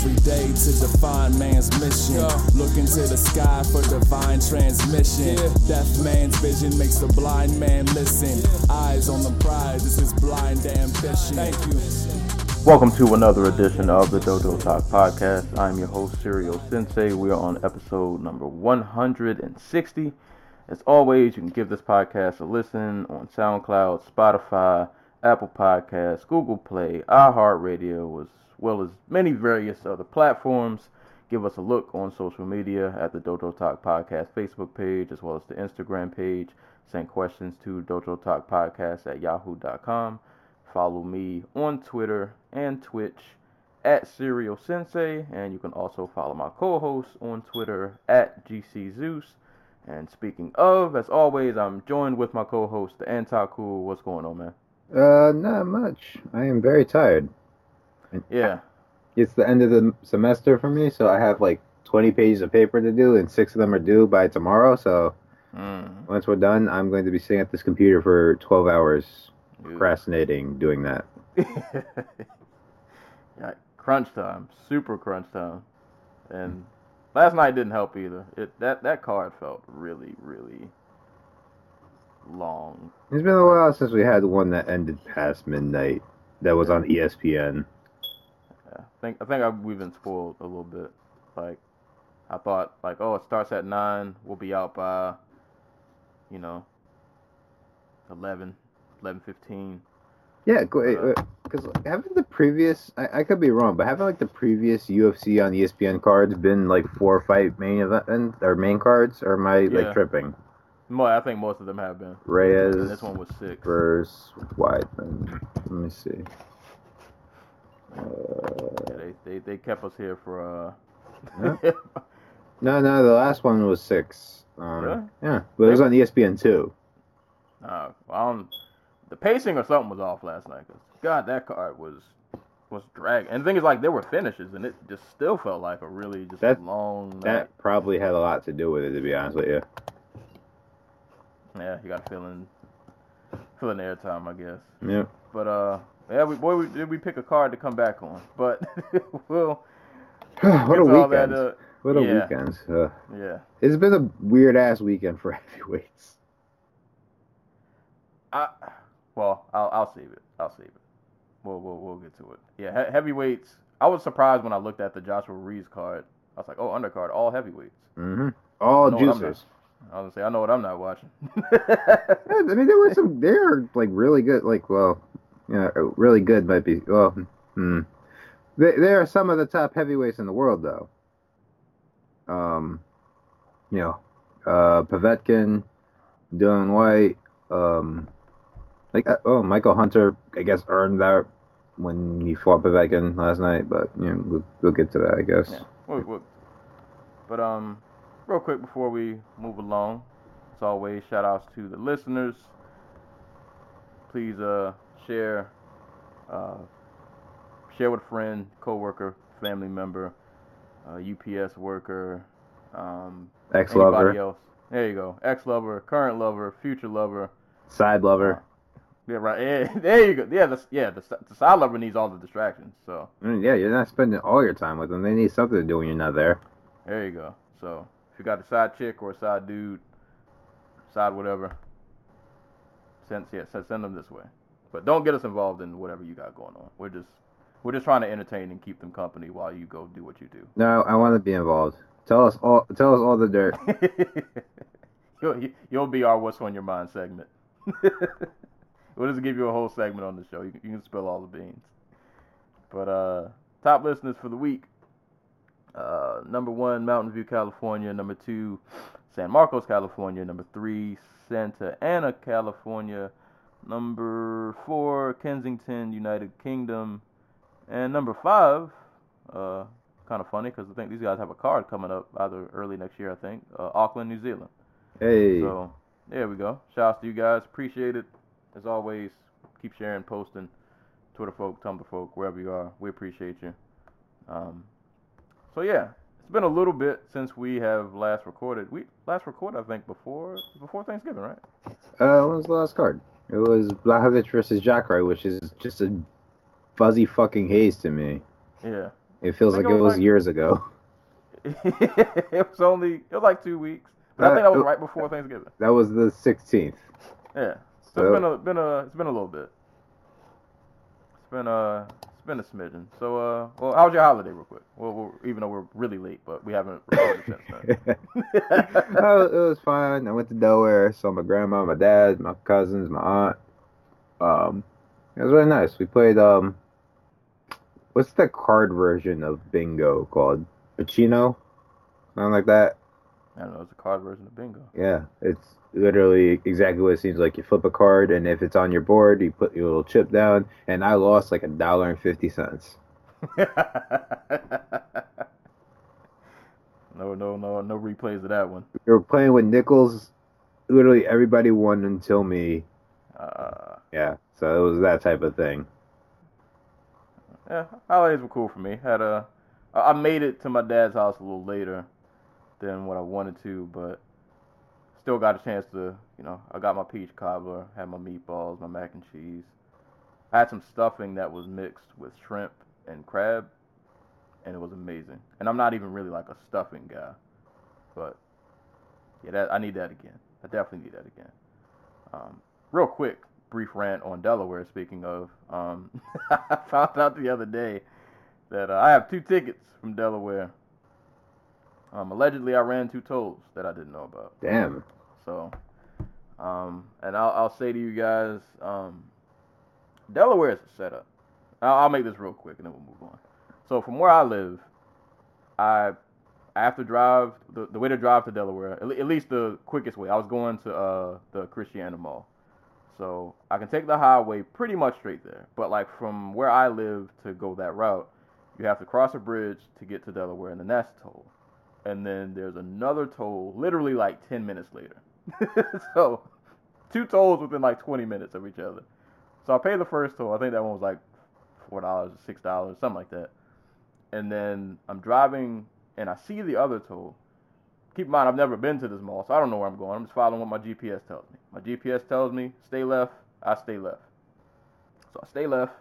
Every day to define man's mission. Yo. Looking to the sky for divine transmission. Yeah. Deaf man's vision makes the blind man listen. Eyes on the prize, this is blind ambition. Thank you. Welcome to another edition of the Dojo Talk Podcast. I'm your host, Serial Sensei. We are on episode number 160. As always, you can give this podcast a listen on SoundCloud, Spotify, Apple Podcasts, Google Play, iHeartRadio, as well as many various other platforms. Give us a look on social media at the Dojo Talk Podcast Facebook page, as well as the Instagram page. Send questions to Dojo Talk Podcast at yahoo.com. Follow me on Twitter and Twitch at Serial Sensei, and you can also follow my co-host on Twitter at GC Zeus. And speaking of, as always, I'm joined with my co-host, the Anti-Cool. What's going on, man? Uh, not much. I am very tired. Yeah. It's the end of the semester for me, so I have like 20 pages of paper to do, and six of them are due by tomorrow. So Mm. once we're done, I'm going to be sitting at this computer for 12 hours, Ew. procrastinating, doing that. yeah, crunch time, super crunch time, and last night didn't help either. It that that card felt really really long. It's been a while since we had one that ended past midnight. That was on ESPN. Think I think I, we've been spoiled a little bit. Like I thought, like oh, it starts at nine, we'll be out by, you know, 11, 11.15. Yeah, Uh, because haven't the previous I, I could be wrong, but haven't like the previous UFC on ESPN cards been like four fight main event or main cards, or am I Yeah. like tripping? Mo, I think most of them have been. Reyes And this one was six. versus Weidman. Let me see. Yeah, they, they they kept us here for uh. no, no, the last one was six. Um, Really? Yeah, but it was on ESPN too. Uh, well, I don't- the pacing or something was off last night. 'cause, God, that card was was drag. And the thing is, like, there were finishes, and it just still felt like a really just That- long. night. That probably had a lot to do with it, to be honest with you. Yeah, you got feeling feeling airtime, I guess. Yeah. But uh, yeah, we boy, we, did we pick a card to come back on? But we'll what a get to all weekend! that, uh, what a yeah. weekend! Uh, yeah. it's been a weird ass weekend for heavyweights. I well, I'll I'll save it. I'll save it. We'll we'll we'll get to it. Yeah, he- heavyweights. I was surprised when I looked at the Joshua Ruiz card. I was like, oh, undercard, all heavyweights. Mm-hmm. All No, I'm not. juicers. I was gonna say, I know what I'm not watching. Yeah, I mean, there were some. They are like really good. Like, well, yeah, really good might be. Well, hmm. They, they are some of the top heavyweights in the world, though. Um, you know, uh, Povetkin, Dillian Whyte, um, like uh, oh, Michael Hunter. I guess earned that when he fought Povetkin last night, but you know, we'll, we'll get to that, I guess. Yeah. We'll- we'll- But um, real quick before we move along, as always, shout outs to the listeners. Please uh share, uh, share with a friend, coworker, family member, uh, UPS worker, um, Ex anybody lover, else. There you go. Ex lover, current lover, future lover. side lover. Yeah, right. Yeah, there you go. Yeah, the, yeah. The, the side lover needs all the distractions. So mean, yeah, you're not spending all your time with them. They need something to do when you're not there. There you go. So if you got a side chick or a side dude, side whatever, send yeah, send them this way. But don't get us involved in whatever you got going on. We're just we're just trying to entertain and keep them company while you go do what you do. No, I want to be involved. Tell us all. Tell us all the dirt. you'll, you'll be our what's on your mind segment. we'll just give you a whole segment on the show. You, can- you can spill all the beans. But uh, top listeners for the week. Uh, number one, Mountain View, California. Number two, San Marcos, California. Number three, Santa Ana, California. Number four, Kensington, United Kingdom. And number five, uh, kind of funny because I think these guys have a card coming up either early next year, I think. Uh, Auckland, New Zealand. Hey, So there we go. Shout out to you guys. Appreciate it. As always, keep sharing, posting. Twitter folk, Tumblr folk, wherever you are. We appreciate you. Um, so yeah, it's been a little bit since we have last recorded. We last recorded, I think, before before Thanksgiving, right? Uh, what was the last card? It was Blachowicz versus Jacare, which is just a fuzzy fucking haze to me. Yeah. It feels like it was like- years ago. it was only it was like two weeks. But I think that was Uh, right before Thanksgiving. That was the 16th. Yeah. So, So- it's been a been a it's been a little bit. It's been a been a smidgen. So uh, well, how was your holiday, real quick? Well, we're, even though we're really late, but we haven't recorded since then. oh, it was fun. I went to Delaware, saw my grandma, my dad, my cousins, my aunt. Um, it was really nice. We played um, what's the card version of bingo called? Pokeno, something like that. I don't know. It's a card version of bingo. Yeah, it's literally exactly what it seems like. You flip a card, and if it's on your board, you put your little chip down. And I lost like a dollar and fifty cents. no, no, no, no replays of that one. We were playing with nickels. Literally everybody won until me. Uh, Yeah, so it was that type of thing. yeah, holidays were cool for me. Had a, I I made it to my dad's house a little later than what I wanted to, but still got a chance to, you know, I got my peach cobbler, had my meatballs, my mac and cheese. I had some stuffing that was mixed with shrimp and crab, and it was amazing. And I'm not even really like a stuffing guy, but yeah, that I need that again. I definitely need that again. Um, real quick, brief rant on Delaware. Speaking of, um, I found out the other day that uh, I have two tickets from Delaware. Um, allegedly, I ran two tolls that I didn't know about. Damn. So, um, and I'll, I'll say to you guys, um, Delaware is a setup. I'll, I'll make this real quick and then we'll move on. So from where I live, I I have to drive the, the way to drive to Delaware, at, at least the quickest way. I was going to uh, the Christiana Mall, so I can take the highway pretty much straight there. But like from where I live to go that route, you have to cross a bridge to get to Delaware, and then that's toll. And then there's another toll, literally like 10 minutes later. so two tolls within like 20 minutes of each other. So I paid the first toll. I think that one was like four dollars, six dollars, something like that. And then I'm driving and I see the other toll. Keep in mind, I've never been to this mall, so I don't know where I'm going. I'm just following what my GPS tells me. My GPS tells me stay left. I stay left. So I stay left.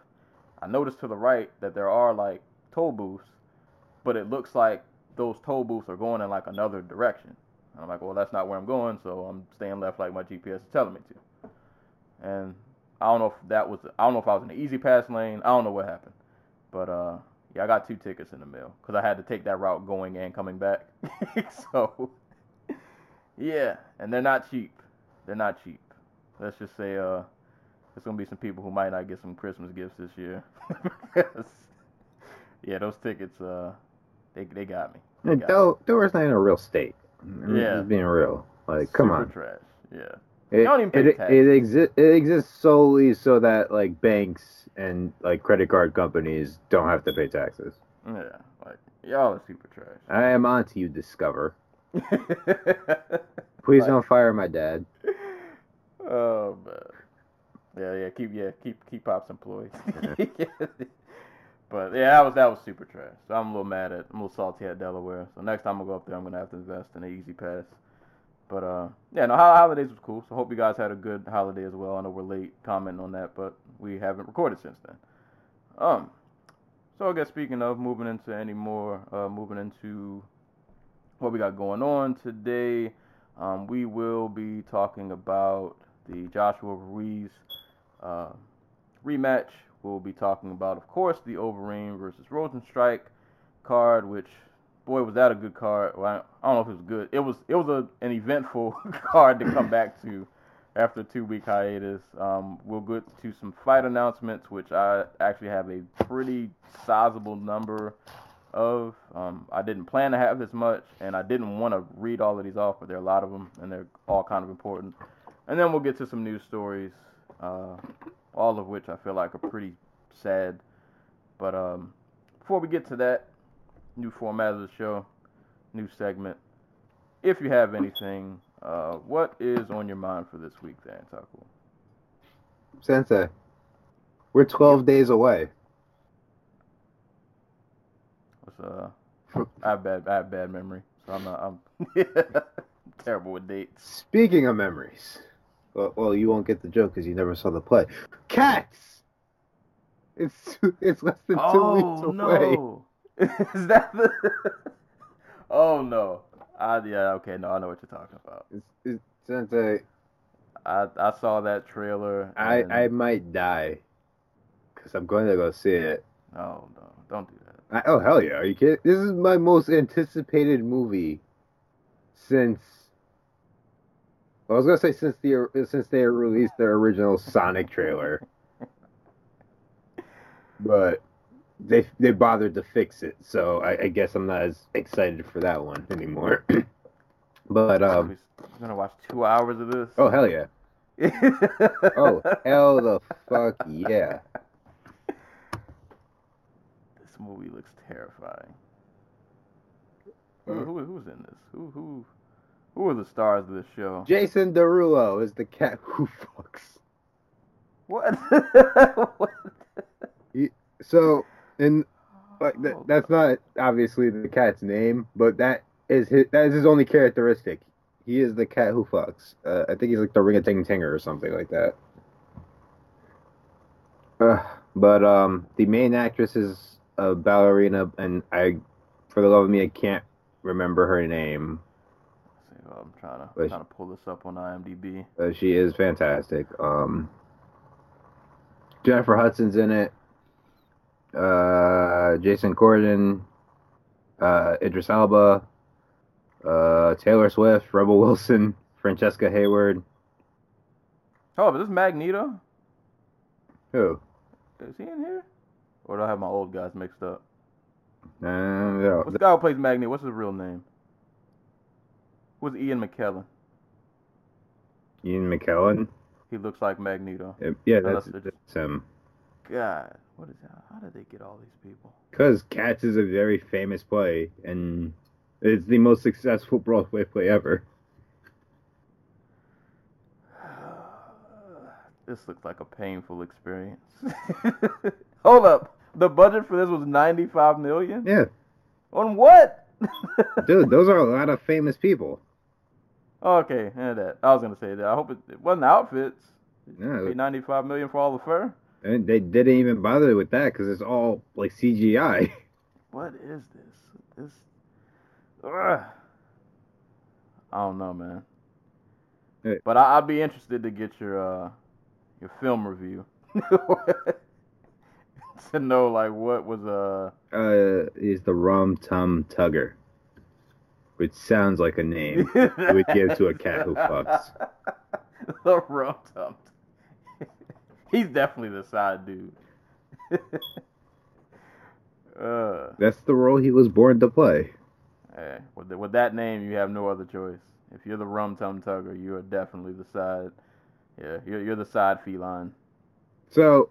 I notice to the right that there are like toll booths, but it looks like those toll booths are going in like another direction. And I'm like, well, that's not where I'm going, so I'm staying left like my GPS is telling me to. And I don't know if that was, I don't know if I was in the E-ZPass lane. I don't know what happened, but uh, yeah, I got two tickets in the mail because I had to take that route going and coming back. so yeah, and they're not cheap. They're not cheap. Let's just say uh, there's gonna be some people who might not get some Christmas gifts this year. yeah, those tickets, uh, they they got me. Del- Delaware's not in a real state. I'm Yeah. Just being real. Like, come Super on. trash. Yeah. It, don't even pay it, it, exi- it exists solely so that, like, banks and, like, credit card companies don't have to pay taxes. Yeah. Like y'all are super trash. I am on to you, Discover. Please Like- don't fire my dad. Oh man. Yeah, yeah, keep yeah, keep keep pops employed. but yeah, that was that was super trash. So I'm a little mad at I'm a little salty at Delaware. So next time I go up there I'm gonna have to invest in an E-ZPass. But uh yeah, no holidays was cool. So hope you guys had a good holiday as well. I know we're late commenting on that, but we haven't recorded since then. Um so I guess speaking of moving into any more uh moving into what we got going on today. Um, we will be talking about the Joshua Ruiz uh, rematch. We'll be talking about, of course, the Overeem versus Rozenstruik card, which, boy, was that a good card. Well, I don't know if it was good. It was it was a, an eventful card to come back to after a two week hiatus. Um, we'll get to some fight announcements, which I actually have a pretty sizable number of. Um, I didn't plan to have this much, and I didn't want to read all of these off, but there are a lot of them, and they're all kind of important. And then we'll get to some news stories, uh, all of which I feel like are pretty sad. But um, before we get to that, new format of the show, new segment. If you have anything Uh, what is on your mind for this week, then, Taku? Sensei, we're 12 days away. What's uh? I have bad, I have bad memory, so I'm not. I'm terrible with dates. Speaking of memories, well, well you won't get the joke because you never saw the play. Cats. It's it's less than two oh, weeks Oh away. no! is that the? oh no! I yeah okay no I know what you're talking about. It's, it's, Sensei, I I saw that trailer. I I might die because I'm going to go see it. oh no! Don't do that. I, oh hell yeah! Are you kidding? This is my most anticipated movie since. I was gonna say since the since they released their original Sonic trailer, but they they bothered to fix it, so I, I guess I'm not as excited for that one anymore. but um, We're gonna watch two hours of this. oh hell yeah! Oh hell the fuck yeah! This movie looks terrifying. Who, who who's in this? Who who who are the stars of this show? Jason Derulo is the cat who fucks. What? What? So, and like that, Oh, that's not obviously the cat's name, but that is his that is his only characteristic. He is the cat who fucks. Uh, I think he's like the ring a ting tinger or something like that. Uh, but um, the main actress is a ballerina, and I, for the love of me, I can't remember her name. I'm trying to But- trying to pull this up on IMDb. Uh, she is fantastic. Um, Jennifer Hudson's in it. Uh, Jason Corden, uh, Idris Elba, uh, Taylor Swift, Rebel Wilson, Francesca Hayward. Oh, but this is Magneto. Who? Is he in here? Or do I have my old guys mixed up? Uh, no, What's the guy who plays Magneto? What's his real name? Who's Ian McKellen? Ian McKellen. He looks like Magneto. Uh, Yeah, that's, it's- that's him. God, what is that? How did they get all these people? Because Cats is a very famous play, and it's the most successful Broadway play ever. This looks like a painful experience. Hold up. The budget for this was 95 million? Yeah, On what? dude, those are a lot of famous people. Okay, yeah, that. I was gonna say that. I hope it, it wasn't outfits. Yeah, Pay 95 million for all the fur. And they didn't even bother with that because it's all like CGI. What is this? This. Ugh. I don't know, man. Hey. But I, I'd be interested to get your uh your film review to know like what was uh Uh, is the Rum Tum Tugger, which sounds like a name you would give to a cat who fucks. the rum tum. He's definitely the side dude. uh, That's the role he was born to play. hey, with, the, with that name, you have no other choice. If you're the rum tum tugger, you are definitely the side. Yeah, you're you're the side feline. So,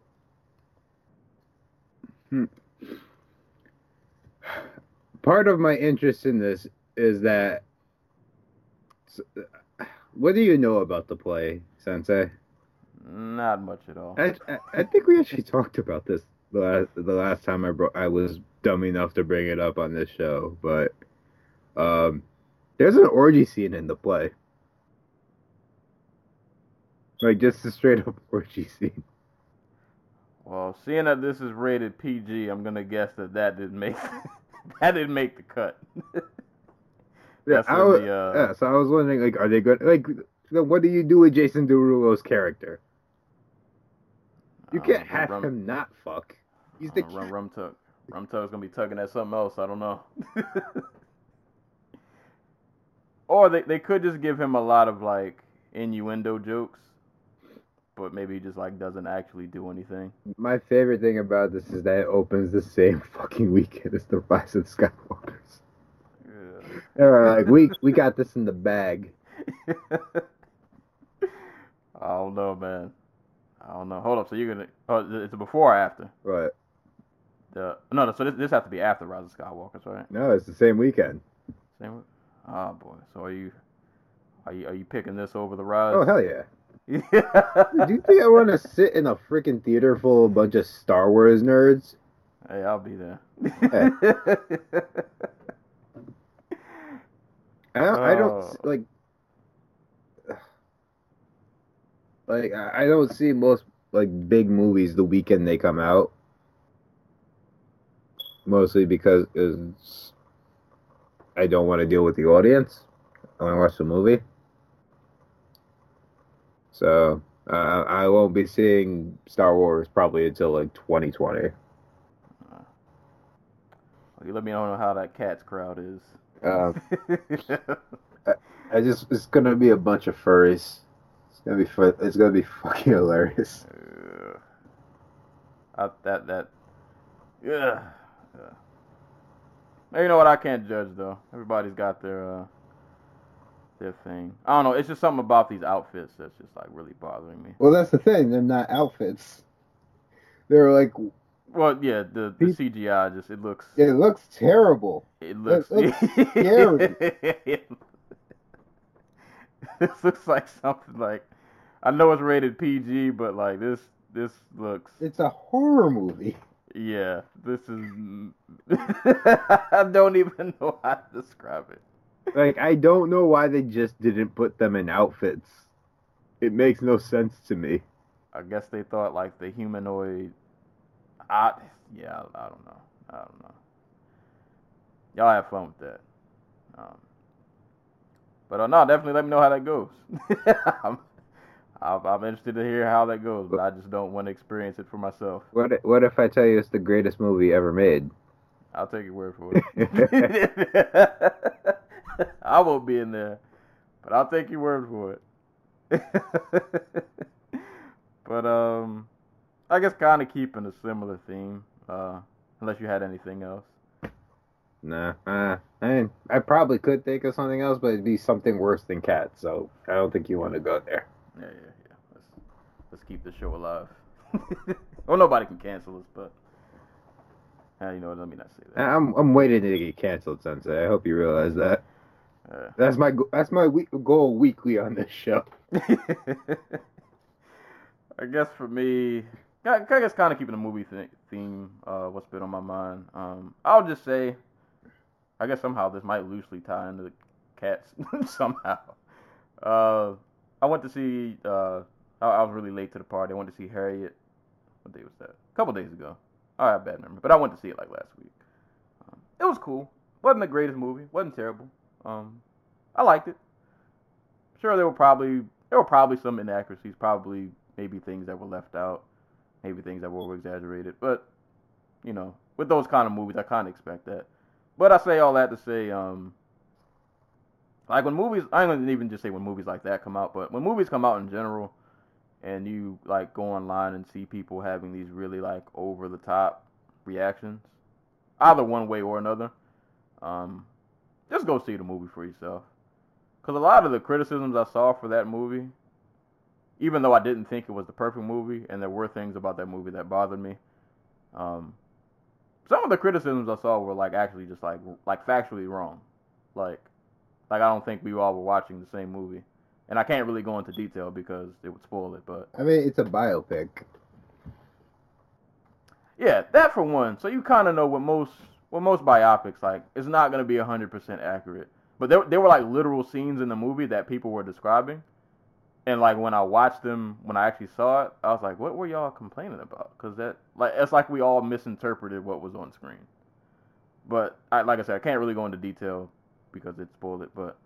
hmm. part of my interest in this is that. What do you know about the play, Sensei? Not much at all. I, I, I think we actually talked about this the last, the last time I bro- I was dumb enough to bring it up on this show, but um, there's an orgy scene in the play, like just a straight up orgy scene. Well, seeing that this is rated PG, I'm gonna guess that that didn't make that didn't make the cut. Yeah, I was, the, uh, yeah, so I was wondering, like, are they good? Like, what do you do with Jason Derulo's character? You can't have rum, him not fuck. He's the rum, rum tug. Rum tug's gonna be tugging at something else. I don't know. or they they could just give him a lot of like innuendo jokes, but maybe he just like doesn't actually do anything. My favorite thing about this is that it opens the same fucking weekend as the Rise of. Yeah. They're like, we we got this in the bag. I don't know, man. I don't know. Hold up. So you're gonna? Oh, it's a before or after? Right. The no, no. So this this has to be after Rise of Skywalkers, right? no, it's the same weekend. Same. Oh boy. So are you Are you are you picking this over the rise? Oh hell yeah! yeah. Do you think I want to sit in a freaking theater full of a bunch of Star Wars nerds? Hey, I'll be there. I don't, I don't Oh. like. Like I don't see most like big movies the weekend they come out. Mostly because it's, I don't want to deal with the audience. I want to watch the movie. So uh, I won't be seeing Star Wars probably until like 2020. you let me know how that Cats crowd is. Uh, I just it's gonna be a bunch of furries. It's gonna be fu- It's gonna be fucking hilarious. Uh, I, that that yeah. yeah. Hey, You know what? I can't judge though. Everybody's got their uh their thing. I don't know. It's just something about these outfits that's just like really bothering me. Well, that's the thing. They're not outfits. They're like Well, yeah, the, the CGI just it looks it looks terrible. it looks looks scary. this looks like something like I know it's rated PG, but like this this looks It's a horror movie. Yeah, this is. I don't even know how to describe it. Like I don't know why they just didn't put them in outfits. It makes no sense to me. I guess they thought like the humanoid. I yeah, I, I don't know. I don't know. Y'all have fun with that. Um, but uh, no, definitely let me know how that goes. I'm, I'm, I'm interested to hear how that goes, but I just don't want to experience it for myself. What if, what if I tell you it's the greatest movie ever made? I'll take your word for it. I won't be in there, but I'll take your word for it. but um, I guess kind of keeping a similar theme, uh, unless you had anything else. Nah, uh, I mean, I probably could think of something else, but it'd be something worse than cats. So I don't think you want to go there. Yeah, yeah, yeah. Let's let's keep the show alive. well, nobody can cancel us, but uh, you know what? Let me not say that. I'm I'm waiting to get canceled, Sensei. I hope you realize that. Uh, That's my that's my week- goal weekly on this show. I guess for me, I guess kind of keeping the movie th- theme. Uh, what's been on my mind? Um, I'll just say, I guess somehow this might loosely tie into the cats somehow. Uh, I went to see. Uh, I, I was really late to the party. I went to see Harriet. What day was that? A couple days ago. I have bad memory, but I went to see it like last week. Um, it was cool. wasn't the greatest movie. wasn't terrible. Um, I liked it. Sure, there were probably there were probably some inaccuracies. Probably maybe things that were left out, maybe things that were exaggerated. But you know, with those kind of movies, I kind of expect that. But I say all that to say, um, like when movies, I ain't gonna even just say when movies like that come out, but when movies come out in general, and you like go online and see people having these really like over the top reactions, either one way or another, um, just go see the movie for yourself. Because a lot of the criticisms I saw for that movie, even though I didn't think it was the perfect movie, and there were things about that movie that bothered me, um, some of the criticisms I saw were like actually just like like factually wrong, like like I don't think we all were watching the same movie, and I can't really go into detail because it would spoil it, but I mean, it's a biopic. yeah, that for one. So you kind of know what most what most biopics like. It's not gonna be hundred percent accurate, but there there were like literal scenes in the movie that people were describing, and like when I watched them, when I actually saw it, I was like, what were y'all complaining about? Because that like it's like we all misinterpreted what was on screen. But I, like I said, I can't really go into detail because it spoiled it. But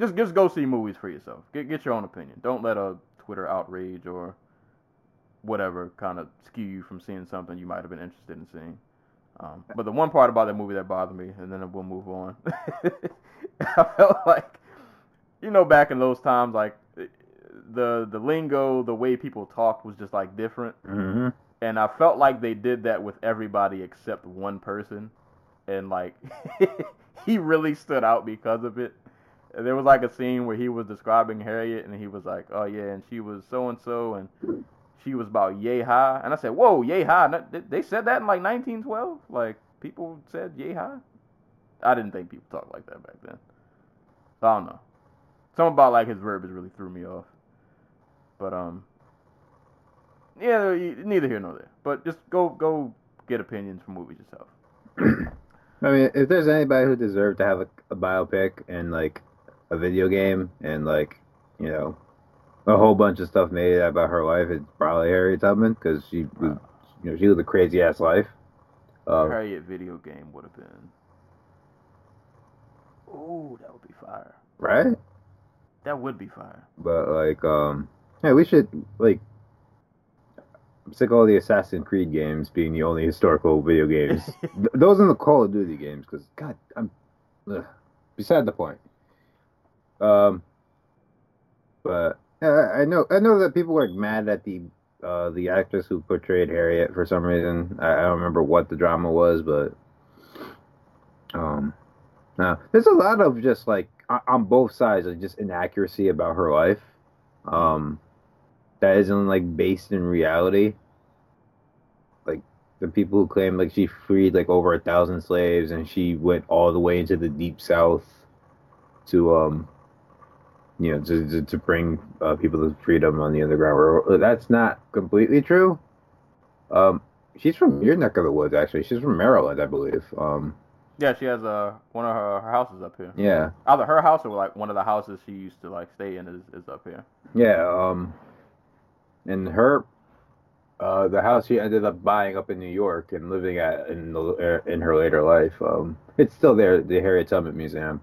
just just go see movies for yourself. Get get your own opinion. Don't let a Twitter outrage or whatever kind of skew you from seeing something you might have been interested in seeing. Um, but the one part about that movie that bothered me, and then we'll move on. I felt like, you know, back in those times, like the the lingo, the way people talked was just like different, Mm-hmm. and I felt like they did that with everybody except one person, and like he really stood out because of it. And there was like a scene where he was describing Harriet, and he was like, "Oh yeah, and she was so and so, and she was about yay high." And I said, "Whoa, yay high? They- They said that in like 1912? Like people said yay high?" I didn't think people talked like that back then. So I don't know. something about like his verbiage really threw me off. But um, yeah, neither here nor there. But just go go get opinions from movies yourself. I mean, if there's anybody who deserved to have a, a biopic and like a video game and like you know a whole bunch of stuff made about her life, it's probably Harriet Tubman because she was, you know, she lived a crazy ass life. Um, Harriet video game would have been. Ooh, that would be fire. right? That would be fire. But like, um, yeah, we should like. I'm sick of all the Assassin's Creed games being the only historical video games. Th- Those are the Call of Duty games, because God, I'm. Ugh, beside the point. Um, but yeah, I know I know that people are mad at the uh the actress who portrayed Harriet for some reason. I, I don't remember what the drama was, but um, no, there's a lot of just like on both sides of just inaccuracy about her life. Um, that isn't like based in reality. Like the people who claim like she freed like over a thousand slaves and she went all the way into the deep south to um you know to to, to bring uh, people to freedom on the underground railroad. That's not completely true. Um, she's from your neck of the woods actually. She's from Maryland, I believe. Um, Yeah, she has uh, one of her, her houses up here. yeah. Either her house or like one of the houses she used to like stay in is, is up here. Yeah, um, and her, uh, the house she ended up buying up in New York and living at in the in her later life. Um, it's still there, the Harriet Tubman Museum.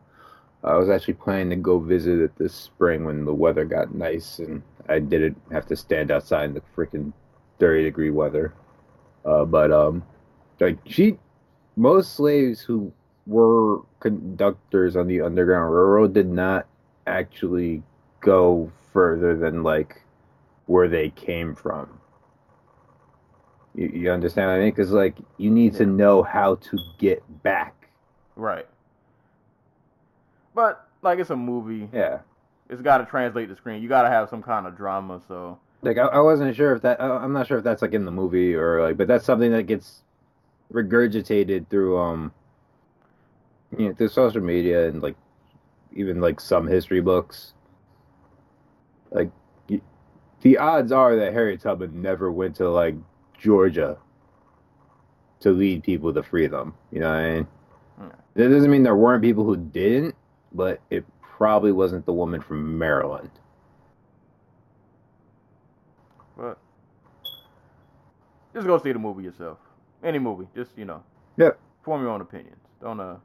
I was actually planning to go visit it this spring when the weather got nice and I didn't have to stand outside in the freaking thirty degree weather. Uh, but um, like she, most slaves who were conductors on the Underground Railroad did not actually go further than like where they came from. You, you understand what I mean? Because like you need to know how to get back. Right. But like it's a movie. Yeah. It's got to translate the screen. You got to have some kind of drama. So Like I, I wasn't sure if that. I'm not sure if that's like in the movie or like, but that's something that gets regurgitated through um, you know, through social media and like even like some history books. Like the odds are that Harriet Tubman never went to like Georgia to lead people to freedom. You know what I mean? Yeah. That doesn't mean there weren't people who didn't, but it probably wasn't the woman from Maryland. But just go see the movie yourself. Any movie, just you know. Yep. Form your own opinions. Don't uh,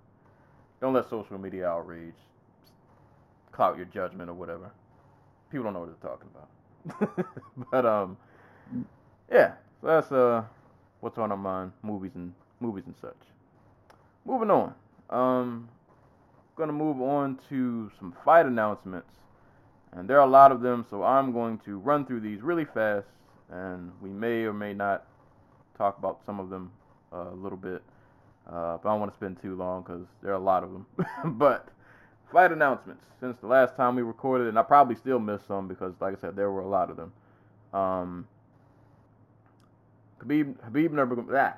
don't let social media outrage clout your judgment or whatever. People don't know what they're talking about. but um, yeah. So that's uh, what's on our mind, movies and movies and such. Moving on. Um, gonna move on to some fight announcements. And there are a lot of them, so I'm going to run through these really fast, and we may or may not talk about some of them uh, a little bit. Uh, but I don't want to spend too long because there are a lot of them. but fight announcements since the last time we recorded, and I probably still missed some because, like I said, there were a lot of them. Um, Habib Habib Nurmagomedov, ah,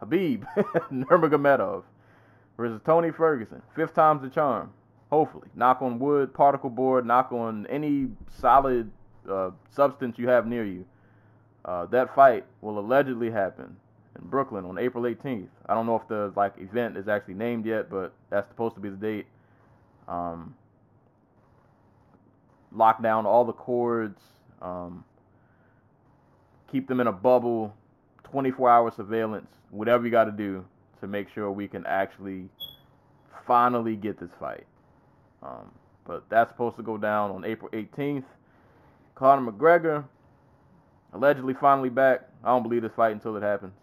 Habib Nurmagomedov versus Tony Ferguson, fifth time's the charm. Hopefully, knock on wood, particle board, knock on any solid uh, substance you have near you. Uh, that fight will allegedly happen in Brooklyn on April 18th. I don't know if the like event is actually named yet, but that's supposed to be the date. Um, lock down all the cords, um, keep them in a bubble, 24-hour surveillance, whatever you got to do to make sure we can actually finally get this fight. Um, but that's supposed to go down on April 18th. Conor McGregor, allegedly finally back. I don't believe this fight until it happens.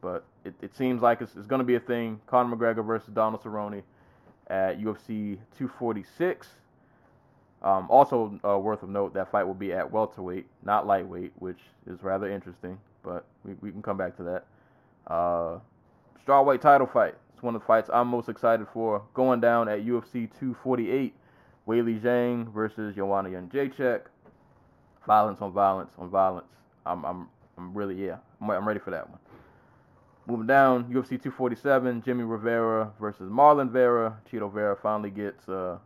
But it, it seems like it's, it's going to be a thing. Conor McGregor versus Donald Cerrone at UFC 246. Um, also uh, worth of note, that fight will be at welterweight, not lightweight, which is rather interesting. But we, we can come back to that. Uh, strawweight title fight. It's one of the fights I'm most excited for. Going down at UFC 248. Weili Zhang versus Joanna Jędrzejczyk. Violence on violence on violence. I'm I'm I'm really yeah. I'm, I'm ready for that one. Moving down, UFC 247. Jimmy Rivera versus Marlon Vera. Chito Vera finally gets a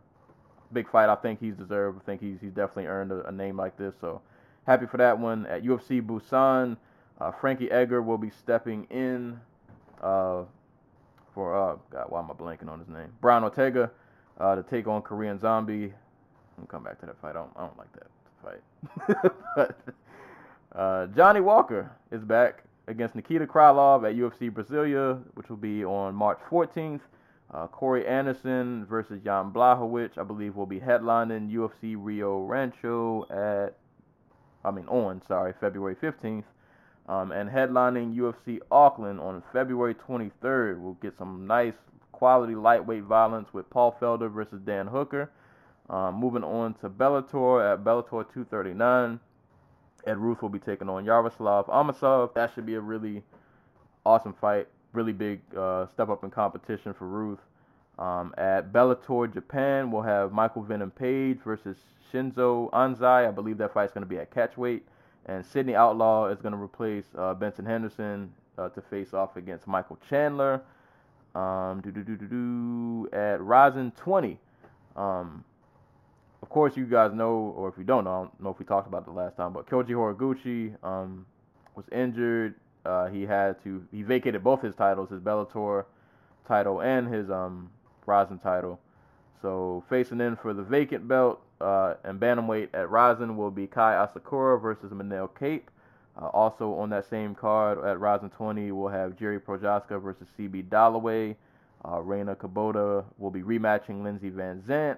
big fight. I think he's deserved. I think he's he's definitely earned a, a name like this. So happy for that one. At UFC Busan, uh, Frankie Edgar will be stepping in uh, for uh, God, why am I blanking on his name? Brian Ortega uh, to take on Korean Zombie. Come back to that fight. I don't, I don't like that fight. but uh, Johnny Walker is back against Nikita Krylov at UFC Brasilia, which will be on March 14th. Uh, Corey Anderson versus Jan Blachowicz, I believe, will be headlining UFC Rio Rancho at, I mean, on, sorry, February 15th. Um, and headlining UFC Auckland on February 23rd. We'll get some nice quality lightweight violence with Paul Felder versus Dan Hooker. Um, moving on to Bellator at Bellator 239. Ed Ruth will be taking on Yaroslav Amosov. That should be a really awesome fight. Really big uh, step up in competition for Ruth. Um, at Bellator Japan, we'll have Michael Venom Page versus Shinzo Anzai. I believe that fight's going to be at catchweight. And Sydney Outlaw is going to replace uh, Benson Henderson uh, to face off against Michael Chandler. Um, at Rising 20. Um, of course, you guys know, or if you don't know, I don't know if we talked about the last time, but Kyoji Horiguchi um, was injured. Uh, he had to he vacated both his titles, his Bellator title and his um Rizin title. So facing in for the vacant belt uh, and bantamweight at Rizin will be Kai Asakura versus Manel Cape. Uh, also on that same card at Rizin 20, we'll have Jerry Prochazka versus CB Dollaway. Uh, Reina Kubota will be rematching Lindsey VanZandt.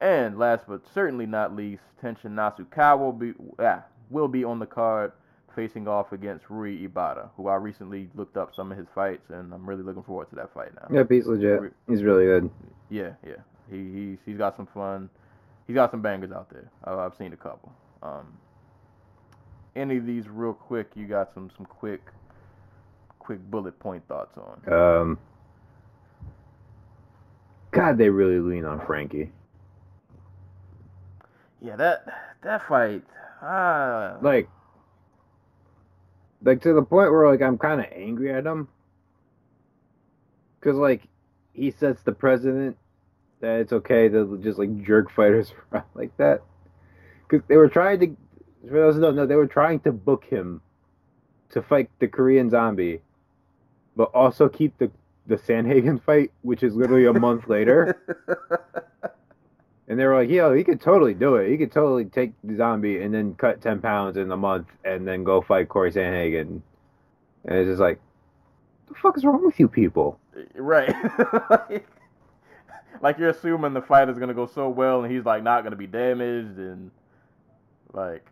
And last but certainly not least, Tenshin Nasukawa will be, ah, will be on the card facing off against Rui Ebata, who I recently looked up some of his fights, and I'm really looking forward to that fight now. Yeah, he's legit. He's really good. Yeah, yeah. He he's he's got some fun. He's got some bangers out there. I've seen a couple. Um, any of these real quick? You got some some quick quick bullet point thoughts on? Um, God, they really lean on Frankie. Yeah, that that fight. Ah, Like, like to the point where like I'm kind of angry at him. Cause like he sets the president that it's okay to just like jerk fighters around like that. Cause they were trying to, for those who don't know, they were trying to book him to fight the Korean Zombie, but also keep the the Sandhagen fight, which is literally a month later. And they were like, yo, he could totally do it. He could totally take the zombie and then cut 10 pounds in a month and then go fight Corey Sandhagen. And it's just like, the fuck is wrong with you people? Uh, right. like you're assuming the fight is gonna go so well, and he's like not gonna be damaged, and like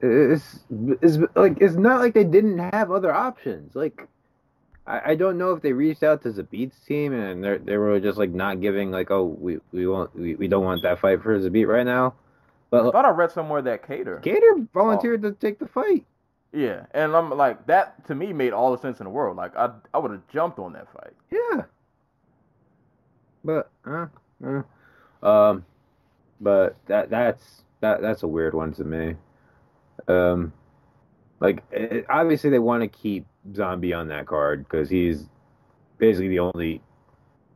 It's, it's like, it's not like they didn't have other options. Like, I, I don't know if they reached out to Zabit's team and they they were just like not giving like, oh, we we want we, we don't want that fight for Zabit right now. But I thought I read somewhere that Cater. Gator volunteered to take the fight. Yeah, and I'm like that to me made all the sense in the world. Like I I would have jumped on that fight. Yeah. But uh, uh, um but that that's that that's a weird one to me. Um like it, obviously they want to keep Zombie on that card cuz he's basically the only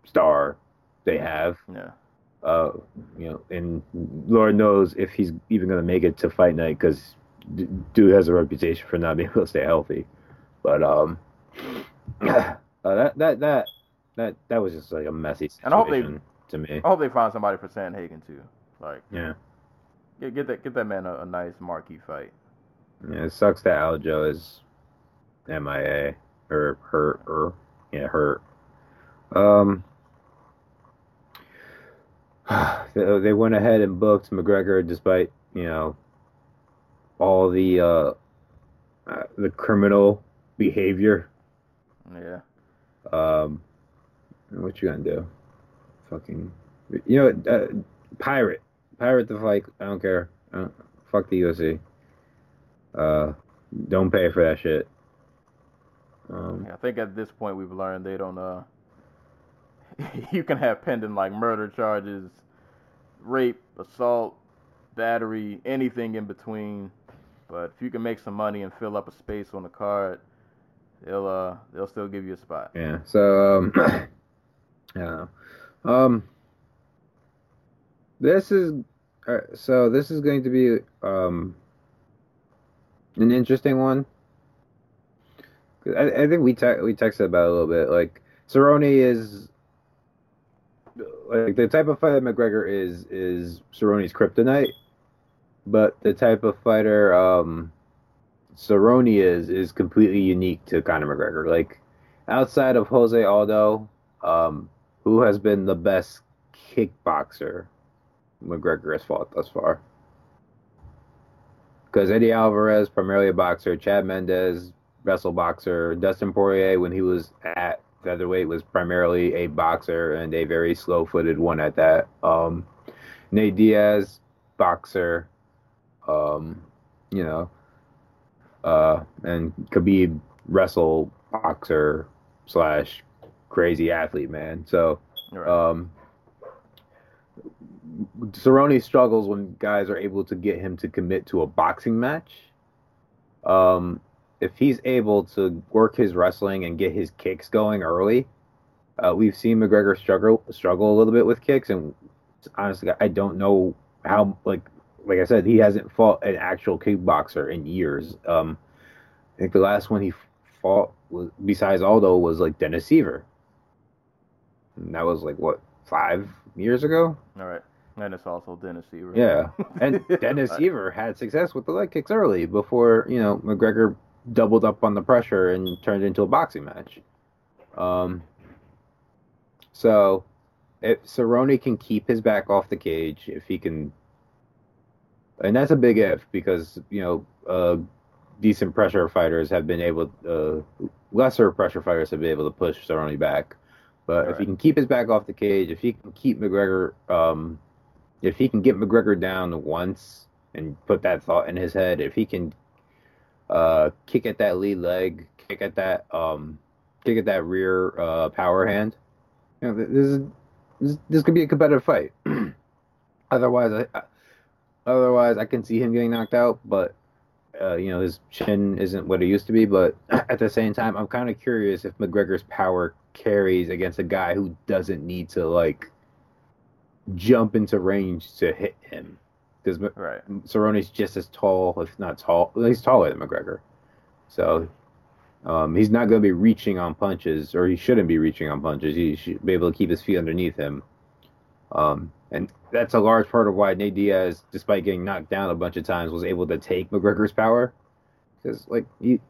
star they have. Yeah. Uh you know, and Lord knows if he's even going to make it to fight night cuz dude has a reputation for not being able to stay healthy. But um uh, that that that that that was just like a messy situation And I hope they- to me. I hope they find somebody for Sandhagen too. Like Yeah. get, get that get that man a, a nice marquee fight. Yeah, it sucks that Aljo is MIA or hurt or yeah, hurt. Um they, went ahead and booked McGregor despite, you know, all the uh, uh the criminal behavior. Yeah. Um what you gonna do? Fucking you know uh, pirate. Pirate the fight. I don't care. I don't, fuck the UFC. Uh, don't pay for that shit. Um, I think at this point we've learned they don't uh you can have pending like murder charges, rape, assault, battery, anything in between. But if you can make some money and fill up a space on the card, they'll uh they'll still give you a spot. yeah. So um, I don't know. Um, This is uh, so. This is going to be um an interesting one. I, I think we te- we texted about a little bit. Like Cerrone is like the type of fighter McGregor is is Cerrone's kryptonite, but the type of fighter um Cerrone is is completely unique to Conor McGregor. Like outside of Jose Aldo, um, who has been the best kickboxer McGregor has fought thus far. Because Eddie Alvarez, primarily a boxer, Chad Mendes, wrestle boxer, Dustin Poirier, when he was at featherweight, was primarily a boxer and a very slow footed one at that. Um, Nate Diaz, boxer, um, you know, uh, and Khabib, wrestle boxer slash crazy athlete, man. So, Right. um, Cerrone struggles when guys are able to get him to commit to a boxing match. Um, if he's able to work his wrestling and get his kicks going early, uh, we've seen McGregor struggle struggle a little bit with kicks, and honestly, I don't know how. Like like I said, he hasn't fought an actual kickboxer in years. Um, I think the last one he fought was besides Aldo was like Dennis Siver. And that was like what five years ago. All right. And it's also Dennis Siver. Yeah, and Dennis. Siver had success with the leg kicks early before you know McGregor doubled up on the pressure and turned into a boxing match. Um, so if Cerrone can keep his back off the cage, if he can, and that's a big if because you know uh, decent pressure fighters have been able, uh, lesser pressure fighters have been able to push Cerrone back. But if he can keep his back off the cage, if he can keep McGregor, um, if he can get McGregor down once and put that thought in his head, if he can uh, kick at that lead leg, kick at that um, kick at that rear uh, power hand, you know, this is this, this could be a competitive fight. otherwise, I, I- otherwise I can see him getting knocked out, but uh, you know his chin isn't what it used to be. But at the same time, I'm kind of curious if McGregor's power carries against a guy who doesn't need to like jump into range to hit him. Because Right. Cerrone's just as tall, if not tall, he's taller than McGregor. So um, he's not going to be reaching on punches, or he shouldn't be reaching on punches. He should be able to keep his feet underneath him. Um, and that's a large part of why Nate Diaz, despite getting knocked down a bunch of times, was able to take McGregor's power. Because like he,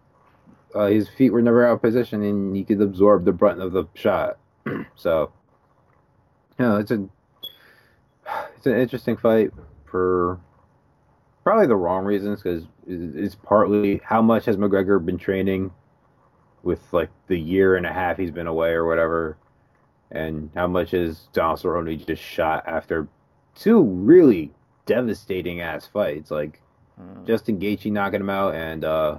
uh, his feet were never out of position, and he could absorb the brunt of the shot. so, you know, it's a it's an interesting fight for probably the wrong reasons because it's partly how much has McGregor been training with like the year and a half he's been away or whatever, and how much is Donald Cerrone just shot after two really devastating ass fights like Mm. Justin Gaethje knocking him out and uh,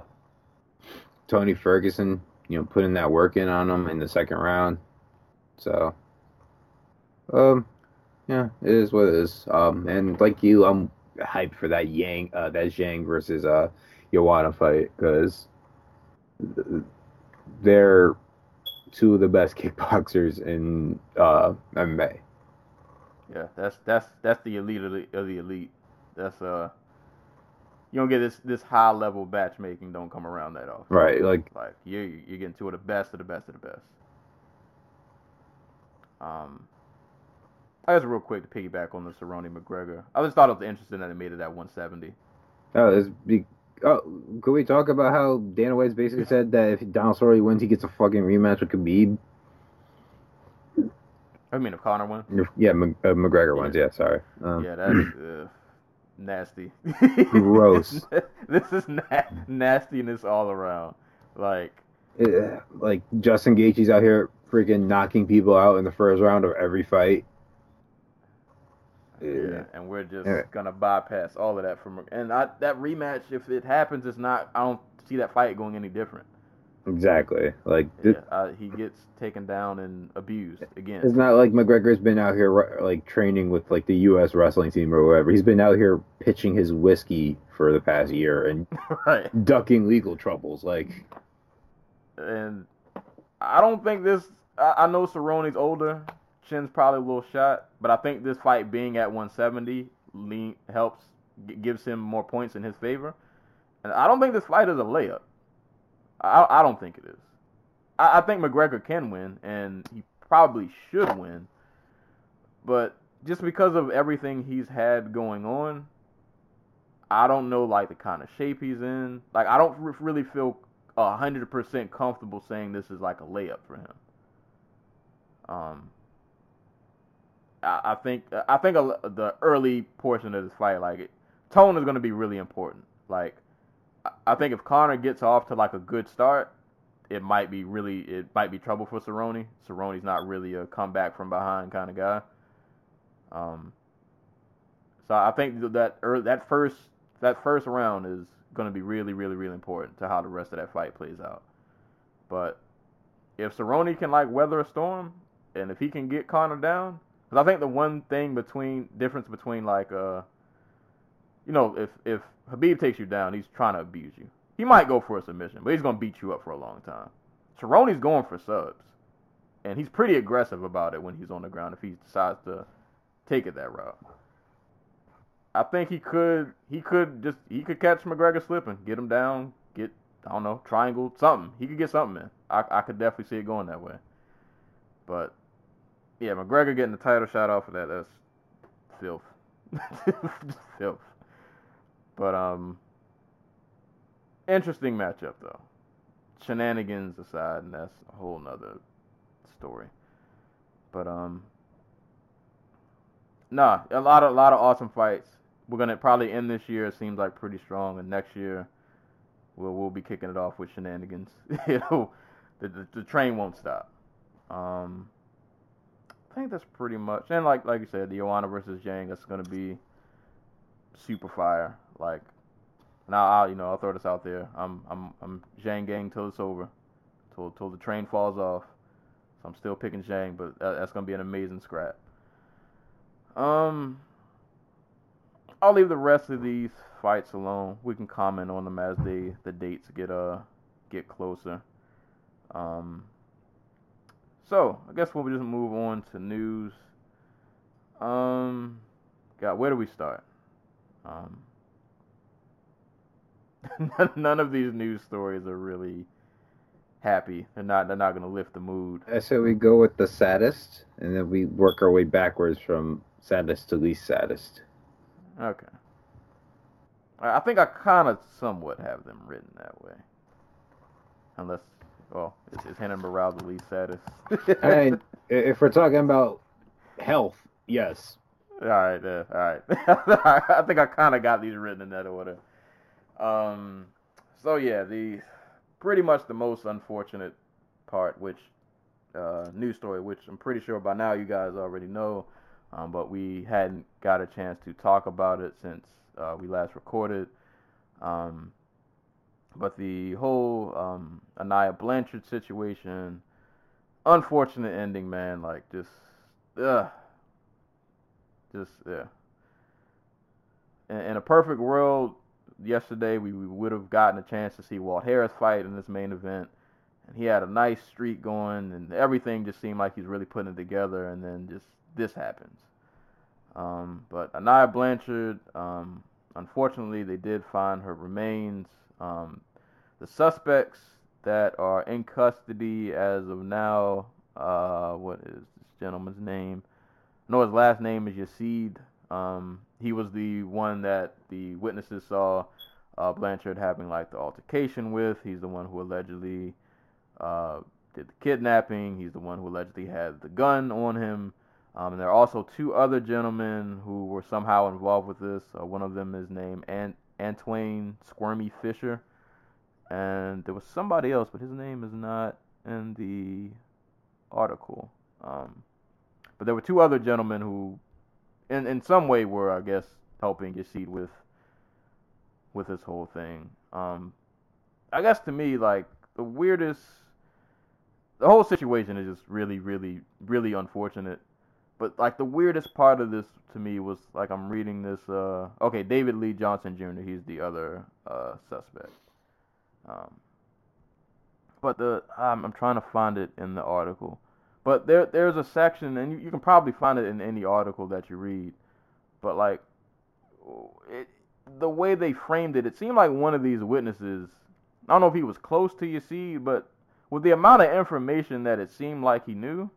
Tony Ferguson, you know, putting that work in on him in the second round. So, um, yeah, it is what it is. Um, and like you, I'm hyped for that Yang, uh, that Zhang versus uh, Joanna fight because they're two of the best kickboxers in uh, MMA. Yeah, that's that's that's the elite of the, of the elite. That's uh, you don't get this this high level matchmaking. Don't come around that often. Right, like Like you you're getting two of the best of the best of the best. Um, I guess real quick to piggyback on the Cerrone McGregor. I just thought it was interesting that it made it at 170. Oh, this be. Oh, could we talk about how Dana White's basically said that if Donald Cerrone wins, he gets a fucking rematch with Khabib? I mean, if Connor won. Yeah, uh, McGregor wins. Yeah, sorry. Um, Yeah, that's uh, nasty. Gross. this is na- nastiness all around. Like, uh, like Justin Gaethje's out here freaking knocking people out in the first round of every fight. Yeah, and we're just Yeah. gonna bypass all of that from. And I, that rematch, if it happens, it's not. I don't see that fight going any different. Exactly. Like Yeah, uh, he gets taken down and abused again. it's not like McGregor's been out here like training with like the U.S. wrestling team or whatever. He's been out here pitching his whiskey for the past year and right. ducking legal troubles. Like, and I don't think this. I, I know Cerrone's older, chin's probably a little shot, but I think this fight being at 170 lean, helps gives him more points in his favor. And I don't think this fight is a layup. I, I don't think it is. I, I think McGregor can win, and he probably should win. But just because of everything he's had going on, I don't know like the kind of shape he's in. Like I don't really feel hundred percent comfortable saying this is like a layup for him. Um, I, think I think a, the early portion of this fight, like it, tone is going to be really important. Like I, I think if Conor gets off to like a good start, it might be really it might be trouble for Cerrone. Cerrone's not really a comeback from behind kind of guy. Um, so I think that early, that first that first round is going to be really, really, really important to how the rest of that fight plays out. But if Cerrone can like weather a storm, and if he can get Conor down, because I think the one thing between difference between like uh, you know, if if Khabib takes you down, he's trying to abuse you. He might go for a submission, but he's gonna beat you up for a long time. Cerrone's going for subs, and he's pretty aggressive about it when he's on the ground if he decides to take it that route. I think he could he could just he could catch McGregor slipping, get him down, get I don't know triangle something. He could get something in. I I could definitely see it going that way. But yeah, McGregor getting the title shot off of that that's filth, filth. But um, interesting matchup though. Shenanigans aside, and that's a whole nother story. But um, nah, a lot of a lot of awesome fights we're gonna probably end this year. It seems like pretty strong, and next year we'll we'll be kicking it off with shenanigans. you know, the, the, the train won't stop. Um, I think that's pretty much. And like like you said, the Joanna versus Zhang, that's gonna be super fire. Like now, I'll you know I'll throw this out there. I'm I'm I'm Zhang gang till it's over, till till the train falls off. So I'm still picking Zhang, but that, that's gonna be an amazing scrap. Um. I'll leave the rest of these fights alone. We can comment on them as they the dates get uh get closer. Um. So I guess we'll just move on to news. Um. God, where do we start? Um. none of these news stories are really happy. They're not. They're not going to lift the mood. I say we go with the saddest, and then we work our way backwards from saddest to least saddest. Okay. I think I kind of somewhat have them written that way. Unless, well, is, is Renan Barão the least saddest? I mean, if we're talking about health, yes. all right, uh, all right. I think I kind of got these written in that order. Um, so yeah, the pretty much the most unfortunate part, which uh, news story, which I'm pretty sure by now you guys already know, um, but we hadn't got a chance to talk about it since uh, we last recorded. Um, but the whole um, Aniah Blanchard situation, unfortunate ending, man. Like just, ugh, just yeah. In, in a perfect world, yesterday we, we would have gotten a chance to see Walt Harris fight in this main event, and he had a nice streak going, and everything just seemed like he's really putting it together, and then just this happens. Um, but Aniah Blanchard, um, unfortunately, they did find her remains. Um, the suspects that are in custody as of now, uh, what is this gentleman's name? I know his last name is Yazeed. Um, he was the one that the witnesses saw uh, Blanchard having like the altercation with. He's the one who allegedly uh, did the kidnapping. He's the one who allegedly had the gun on him. Um, and there are also two other gentlemen who were somehow involved with this. Uh, one of them is named Ant- Antwain Squirmy Fisher. And there was somebody else, but his name is not in the article. Um, but there were two other gentlemen who, in, in some way, were, I guess, helping Yazeed with with this whole thing. Um, I guess to me, like, the weirdest, the whole situation is just really, really, really unfortunate. But like the weirdest part of this to me was like I'm reading this. Uh, okay, David Lee Johnson Jr. He's the other uh, suspect. Um, but the I'm, I'm trying to find it in the article. But there there's a section, and you, you can probably find it in any article that you read. But like, it, the way they framed it, it seemed like one of these witnesses. I don't know if he was close to you, see, but with the amount of information that it seemed like he knew,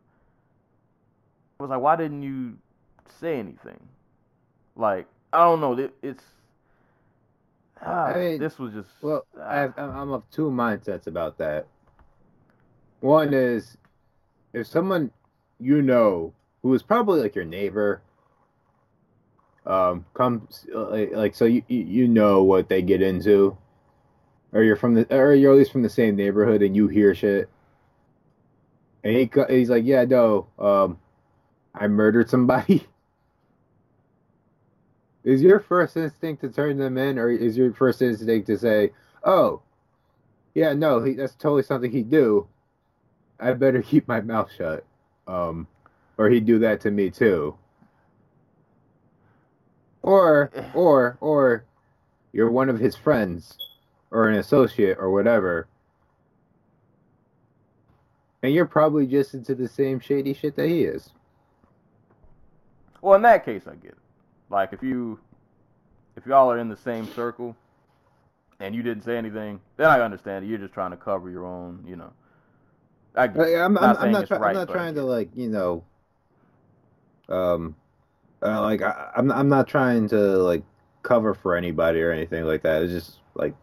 was like, why didn't you say anything? Like, I don't know. It, it's ah, I mean, this was just Well, ah. I I'm of two mindsets about that. One is if someone you know who is probably like your neighbor um comes uh, like, so you you you know what they get into or you're from the or you're at least from the same neighborhood and you hear shit and he he's like yeah no um I murdered somebody? Is your first instinct to turn them in or is your first instinct to say oh yeah no he, that's totally something he'd do. I better keep my mouth shut um or he'd do that to me too. Or or or you're one of his friends or an associate or whatever. And you're probably just into the same shady shit that he is Well, in that case, I get it. Like if you, if y'all are in the same circle, and you didn't say anything, then I understand it. You're just trying to cover your own, you know. I it. I'm, Not I'm, not try- right, I'm not trying to like you know um uh, like I, I'm I'm not trying to like cover for anybody or anything like that. It's just like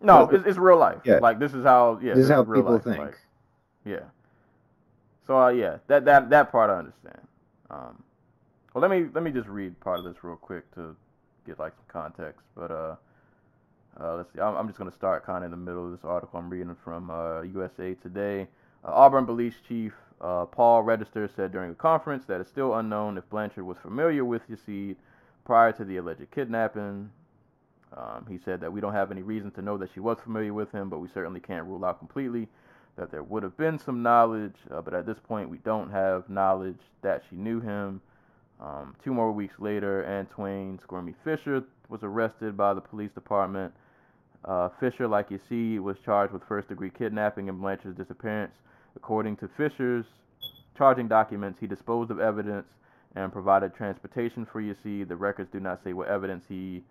No, it's, it's real life. yeah. Like this is how. Yeah. this is how real people life, think. like, yeah. So uh, yeah, that that that part I understand. Um, well, let me let me just read part of this real quick to get like some context. But uh, uh let's see. I'm, I'm just gonna start kind of in the middle of this article. I'm reading from uh, USA Today. Uh, Auburn Police Chief uh, Paul Register said during a conference that it's still unknown if Blanchard was familiar with Yazeed prior to the alleged kidnapping. Um, he said that we don't have any reason to know that she was familiar with him, but we certainly can't rule out completely that there would have been some knowledge. Uh, but at this point, we don't have knowledge that she knew him. Um, two more weeks later, Antwain Squirmy Fisher was arrested by the police department. Uh, Fisher, like Yazeed, was charged with first degree kidnapping and Blanchard's disappearance. According to Fisher's charging documents, he disposed of evidence and provided transportation for Yazeed. The records do not say what evidence he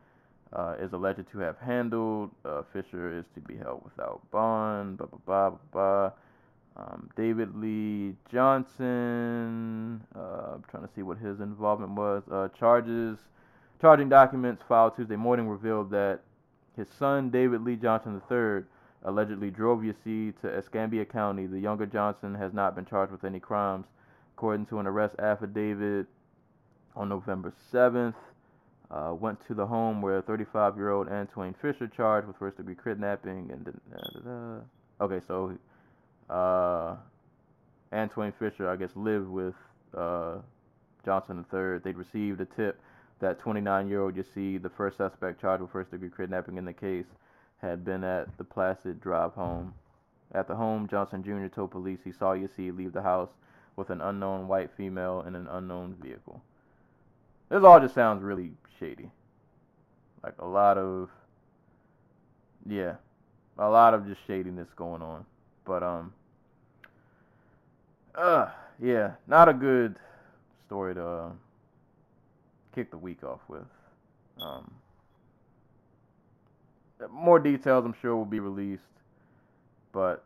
uh, is alleged to have handled. Uh, Fisher is to be held without bond. Blah blah blah blah. Um, David Lee Johnson. Uh, I'm trying to see what his involvement was. Uh, charges, charging documents filed Tuesday morning revealed that his son David Lee Johnson III allegedly drove Yazeed to Escambia County. The younger Johnson has not been charged with any crimes, according to an arrest affidavit on November 7th. Uh, went to the home where 35-year-old Antwain Fisher charged with first-degree kidnapping and da, da, da. okay, so uh, Antwain Fisher, I guess, lived with uh, Johnson III. They'd received a tip that 29-year-old Yazeed, the first suspect charged with first-degree kidnapping in the case, had been at the Placid Drive home. At the home, Johnson Jr. told police he saw Yazeed leave the house with an unknown white female in an unknown vehicle. This all just sounds really shady. Like a lot of, yeah, a lot of just shadiness going on. But um, uh, yeah, not a good story to uh, kick the week off with. Um, more details, I'm sure, will be released. But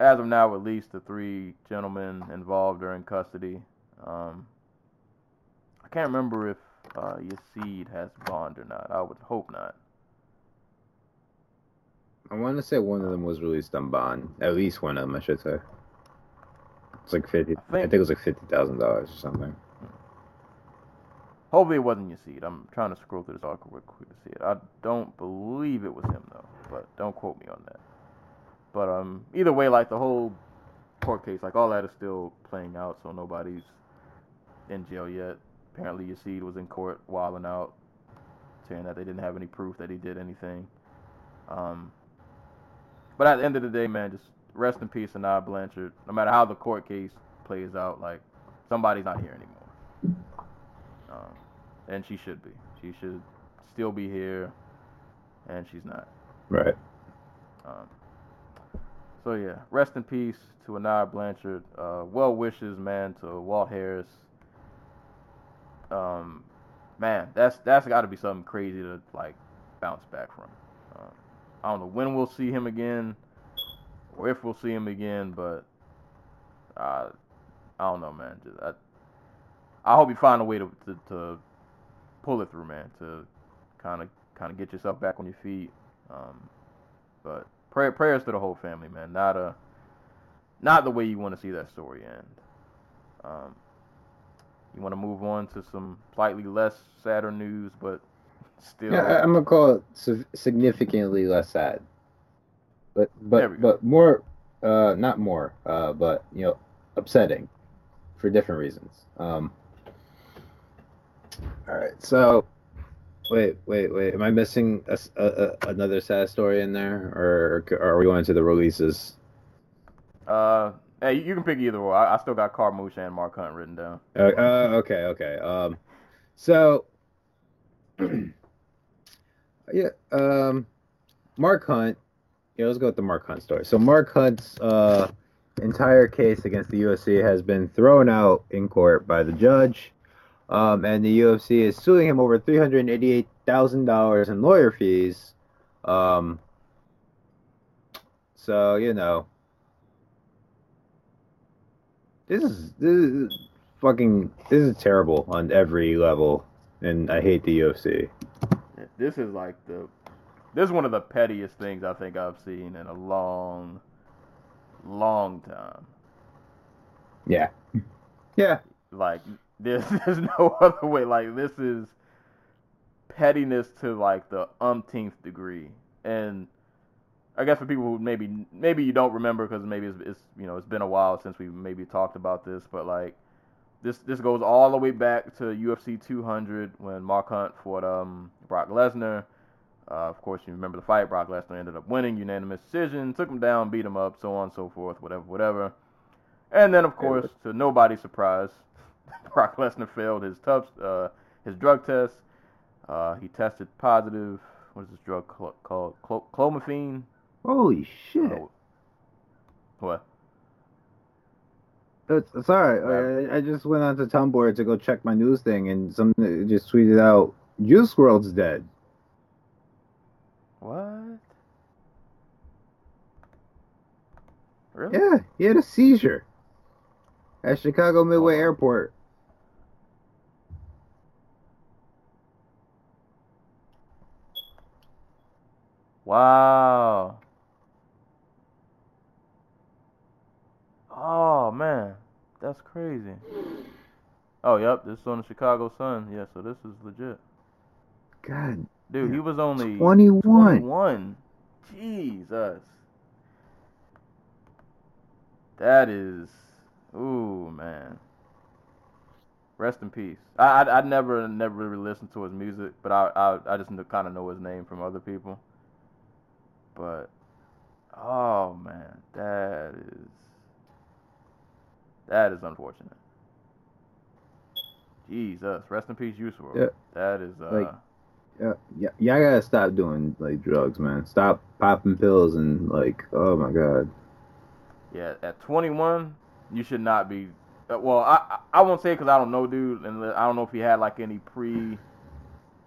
as of now, at least the three gentlemen involved are in custody. Um, I can't remember if uh, Yazeed has bond or not. I would hope not. I want to say one of them was released on bond. At least one of them, I should say. It's like fifty. I I think, think- it was like fifty thousand dollars or something. Hopefully, it wasn't Yazeed. I'm trying to scroll through this article real quick to see it. I don't believe it was him though, but don't quote me on that. But um, either way, like the whole court case, like all that is still playing out, so nobody's in jail yet. Apparently, Yazeed was in court wilding out, saying that they didn't have any proof that he did anything. Um, but at the end of the day, man, just rest in peace, Aniah Blanchard. No matter how the court case plays out, like somebody's not here anymore. Um, and she should be. She should still be here, and she's not. Right. Um, so yeah, rest in peace to Aniah Blanchard. Uh, well wishes, man, to Walt Harris. Um, man, that's that's got to be something crazy to like bounce back from. Uh, I don't know when we'll see him again, or if we'll see him again, but uh, I don't know, man. Just, I, I hope you find a way to, to, to pull it through, man. To kind of kind of get yourself back on your feet. Um, but pray, prayers to the whole family, man. Not a not the way you want to see that story end. Um, you want to move on to some slightly less sadder news, but still. Yeah, I'm gonna call it significantly less sad, but but but more, uh, not more, uh, but you know, upsetting for different reasons. Um. All right, so wait, wait, wait. Am I missing a a a- another sad story in there, or, or are we going to the releases? Uh, hey, you can pick either one. I, I still got Carmouche and Mark Hunt written down. Uh, uh, okay, okay. Um, so, yeah, um, Mark Hunt. Yeah, let's go with the Mark Hunt story. So, Mark Hunt's uh, entire case against the UFC has been thrown out in court by the judge, um, and the UFC is suing him over three hundred eighty-eight thousand dollars in lawyer fees. Um, so you know, this is this is fucking this is terrible on every level, and I hate the UFC. This is like the this is one of the pettiest things I think I've seen in a long, long time. Yeah, yeah, Like there's there's no other way. Like this is pettiness to like the umpteenth degree. And I guess for people who maybe maybe you don't remember because maybe it's, it's you know it's been a while since we maybe talked about this, but like this this goes all the way back to UFC 200 when Mark Hunt fought um Brock Lesnar. Uh, of course, you remember the fight. Brock Lesnar ended up winning, unanimous decision, took him down, beat him up, so on and so forth, whatever, whatever. And then, of course, to nobody's surprise, Brock Lesnar failed his tough, uh, his drug test. Uh, he tested positive. What is this drug cl- called? Clo- clomiphene. holy shit. Oh, what? It's, right. I, I just went onto Tumblr to go check my news thing, and something just tweeted out, "Juice WRLD's dead." What? Really? Yeah, he had a seizure at Chicago Midway. Airport. Wow. Oh man, that's crazy. Oh, yep, this is on the Chicago Sun. Yeah, so this is legit. God, Dude, he was only 21. 21. Jesus. That is, ooh man. Rest in peace. I I, I never never really listened to his music, but I I, I just kind of know his name from other people. But oh man, that is that is unfortunate. Jesus, rest in peace, WRLD. Yeah. That is uh. Like- Yeah, yeah, y'all gotta stop doing like drugs, man. Stop popping pills and like, oh my god. Yeah, at 21, you should not be. uh, Well, I I- won't say because I don't know, dude, and I don't know if he had like any pre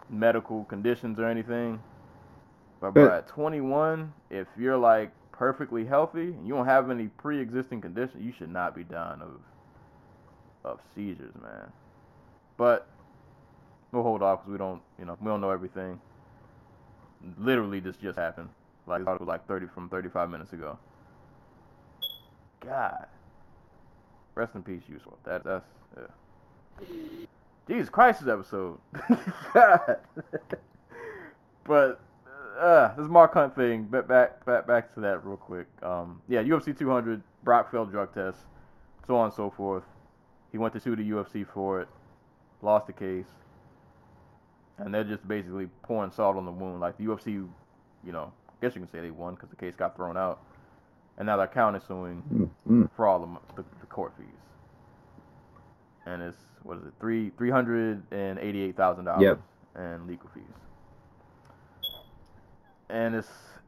medical conditions or anything. But bro, at 21, if you're like perfectly healthy and you don't have any pre-existing conditions, you should not be dying of of seizures, man. But we'll hold off because we don't, you know, we don't know everything. Literally, this just happened. Like it was like 30 from 35 minutes ago. God. Rest in peace, WRLD. That that's yeah. Jesus Christ, this episode. God. but uh, this Mark Hunt thing. Back back back back to that real quick. Um, yeah, UFC 200. Brock failed drug test, so on and so forth. He went to sue the UFC for it, lost the case, and they're just basically pouring salt on the wound. Like the UFC, you know, I guess you can say they won because the case got thrown out, and now they're counter suing Mm, mm. for all the, the, the court fees. And it's what is it three three hundred and eighty eight thousand dollars Yep. and legal fees. And it's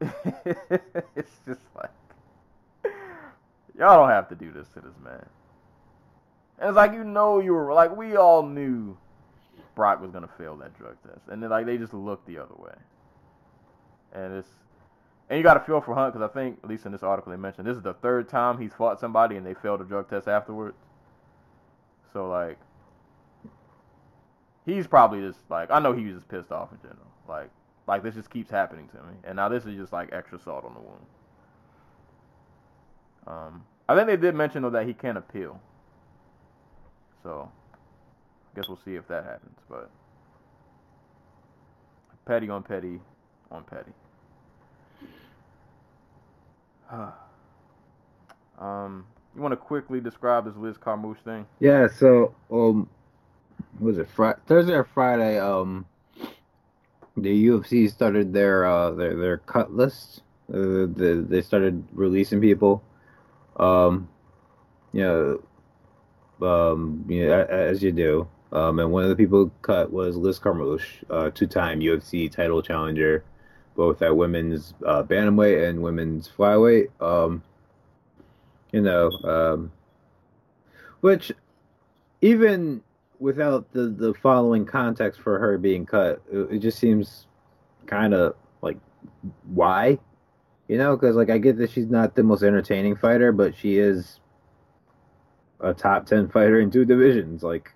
it's just like y'all don't have to do this to this man. And it's like you know you were like we all knew Brock was gonna fail that drug test, and then like they just looked the other way. And it's and you got to feel for Hunt because I think at least in this article they mentioned this is the third time he's fought somebody and they failed a drug test afterwards. So like he's probably just like I know he was just pissed off in general. Like like this just keeps happening to me, and now this is just like extra salt on the wound. Um, I think they did mention though that he can appeal. So guess we'll see if that happens. But petty on petty on petty. um, you want to quickly describe this Liz Carmouche thing? Yeah. So um, was it Friday, Thursday or Friday? Um, the UFC started their uh their their cut list. Uh, the, they started releasing people. Um, you know, um, you know, as you do. Um, and one of the people cut was Liz Carmouche, uh, two-time UFC title challenger, both at women's uh, bantamweight and women's flyweight. Um, you know, um, which even without the the following context for her being cut, it, it just seems kind of like why, you know? Because like I get that she's not the most entertaining fighter, but she is a top ten fighter in two divisions, like.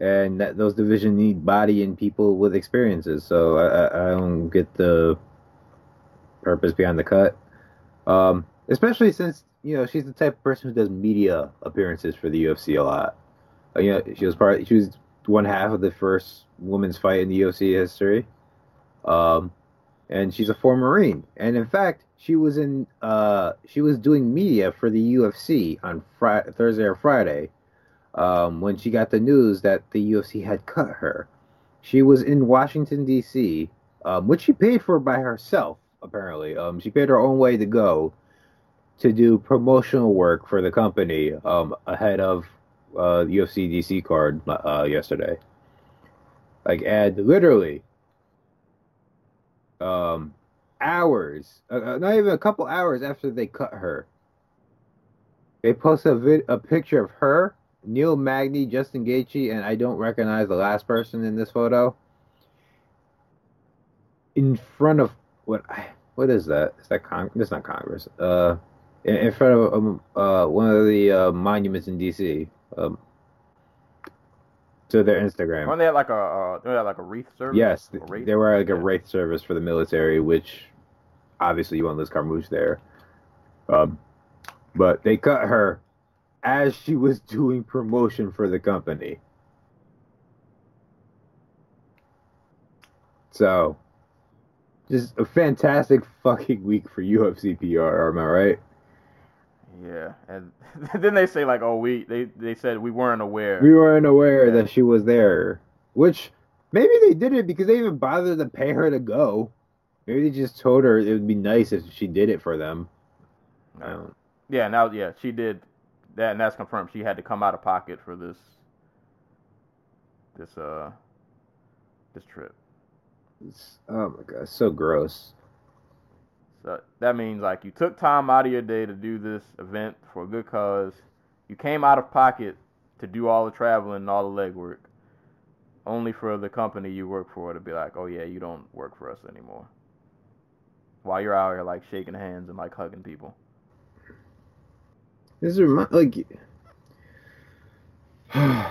And that those divisions need body and people with experiences, so I, I don't get the purpose behind the cut. Um, especially since you know she's the type of person who does media appearances for the UFC a lot. Uh, you know, she was part. She was one half of the first women's fight in the UFC history. Um, and she's a former Marine. And in fact, she was in. Uh, she was doing media for the UFC on Friday, Thursday or Friday, um, when she got the news that the UFC had cut her. She was in Washington D.C., um, which she paid for by herself. Apparently, um, she paid her own way to go to do promotional work for the company um, ahead of uh, UFC DC card uh, yesterday. Like, and literally, um, hours, uh, uh, not even a couple hours after they cut her, they posted a, vid- a picture of her, Neil Magny, Justin Gaethje, and I don't recognize the last person in this photo. In front of what? What is that? Is that Congress? That's not Congress. Uh, in, in front of um, uh, one of the uh, monuments in DC. Um, to their Instagram. Weren't they had like a uh, they had like a wreath service? Yes, wreath? they were like a wraith service for the military, which obviously you want Liz Carmouche there. Um, but they cut her as she was doing promotion for the company. So, just a fantastic fucking week for UFC PR, am I right? Yeah, and then they say like, oh, we they they said we weren't aware. We weren't aware Yeah. that she was there, which maybe they did it because they even bothered to pay her to go. Maybe they just told her it would be nice if she did it for them. I don't. Yeah, now yeah, she did that, and that's confirmed. She had to come out of pocket for this this uh this trip. It's, oh my god, so gross. So that means like you took time out of your day to do this event for a good cause. You came out of pocket to do all the traveling and all the legwork, only for the company you work for to be like, oh yeah, you don't work for us anymore. While you're out here like shaking hands and like hugging people. This is remi- like,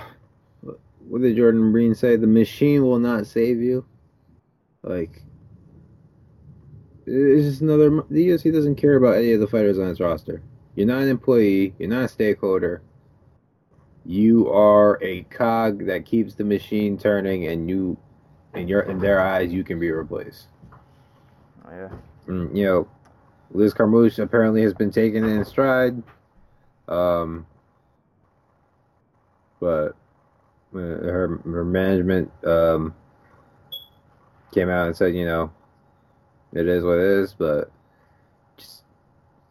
what did Jordan Breen say? The machine will not save you. Like, it's just another. The UFC doesn't care about any of the fighters on its roster. You're not an employee. You're not a stakeholder. You are a cog that keeps the machine turning, and you, in your in their eyes, you can be replaced. Oh, yeah. Mm, you know, Liz Carmouche apparently has been taken in stride. Um, but uh, her her management um came out and said, you know, it is what it is. But just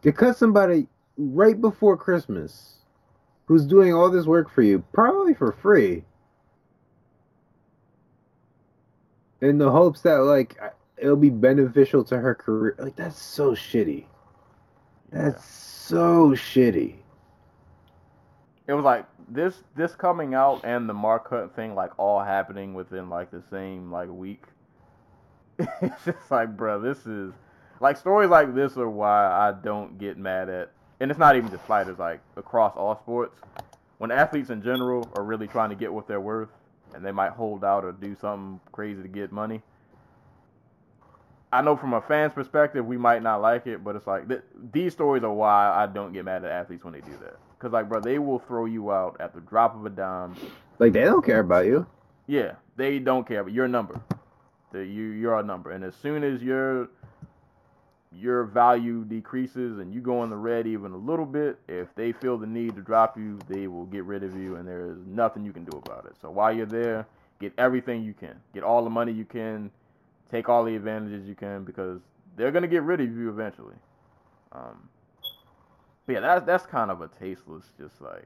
to cut somebody right before Christmas, who's doing all this work for you, probably for free, in the hopes that like it'll be beneficial to her career. Like that's so shitty. That's so shitty. It was like this this coming out and the Mark Hunt thing like all happening within like the same like week. it's just like, bro, this is like stories like this are why I don't get mad at, and it's not even just fighters, like across all sports. When athletes in general are really trying to get what they're worth, and they might hold out or do something crazy to get money. I know from a fan's perspective, we might not like it, but it's like th- these stories are why I don't get mad at athletes when they do that. Cause like, bro, they will throw you out at the drop of a dime. Like they don't care about you. Yeah, they don't care, but you're a number. The, you you're a number, and as soon as your your value decreases and you go in the red even a little bit, if they feel the need to drop you, they will get rid of you, and there is nothing you can do about it. So while you're there, get everything you can, get all the money you can, take all the advantages you can, because they're gonna get rid of you eventually. Um, but yeah, that's that's kind of a tasteless, just like.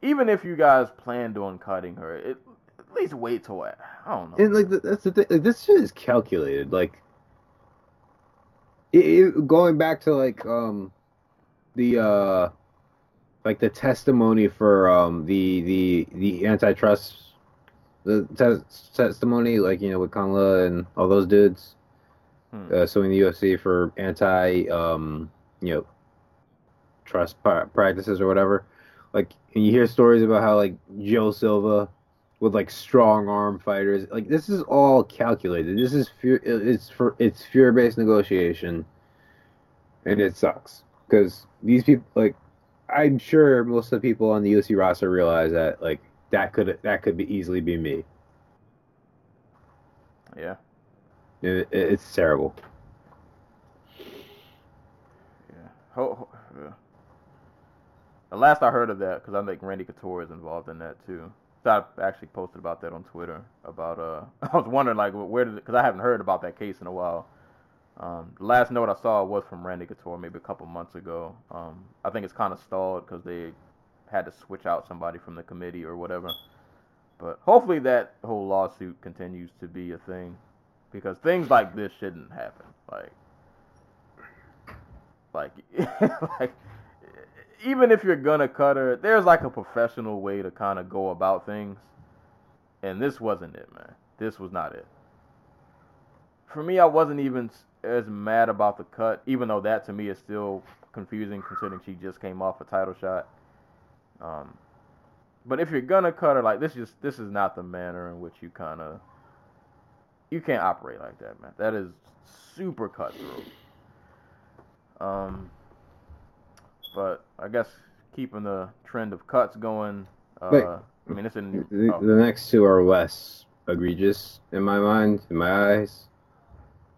Even if you guys planned on cutting her, it, at least wait till I don't know. And like that's the thing. Like, this shit is calculated. Like it, it- going back to like um the uh like the testimony for um the the the antitrust the tes- testimony like you know with Cung Le and all those dudes Hmm. uh, suing the UFC for anti um you know trust practices or whatever. Like and you hear stories about how like Joe Silva with like strong arm fighters. Like this is all calculated. This is fear. It's for it's fear based negotiation, and it sucks because these people like I'm sure most of the people on the UFC roster realize that like that could that could be easily be me. Yeah, It, it- it's terrible. yeah. Ho- ho- yeah. The last I heard of that, because I think Randy Couture is involved in that too. So I actually posted about that on Twitter. About uh, I was wondering like where did because I haven't heard about that case in a while. Um, the last note I saw was from Randy Couture maybe a couple months ago. Um, I think it's kind of stalled because they had to switch out somebody from the committee or whatever. But hopefully that whole lawsuit continues to be a thing because things like this shouldn't happen. Like, like, like, even if you're gonna cut her, there's like a professional way to kind of go about things, and this wasn't it, man. This was not it. For me, I wasn't even as mad about the cut, even though that to me is still confusing considering she just came off a title shot. Um, but if you're gonna cut her, like this, just this is not the manner in which you kind of you can't operate like that, man. That is super cutthroat. Um, but I guess keeping the trend of cuts going. Uh, Wait. I mean, it's in. The, oh, the next two are less egregious in my mind, in my eyes,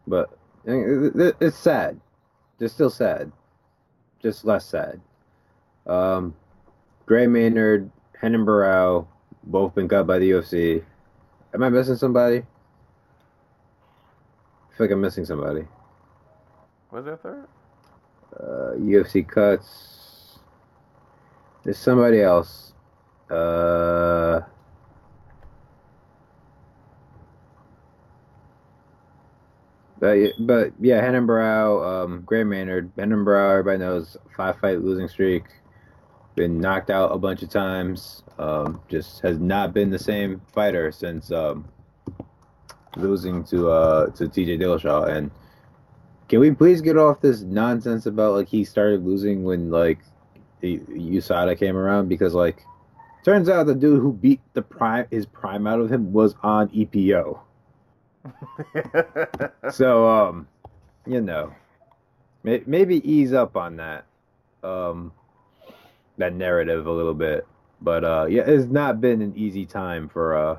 but it- it- it's sad. They're still sad, just less sad. Um, Gray Maynard, Renan Barão, both been cut by the UFC. Am I missing somebody? I feel like I'm missing somebody. was there a third? Uh, UFC cuts. There's somebody else. Uh, but but yeah, Renan Barão, um, Gray Maynard, Renan Barão, everybody knows five fight losing streak. Been knocked out a bunch of times. Um, just has not been the same fighter since um, losing to uh to TJ Dillashaw. And can we please get off this nonsense about like he started losing when like the USADA came around because like turns out the dude who beat the prime his prime out of him was on EPO. So um, you know, may, maybe ease up on that um that narrative a little bit. But uh, yeah, it's not been an easy time for uh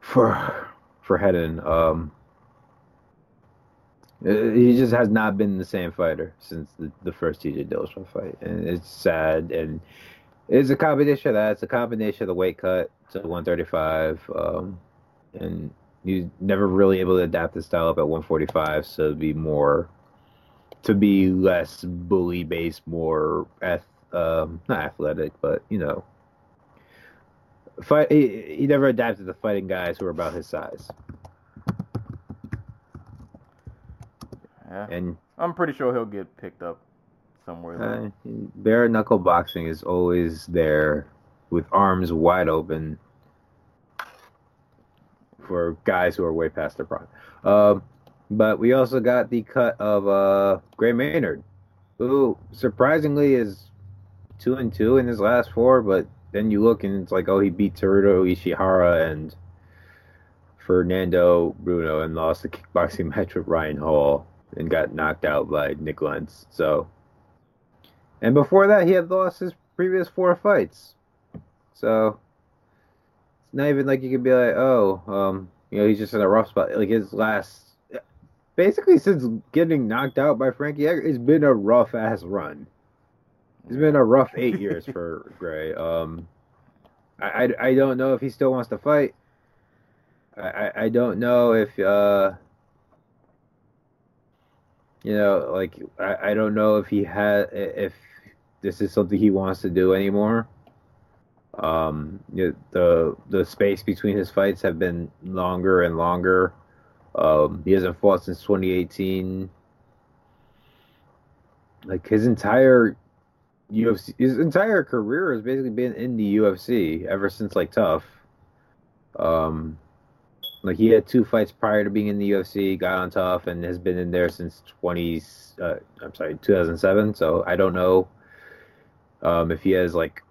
for for Hedden. Um, he just has not been the same fighter since the, the first TJ Dillashaw fight, and it's sad. And it's a combination of that. It's a combination of the weight cut to 135, um, and he's never really able to adapt his style up at 145, so be more, to be less bully based, more ath- um, not athletic, but you know, fight. He, he never adapted to fighting guys who are about his size. Yeah. And I'm pretty sure he'll get picked up somewhere. uh, bare knuckle boxing is always there with arms wide open for guys who are way past their prime. Um, but we also got the cut of uh, Gray Maynard, who surprisingly is two and two in his last four. But then you look and it's like, oh, he beat Teruto Ishihara and Fernando Bruno and lost the kickboxing match with Ryan Hall and got knocked out by Nik Lentz. So, and before that, he had lost his previous four fights. So it's not even like you could be like, oh, um, you know, he's just in a rough spot. Like his last, basically since getting knocked out by Frankie Edgar, it's been a rough ass run. It's been a rough eight years for Gray. Um, I, I, I don't know if he still wants to fight. I, I, I don't know if uh, you know, like I, I don't know if he had if this is something he wants to do anymore. Um, you know, the the space between his fights have been longer and longer. Um, he hasn't fought since 2018. Like his entire UFC, his entire career has basically been in the UFC ever since like TUF. Um, like he had two fights prior to being in the UFC, got on TUF, and has been in there since 20. Uh, I'm sorry, 2007. So I don't know um, if he has like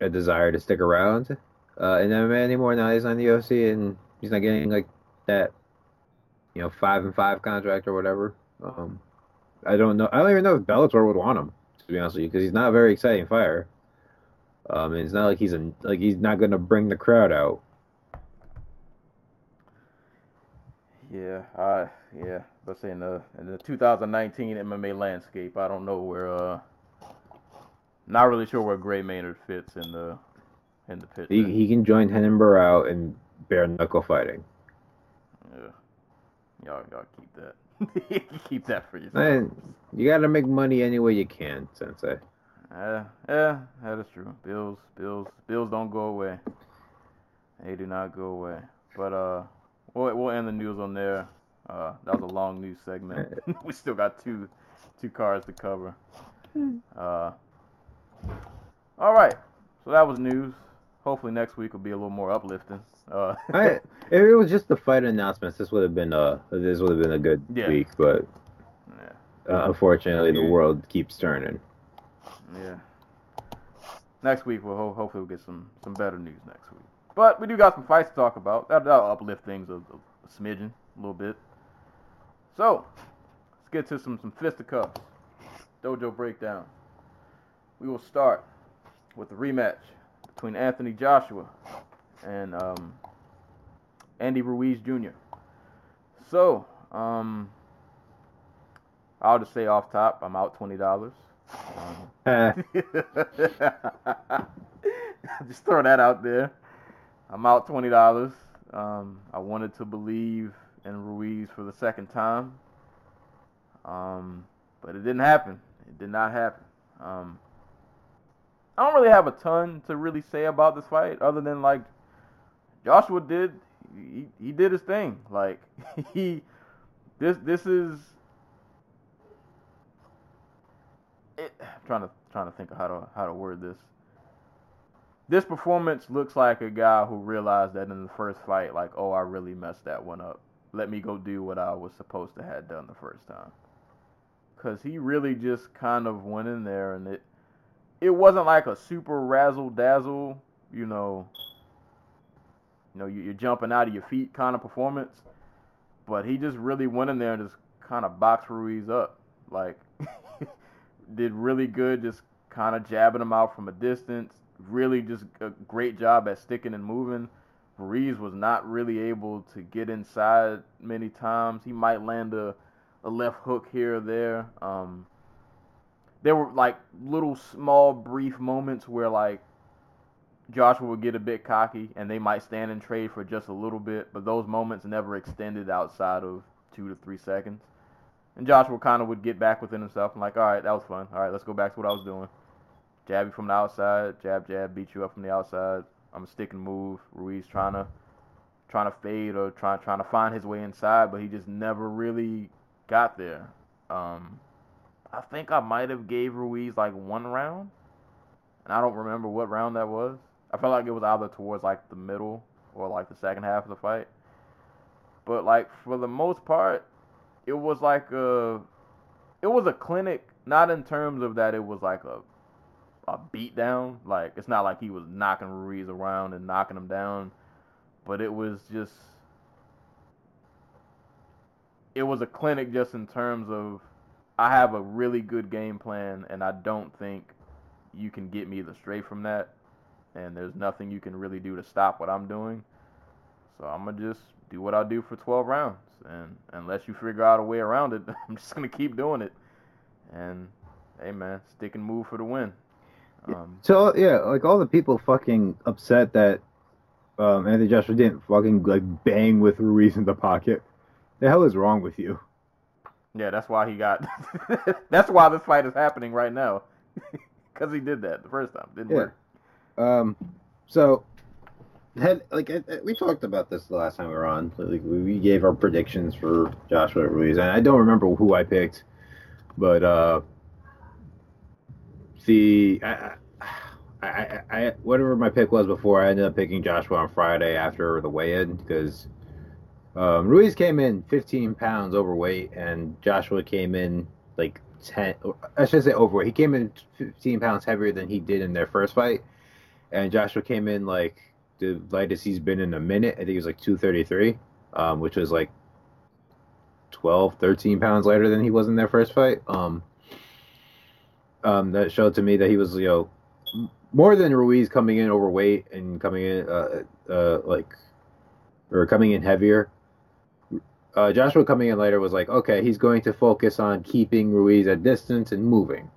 a desire to stick around uh, in MMA anymore. Now he's on the UFC and he's not getting like that, you know, five and five contract or whatever. Um, I don't know. I don't even know if Bellator would want him to be honest with you because he's not a very exciting fighter. Um, and it's not like he's a, like he's not going to bring the crowd out. Yeah, uh, yeah. But say in the in the 2019 MMA landscape, I don't know where. Uh, not really sure where Gray Maynard fits in the in the picture. He, he can join Henenberg out in bare knuckle fighting. yeah, y'all y'all keep that. keep that for yourself. Man, you got to make money any way you can, Sensei. Yeah, yeah, that is true. Bills, bills, bills don't go away. They do not go away. But uh, we'll we'll end the news on there. Uh, that was a long news segment. we still got two two cars to cover. Uh, all right. So that was news. Hopefully next week will be a little more uplifting. Uh, I, if it was just the fight announcements, this would have been a this would have been a good Yeah. week. But yeah, uh, unfortunately, the world keeps turning. yeah. Next week we'll ho- hopefully we'll get some some better news next week. But we do got some fights to talk about. That, that'll uplift things a, a smidgen, a little bit. So let's get to some some fisticuffs. Dojo breakdown. We will start with the rematch between Anthony Joshua and um, Andy Ruiz Jr. So, um, I'll just say off top, I'm out twenty dollars. Um, just throw that out there. I'm out twenty dollars. Um, I wanted to believe in Ruiz for the second time, um, but it didn't happen. It did not happen. Um, I don't really have a ton to really say about this fight, other than like Joshua did. He, he did his thing. Like he, this this is. It, I'm trying to trying to think of how to how to word this. This performance looks like a guy who realized that in the first fight, like, oh, I really messed that one up. Let me go do what I was supposed to have done the first time. Cause he really just kind of went in there and it it wasn't like a super razzle dazzle, you know, you know, you- you're jumping out of your feet kind of performance. But he just really went in there and just kind of boxed Ruiz up. Like, did really good just kind of jabbing him out from a distance. Really just a great job at sticking and moving. Ruiz was not really able to get inside many times. He might land a, a left hook here or there. Um, there were like little small brief moments where like Joshua would get a bit cocky and they might stand and trade for just a little bit, but those moments never extended outside of two to three seconds. And Joshua kind of would get back within himself and like, all right, that was fun. All right, let's go back to what I was doing. Jab you from the outside, jab, jab, beat you up from the outside. I'm a stick and move. Ruiz trying to trying to fade or trying trying to find his way inside, but he just never really got there, um, I think I might have gave Ruiz like one round, and I don't remember what round that was. I felt like it was either towards like the middle or like the second half of the fight. But like for the most part, it was like a, it was a clinic. Not in terms of that it was like a, a beat down. Like it's not like he was knocking Ruiz around and knocking him down, but it was just, it was a clinic just in terms of, I have a really good game plan and I don't think you can get me the straight from that and there's nothing you can really do to stop what I'm doing. So I'm gonna just do what I do for 12 rounds, and unless you figure out a way around it, I'm just gonna keep doing it. And hey, man, stick and move for the win. Um, so yeah, like all the people fucking upset that um, Anthony Joshua didn't fucking like bang with Ruiz in the pocket. The hell is wrong with you? Yeah, that's why he got. that's why this fight is happening right now, because he did that the first time. Didn't yeah. work. Um, so had like we talked about this the last time we were on. Like we gave our predictions for Joshua Ruiz, and I don't remember who I picked, but uh, the I, I, I, whatever my pick was before, I ended up picking Joshua on Friday after the weigh-in because um, Ruiz came in 15 pounds overweight, and Joshua came in like 10. I should say overweight. He came in 15 pounds heavier than he did in their first fight, and Joshua came in like the lightest he's been in a minute. I think he was like 233, um, which was like 12, 13 pounds lighter than he was in their first fight. Um, um, that showed to me that he was, you know, more than Ruiz coming in overweight and coming in, uh, uh, like, or coming in heavier. Uh, Joshua coming in later was like, okay, he's going to focus on keeping Ruiz at distance and moving.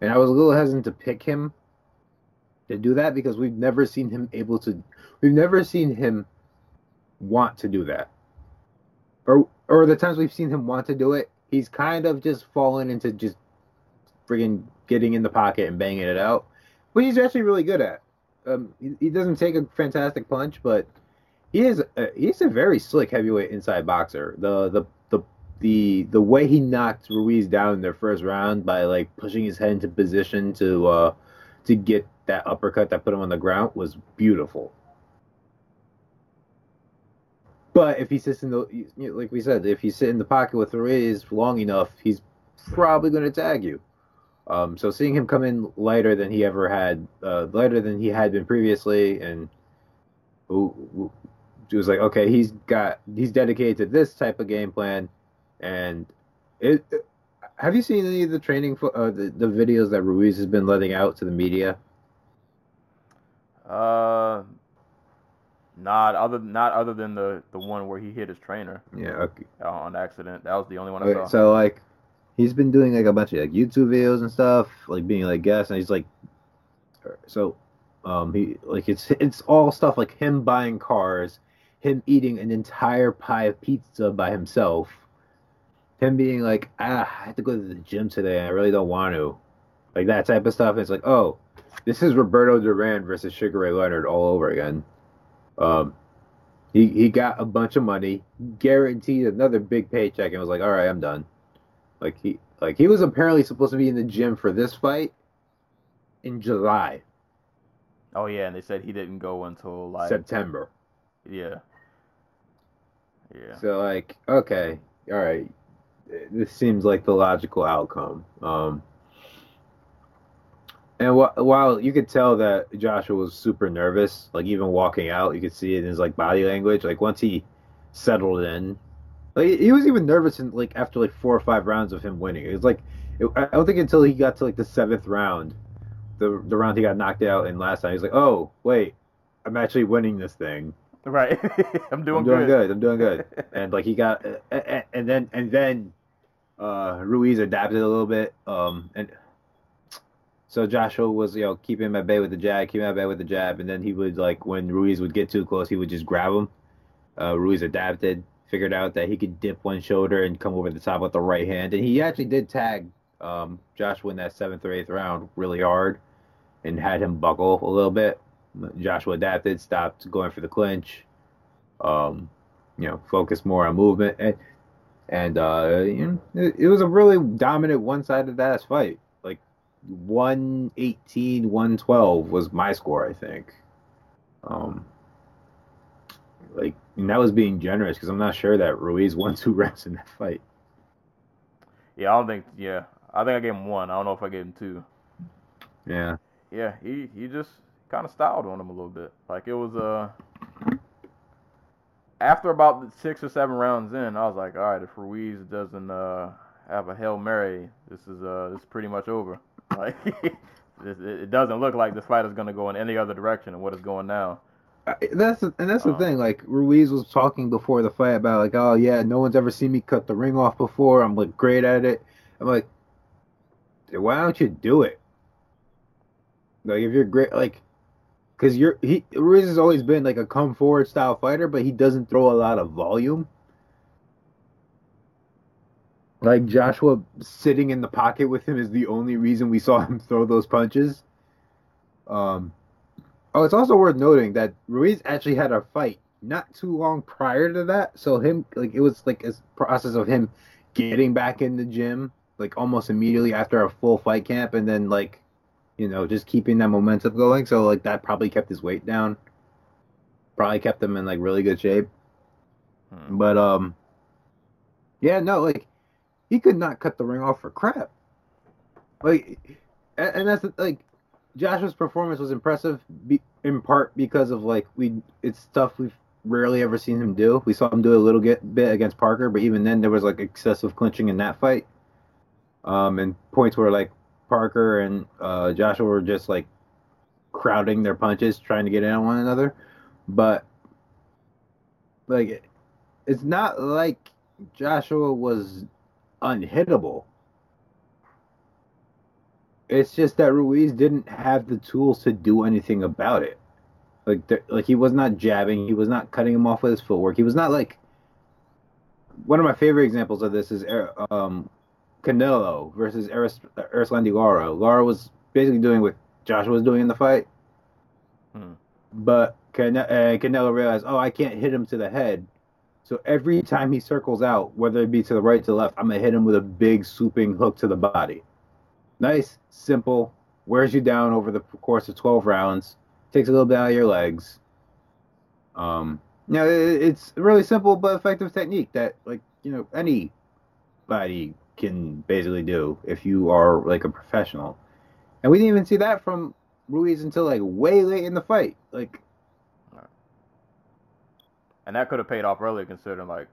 And I was a little hesitant to pick him to do that because we've never seen him able to we've never seen him want to do that. Or or the times we've seen him want to do it, he's kind of just fallen into just friggin' getting in the pocket and banging it out, which he's actually really good at. Um, he, he doesn't take a fantastic punch, but he is a, he's a very slick heavyweight inside boxer. The the the the the way he knocked Ruiz down in their first round by like pushing his head into position to uh to get that uppercut that put him on the ground was beautiful. But if he sits in the, like we said, if he sit in the pocket with Ruiz long enough, he's probably going to tag you. Um, so seeing him come in lighter than he ever had, uh, lighter than he had been previously, and it was like, okay, he's got, he's dedicated to this type of game plan, and it. Have you seen any of the training, uh, the, the videos that Ruiz has been letting out to the media? Uh, not other not other than the the one where he hit his trainer. Yeah. Okay. On accident. That was the only one I saw. So like, he's been doing like a bunch of like YouTube videos and stuff, like being like guest, and he's like, so, um, he like it's it's all stuff like him buying cars, him eating an entire pie of pizza by himself, him being like, ah, I have to go to the gym today. I really don't want to, like that type of stuff. It's like, oh, this is Roberto Duran versus Sugar Ray Leonard all over again. Um, he he got a bunch of money, guaranteed another big paycheck, and was like, "All right, I'm done." Like he like he was apparently supposed to be in the gym for this fight in July. Oh yeah, and they said he didn't go until like September. Yeah. Yeah. So like, okay, all right, this seems like the logical outcome. Um, and wh- while you could tell that Joshua was super nervous, like even walking out, you could see it in his like body language. Like once he settled in, like he was even nervous in like after like four or five rounds of him winning. It was like it, I don't think until he got to like the seventh round, the the round he got knocked out in last time, he's like, oh wait, I'm actually winning this thing. Right, I'm doing. I'm doing good. good. I'm doing good. and like he got, and then and then uh Ruiz adapted a little bit. Um, and so Joshua was, you know, keeping him at bay with the jab, keeping him at bay with the jab, and then he would like when Ruiz would get too close, he would just grab him. Uh, Ruiz adapted, figured out that he could dip one shoulder and come over the top with the right hand, and he actually did tag um, Joshua in that seventh or eighth round really hard, and had him buckle a little bit. Joshua adapted, stopped going for the clinch, um, you know, focused more on movement, and and uh, you know, it, it was a really dominant one-sided ass fight. Like 118, 112 was my score, I think. Um, like and that was being generous because I'm not sure that Ruiz won two rounds in that fight. Yeah, I don't think. Yeah, I think I gave him one. I don't know if I gave him two. Yeah. Yeah, he he just kind of styled on him a little bit. Like it was uh after about six or seven rounds in, I was like, all right, if Ruiz doesn't uh have a hail mary, this is uh this is pretty much over. Like it, it doesn't look like this fight is gonna go in any other direction than what it's going now. That's and that's the Um, thing. Like Ruiz was talking before the fight about like, oh yeah, no one's ever seen me cut the ring off before. I'm like great at it. I'm like, "Then why don't you do it? Like if you're great, like, because you're he Ruiz has always been like a come forward style fighter, but he doesn't throw a lot of volume. Like Joshua sitting in the pocket with him is the only reason we saw him throw those punches. Um, Oh, it's also worth noting that Ruiz actually had a fight not too long prior to that. So him like it was like a process of him getting back in the gym like almost immediately after a full fight camp and then like you know just keeping that momentum going. So like that probably kept his weight down. Probably kept him in like really good shape. Hmm. But um yeah, no, like he could not cut the ring off for crap. Like and, and that's like Joshua's performance was impressive be, in part because of like we it's stuff we've rarely ever seen him do. We saw him do a little get, bit against Parker, but even then there was like excessive clinching in that fight. Um and points where like Parker and uh Joshua were just like crowding their punches trying to get in on one another. But like it's not like Joshua was unhittable. It's just that Ruiz didn't have the tools to do anything about it. Like, there, like he was not jabbing. He was not cutting him off with his footwork. He was not like. One of my favorite examples of this is Er- um, Canelo versus Eris- Erislandy Lara. Lara was basically doing what Joshua was doing in the fight, Hmm. but Cane- uh, Canelo realized, oh, I can't hit him to the head. So every time he circles out, whether it be to the right, to the left, I'm gonna hit him with a big swooping hook to the body. Nice, simple, wears you down over the course of 12 rounds, takes a little bit out of your legs. Um, you know, it, it's really simple but effective technique that, like, you know, anybody can basically do if you are like a professional. And we didn't even see that from Ruiz until like way late in the fight. Like, And that could have paid off earlier, considering like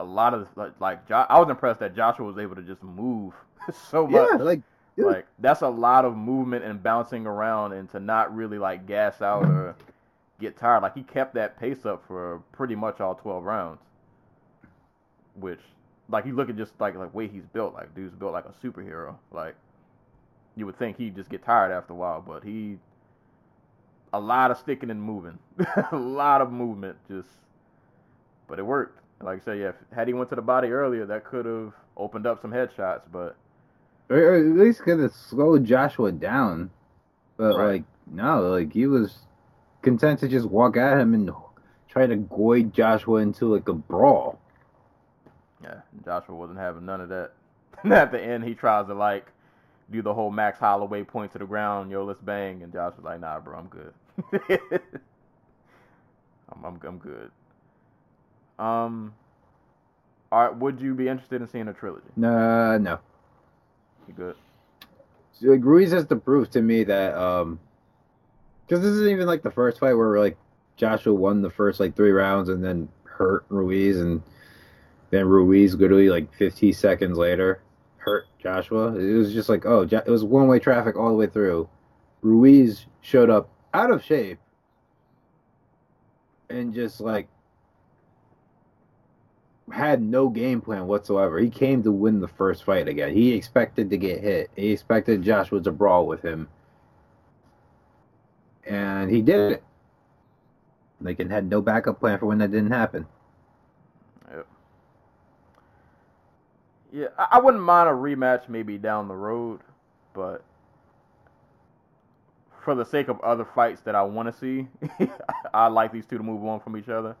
a lot of like, like jo- I was impressed that Joshua was able to just move so much. yeah, like, yeah. Like that's a lot of movement and bouncing around, and to not really like gas out or get tired. Like he kept that pace up for pretty much all twelve rounds. Which, like, you look at just like like way he's built. Like dude's built like a superhero. Like you would think he'd just get tired after a while, but he a lot of sticking and moving, a lot of movement. Just, but it worked. Like I said, yeah. if- Had he went to the body earlier, that could have opened up some headshots, but. or, or at least could have slowed Joshua down. But Right. like, no, like he was content to just walk at him and try to goad Joshua into like a brawl. Yeah, Joshua wasn't having none of that. At the end, he tries to like do the whole Max Holloway point to the ground, yo, let's bang, and Joshua's like, nah, bro, I'm good. I'm, I'm I'm good. Um, all right, would you be interested in seeing a trilogy? Nah, no. You good? So, like Ruiz has to prove to me that um because this isn't even like the first fight where like Joshua won the first like three rounds and then hurt Ruiz and then Ruiz literally like 15 seconds later hurt Joshua. It was just like oh it was one way traffic all the way through. Ruiz showed up out of shape and just like had no game plan whatsoever. He came to win the first fight again. He expected to get hit. He expected Joshua to brawl with him. And he did it. Lincoln had no backup plan for when that didn't happen. Yep. Yeah, I, wouldn't mind a rematch maybe down the road, but for the sake of other fights that I want to see, I like these two to move on from each other,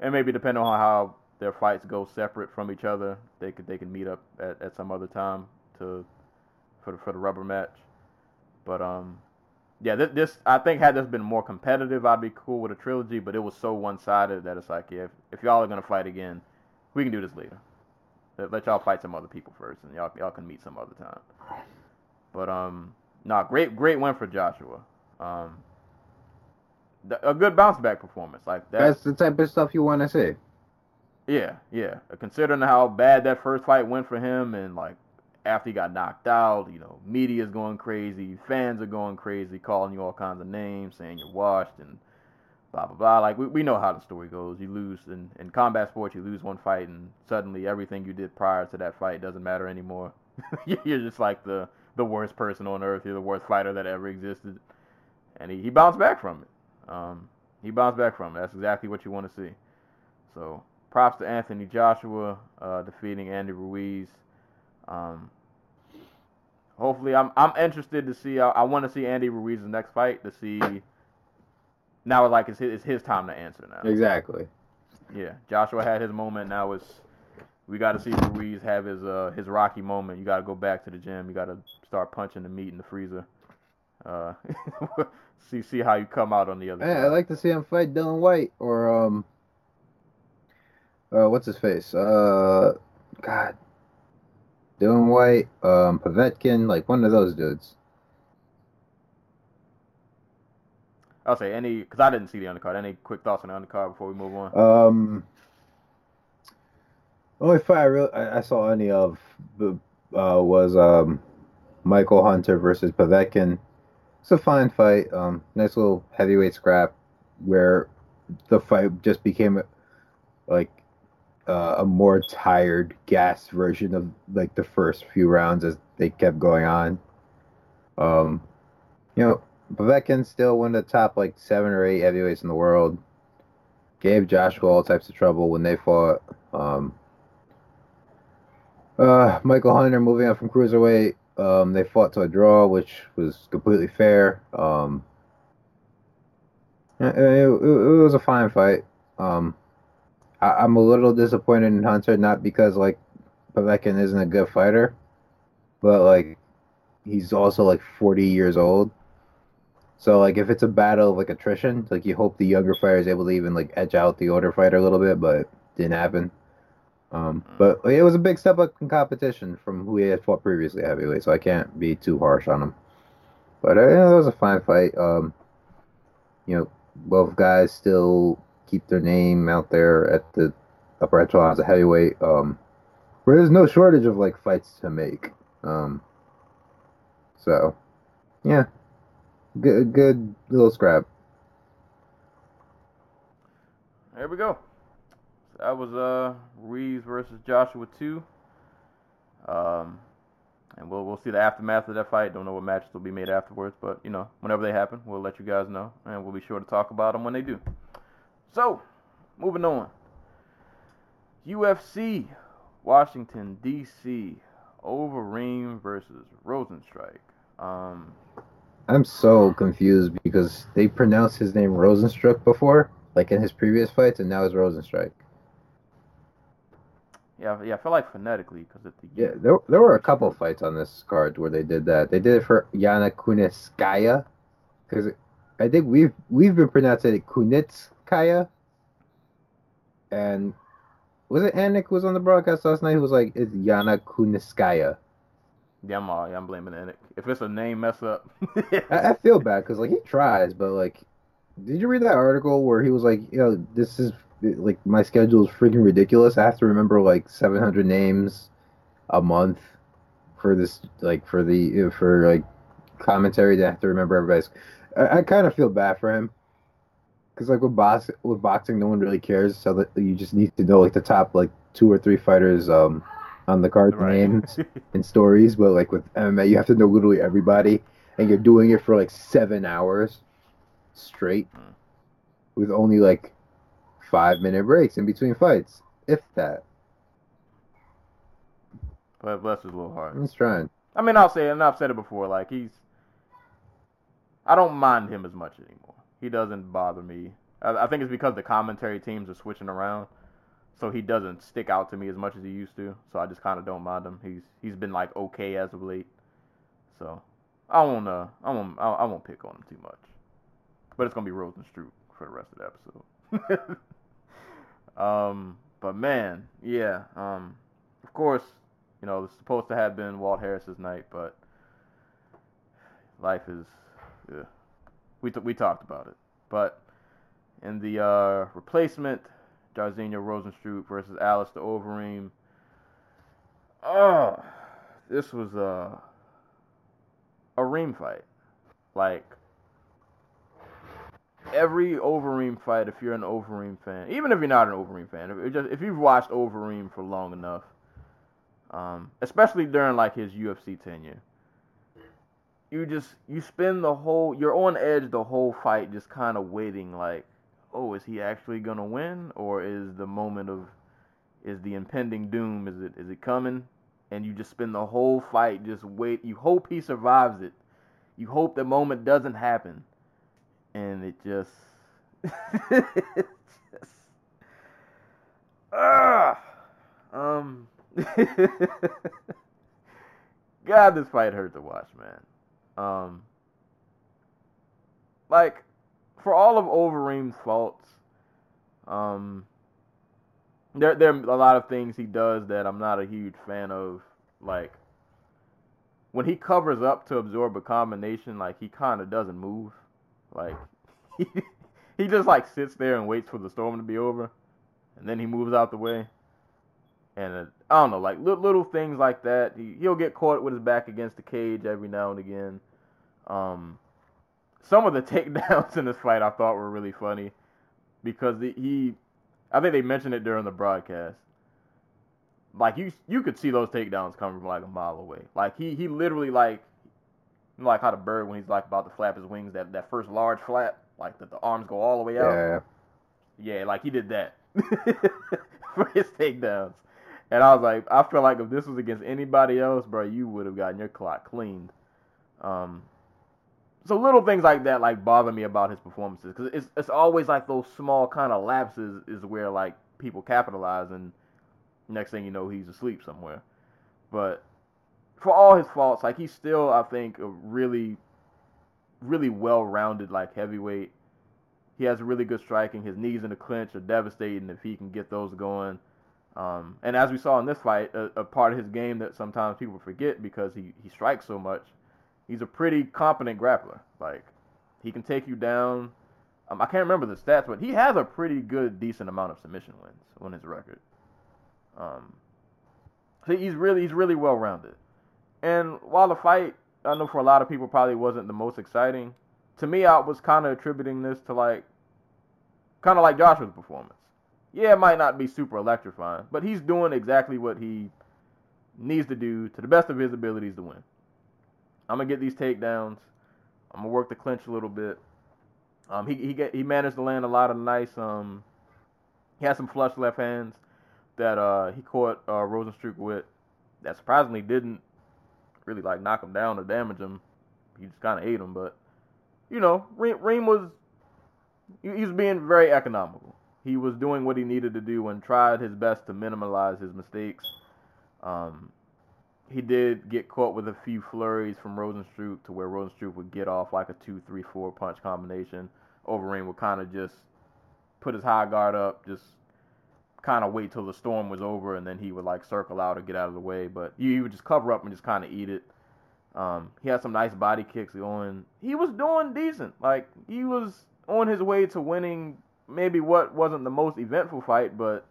and maybe depending on how their fights go separate from each other, they could they can meet up at, at some other time to for the, for the rubber match. But um, yeah, this, this I think had this been more competitive, I'd be cool with a trilogy. But it was so one sided that it's like, yeah, if, if y'all are gonna fight again, we can do this later. Let, let y'all fight some other people first, and y'all y'all can meet some other time. But um, nah, great great win for Joshua. Um, th- a good bounce back performance like that. That's the type of stuff you want to see. Yeah, yeah. Considering how bad that first fight went for him, and like after he got knocked out, you know, media's going crazy, fans are going crazy, calling you all kinds of names, saying you're washed and blah blah blah. Like we, we know how the story goes. You lose in, in combat sports, you lose one fight, and suddenly everything you did prior to that fight doesn't matter anymore. you're just like the the worst person on earth. You're the worst fighter that ever existed, and he, he bounced back from it. Um, he bounced back from it. That's exactly what you want to see. So props to Anthony Joshua uh, defeating Andy Ruiz. Um, hopefully, I'm I'm interested to see. I, I want to see Andy Ruiz's next fight to see. Now, like it's his, it's his time to answer now. Exactly. Yeah, Joshua had his moment. Now it's we got to see Ruiz have his uh his Rocky moment. You got to go back to the gym. You got to start punching the meat in the freezer. Uh, see see how you come out on the other Hey, side. I'd like to see him fight Dillian Whyte or um. Uh, what's his face? Uh, God. Dillian Whyte, um, Povetkin, like one of those dudes. I'll say any because I didn't see the undercard. Any quick thoughts on the undercard before we move on? Um, only fight I really I, I saw any of uh, was um Michael Hunter versus Povetkin. It's a fine fight. Um, nice little heavyweight scrap where the fight just became like uh, a more tired, gas version of like the first few rounds as they kept going on. Um, you know, Povetkin's still one of the top like seven or eight heavyweights in the world. Gave Joshua all types of trouble when they fought. Um, uh, Michael Hunter moving up from cruiserweight. Um, they fought to a draw, which was completely fair. Um, it, it, it was a fine fight. Um, I, I'm a little disappointed in Hunter, not because like Povetkin isn't a good fighter, but like he's also like 40 years old. So like if it's a battle of like attrition, like you hope the younger fighter is able to even like edge out the older fighter a little bit, but didn't happen. Um, but it was a big step up in competition from who he had fought previously heavyweight, so I can't be too harsh on him. But uh, yeah, it was a fine fight. Um, you know, both guys still keep their name out there at the upper echelon as a heavyweight. Um, where there's no shortage of like fights to make. Um, so yeah, good good little scrap. There we go. That was uh Ruiz versus Joshua two. Um, and we'll we'll see the aftermath of that fight. Don't know what matches will be made afterwards, but you know whenever they happen, we'll let you guys know, and we'll be sure to talk about them when they do. So, moving on. UFC, Washington D.C. Overeem versus Rosenstrike. Um, I'm so confused because they pronounced his name Rosenstruck before, like in his previous fights, and now it's Rosenstrike. yeah, yeah, I feel like phonetically because it's the Yeah, there, there were a couple fights on this card where they did that. They did it for Yana Kunitskaya, because I think we've we've been pronouncing it Kunitskaya, and was it Anik was on the broadcast last night? Who was like, "It's Yana Kunitskaya." Yeah, I'm, yeah, I'm blaming Anik. If it's a name mess up, I, I feel bad because like he tries, but like, did you read that article where he was like, you know, this is like my schedule is freaking ridiculous. I have to remember like 700 names a month for this, like for the for like commentary. To have to remember everybody's. I, I kind of feel bad for him because like with box with boxing, no one really cares. So that you just need to know like the top like two or three fighters um on the card right. names and stories, but like with MMA, you have to know literally everybody, and you're doing it for like seven hours straight, Hmm. with only like five minute breaks in between fights, if that. but bless is a little hard. I'm trying. I mean, I'll say it, and I've said it before. Like he's, I don't mind him as much anymore. He doesn't bother me. I, I think it's because the commentary teams are switching around, so he doesn't stick out to me as much as he used to. So I just kind of don't mind him. He's he's been like okay as of late. So I won't uh I won't I, won't pick on him too much. But it's gonna be Rozenstruik for the rest of the episode. um, but man, yeah. Um, of course, you know it's supposed to have been Walt Harris's night, but life is. Yeah. We t- we talked about it, but in the uh, replacement, Jairzinho Rozenstruik versus Alistair Overeem. Oh, this was a a Reem fight. Like every Overeem fight, if you're an Overeem fan, even if you're not an Overeem fan, if just if you've watched Overeem for long enough, um, especially during like his UFC tenure, you just you spend the whole you're on edge the whole fight, just kind of waiting like, oh, is he actually gonna win, or is the moment of is the impending doom is it is it coming? And you just spend the whole fight just wait. You hope he survives it. You hope the moment doesn't happen and it just, just ah, um, God, this fight hurt to watch, man. Um, like for all of Overeem's faults, um, there there are a lot of things he does that I'm not a huge fan of, like. When he covers up to absorb a combination, like he kind of doesn't move. Like he, he just like sits there and waits for the storm to be over, and then he moves out the way. And uh, I don't know, like little, little things like that. He, he'll get caught with his back against the cage every now and again. Um, some of the takedowns in this fight I thought were really funny because the, he, I think they mentioned it during the broadcast. Like you, you could see those takedowns coming from like a mile away. Like he, he literally like like how the bird when he's like about to flap his wings, that that first large flap, like that the arms go all the way out. Yeah. Yeah, like he did that for his takedowns. And I was like, I feel like if this was against anybody else, bro, you would have gotten your clock cleaned. Um, so little things like that like bother me about his performances because it's it's always like those small kind of lapses is where like people capitalize and next thing you know he's asleep somewhere. But for all his faults, like he's still, I think, a really, really well-rounded like heavyweight. He has really good striking. His knees in the clinch are devastating if he can get those going. Um, and as we saw in this fight, a, a, part of his game that sometimes people forget because he, he strikes so much, he's a pretty competent grappler. Like he can take you down. Um, I can't remember the stats, but he has a pretty good, decent amount of submission wins on his record. Um, so he's really he's really well rounded. And while the fight, I know for a lot of people probably wasn't the most exciting, to me I was kind of attributing this to like, kind of like Joshua's performance. Yeah, it might not be super electrifying, but he's doing exactly what he needs to do to the best of his abilities to win. I'm gonna get these takedowns. I'm gonna work the clinch a little bit. Um, he he get he managed to land a lot of nice. Um, he had some flush left hands that uh he caught uh, Rozenstruik with. That surprisingly didn't really like knock him down or damage him. He just kind of ate him. But you know, Reem, was he was being very economical. He was doing what he needed to do and tried his best to minimize his mistakes. Um, he did get caught with a few flurries from Rozenstruik to where Rozenstruik would get off like a two, three, four punch combination. Overeem would kind of just put his high guard up, just kind of wait till the storm was over, and then he would like circle out or get out of the way. But he would just cover up and just kind of eat it. Um, he had some nice body kicks going. He was doing decent. Like he was on his way to winning maybe what wasn't the most eventful fight, but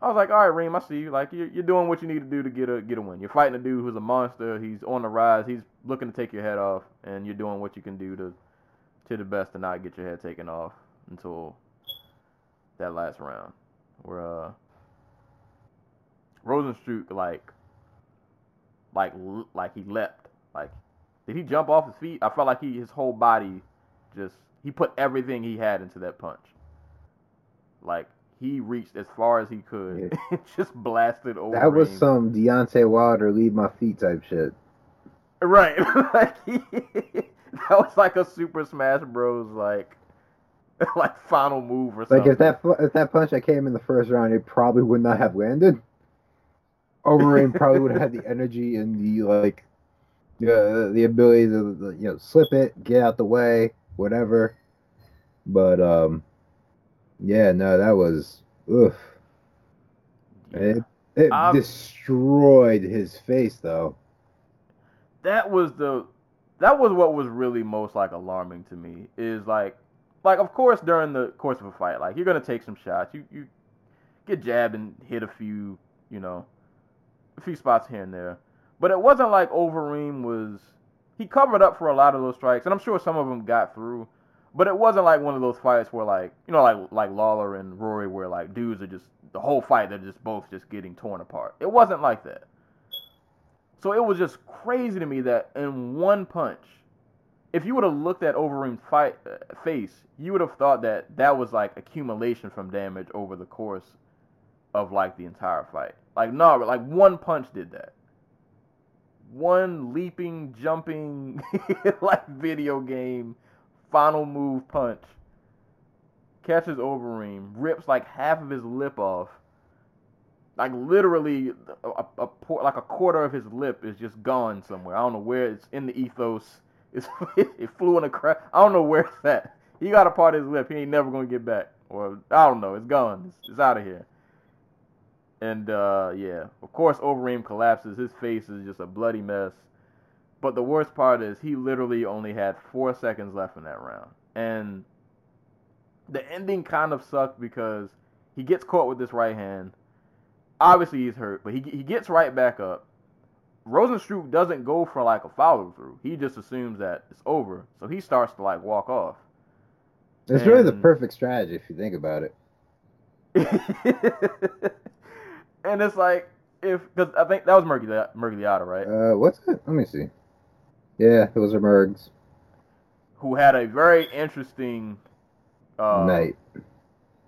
I was like, all right, Reem, I see you. Like you're, you're doing what you need to do to get a get a win. You're fighting a dude who's a monster. He's on the rise. He's looking to take your head off, and you're doing what you can do to to the best to not get your head taken off until that last round where uh Rozenstruik like like like he leapt. Like did he jump off his feet? I felt like he his whole body just he put everything he had into that punch. Like he reached as far as he could yeah. and just blasted over. That was some Deontay Wilder leave my feet type shit. Right. like he, that was like a Super Smash Bros. like like final move or something. Like if that if that punch that came in the first round, it probably would not have landed. Overeem probably would have had the energy and the like, uh, the ability to you know slip it, get out the way, whatever. But um, yeah, no, that was oof. It it I'm- destroyed his face though. that was the that was what was really most like alarming to me is like like of course during the course of a fight like you're gonna take some shots you you get jabbed and hit a few you know a few spots here and there but it wasn't like Overeem was he covered up for a lot of those strikes and I'm sure some of them got through but it wasn't like one of those fights where like you know like like Lawler and Rory where like dudes are just the whole fight they're just both just getting torn apart it wasn't like that so it was just crazy to me that in one punch, if you would have looked at Overeem's fight uh, face, you would have thought that that was like accumulation from damage over the course of like the entire fight. Like no, like one punch did that. One leaping, jumping, like video game final move punch catches Overeem, rips like half of his lip off like literally a, a, a like a quarter of his lip is just gone somewhere. I don't know where it's in the ethos. It's it flew in a crack. I don't know where it's at. He got a part of his lip. He ain't never gonna get back. Or I don't know. It's gone. It's, it's out of here. And uh, yeah, of course, Overeem collapses. His face is just a bloody mess. But the worst part is he literally only had four seconds left in that round, and the ending kind of sucked because he gets caught with this right hand obviously he's hurt, but he he gets right back up. Rozenstruik doesn't go for like a follow through. He just assumes that it's over, so he starts to like walk off. It's really the perfect strategy if you think about it. and it's like if because I think that was Murky Miragliotta, right? Uh, what's it? Let me see. Yeah, those are Mergs. Who had a very interesting uh, Night.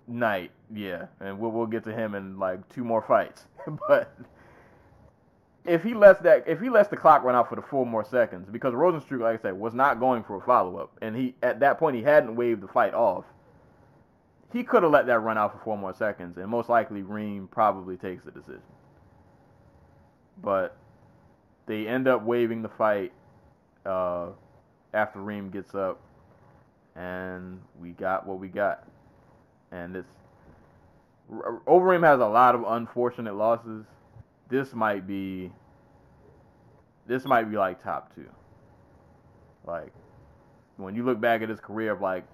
night, yeah, and we'll we'll get to him in like two more fights. but if he lets that, if he lets the clock run out for the four more seconds, because Rozenstruik, like I said, was not going for a follow up, and he at that point he hadn't waved the fight off. He could have let that run out for four more seconds, and most likely Reem probably takes the decision. But they end up waving the fight uh, after Reem gets up, and we got what we got and R- Overeem has a lot of unfortunate losses. This might be this might be like top two. Like when you look back at his career of like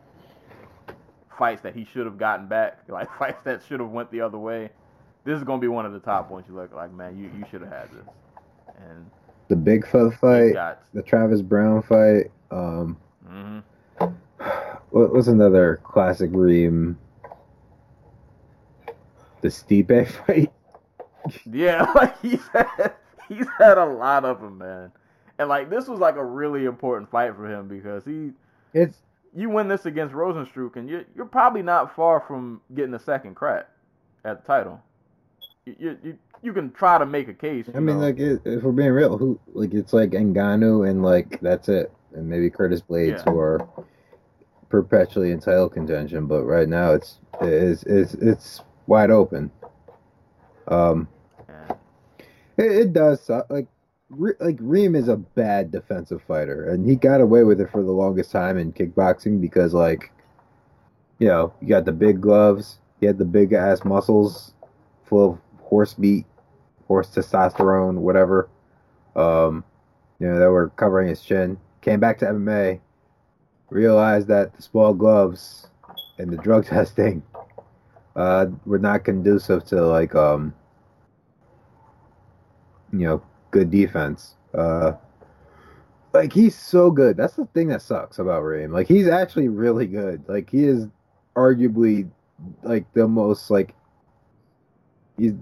fights that he should have gotten back, like fights that should have went the other way, this is gonna be one of the top ones. You look like, man, you, you should have had this. And The Bigfoot fight, the Travis Browne fight. Um, hmm what was another classic Reem? The Stipe fight. Yeah, like he's had he's had a lot of them, man. And like this was like a really important fight for him because he It's you win this against Rozenstruik and you you're probably not far from getting a second crack at the title. You you you, can try to make a case. I mean, know. like, it, if we're being real, who like it's like Ngannou and like that's it, and maybe Curtis Blaydes Yeah. who are perpetually in title contention. But right now, it's it's it's it's wide open. Um, And- it, it does suck. Like, Re- like Reem is a bad defensive fighter, and he got away with it for the longest time in kickboxing because, like, you know, you got the big gloves, he had the big ass muscles, full of horse meat, horse testosterone, whatever. Um, you know, that were covering his chin. Came back to MMA, realized that the small gloves and the drug testing uh, were not conducive to like um, you know, good defense. Uh, like he's so good. That's the thing that sucks about Reem. Like he's actually really good. Like he is arguably like the most like he's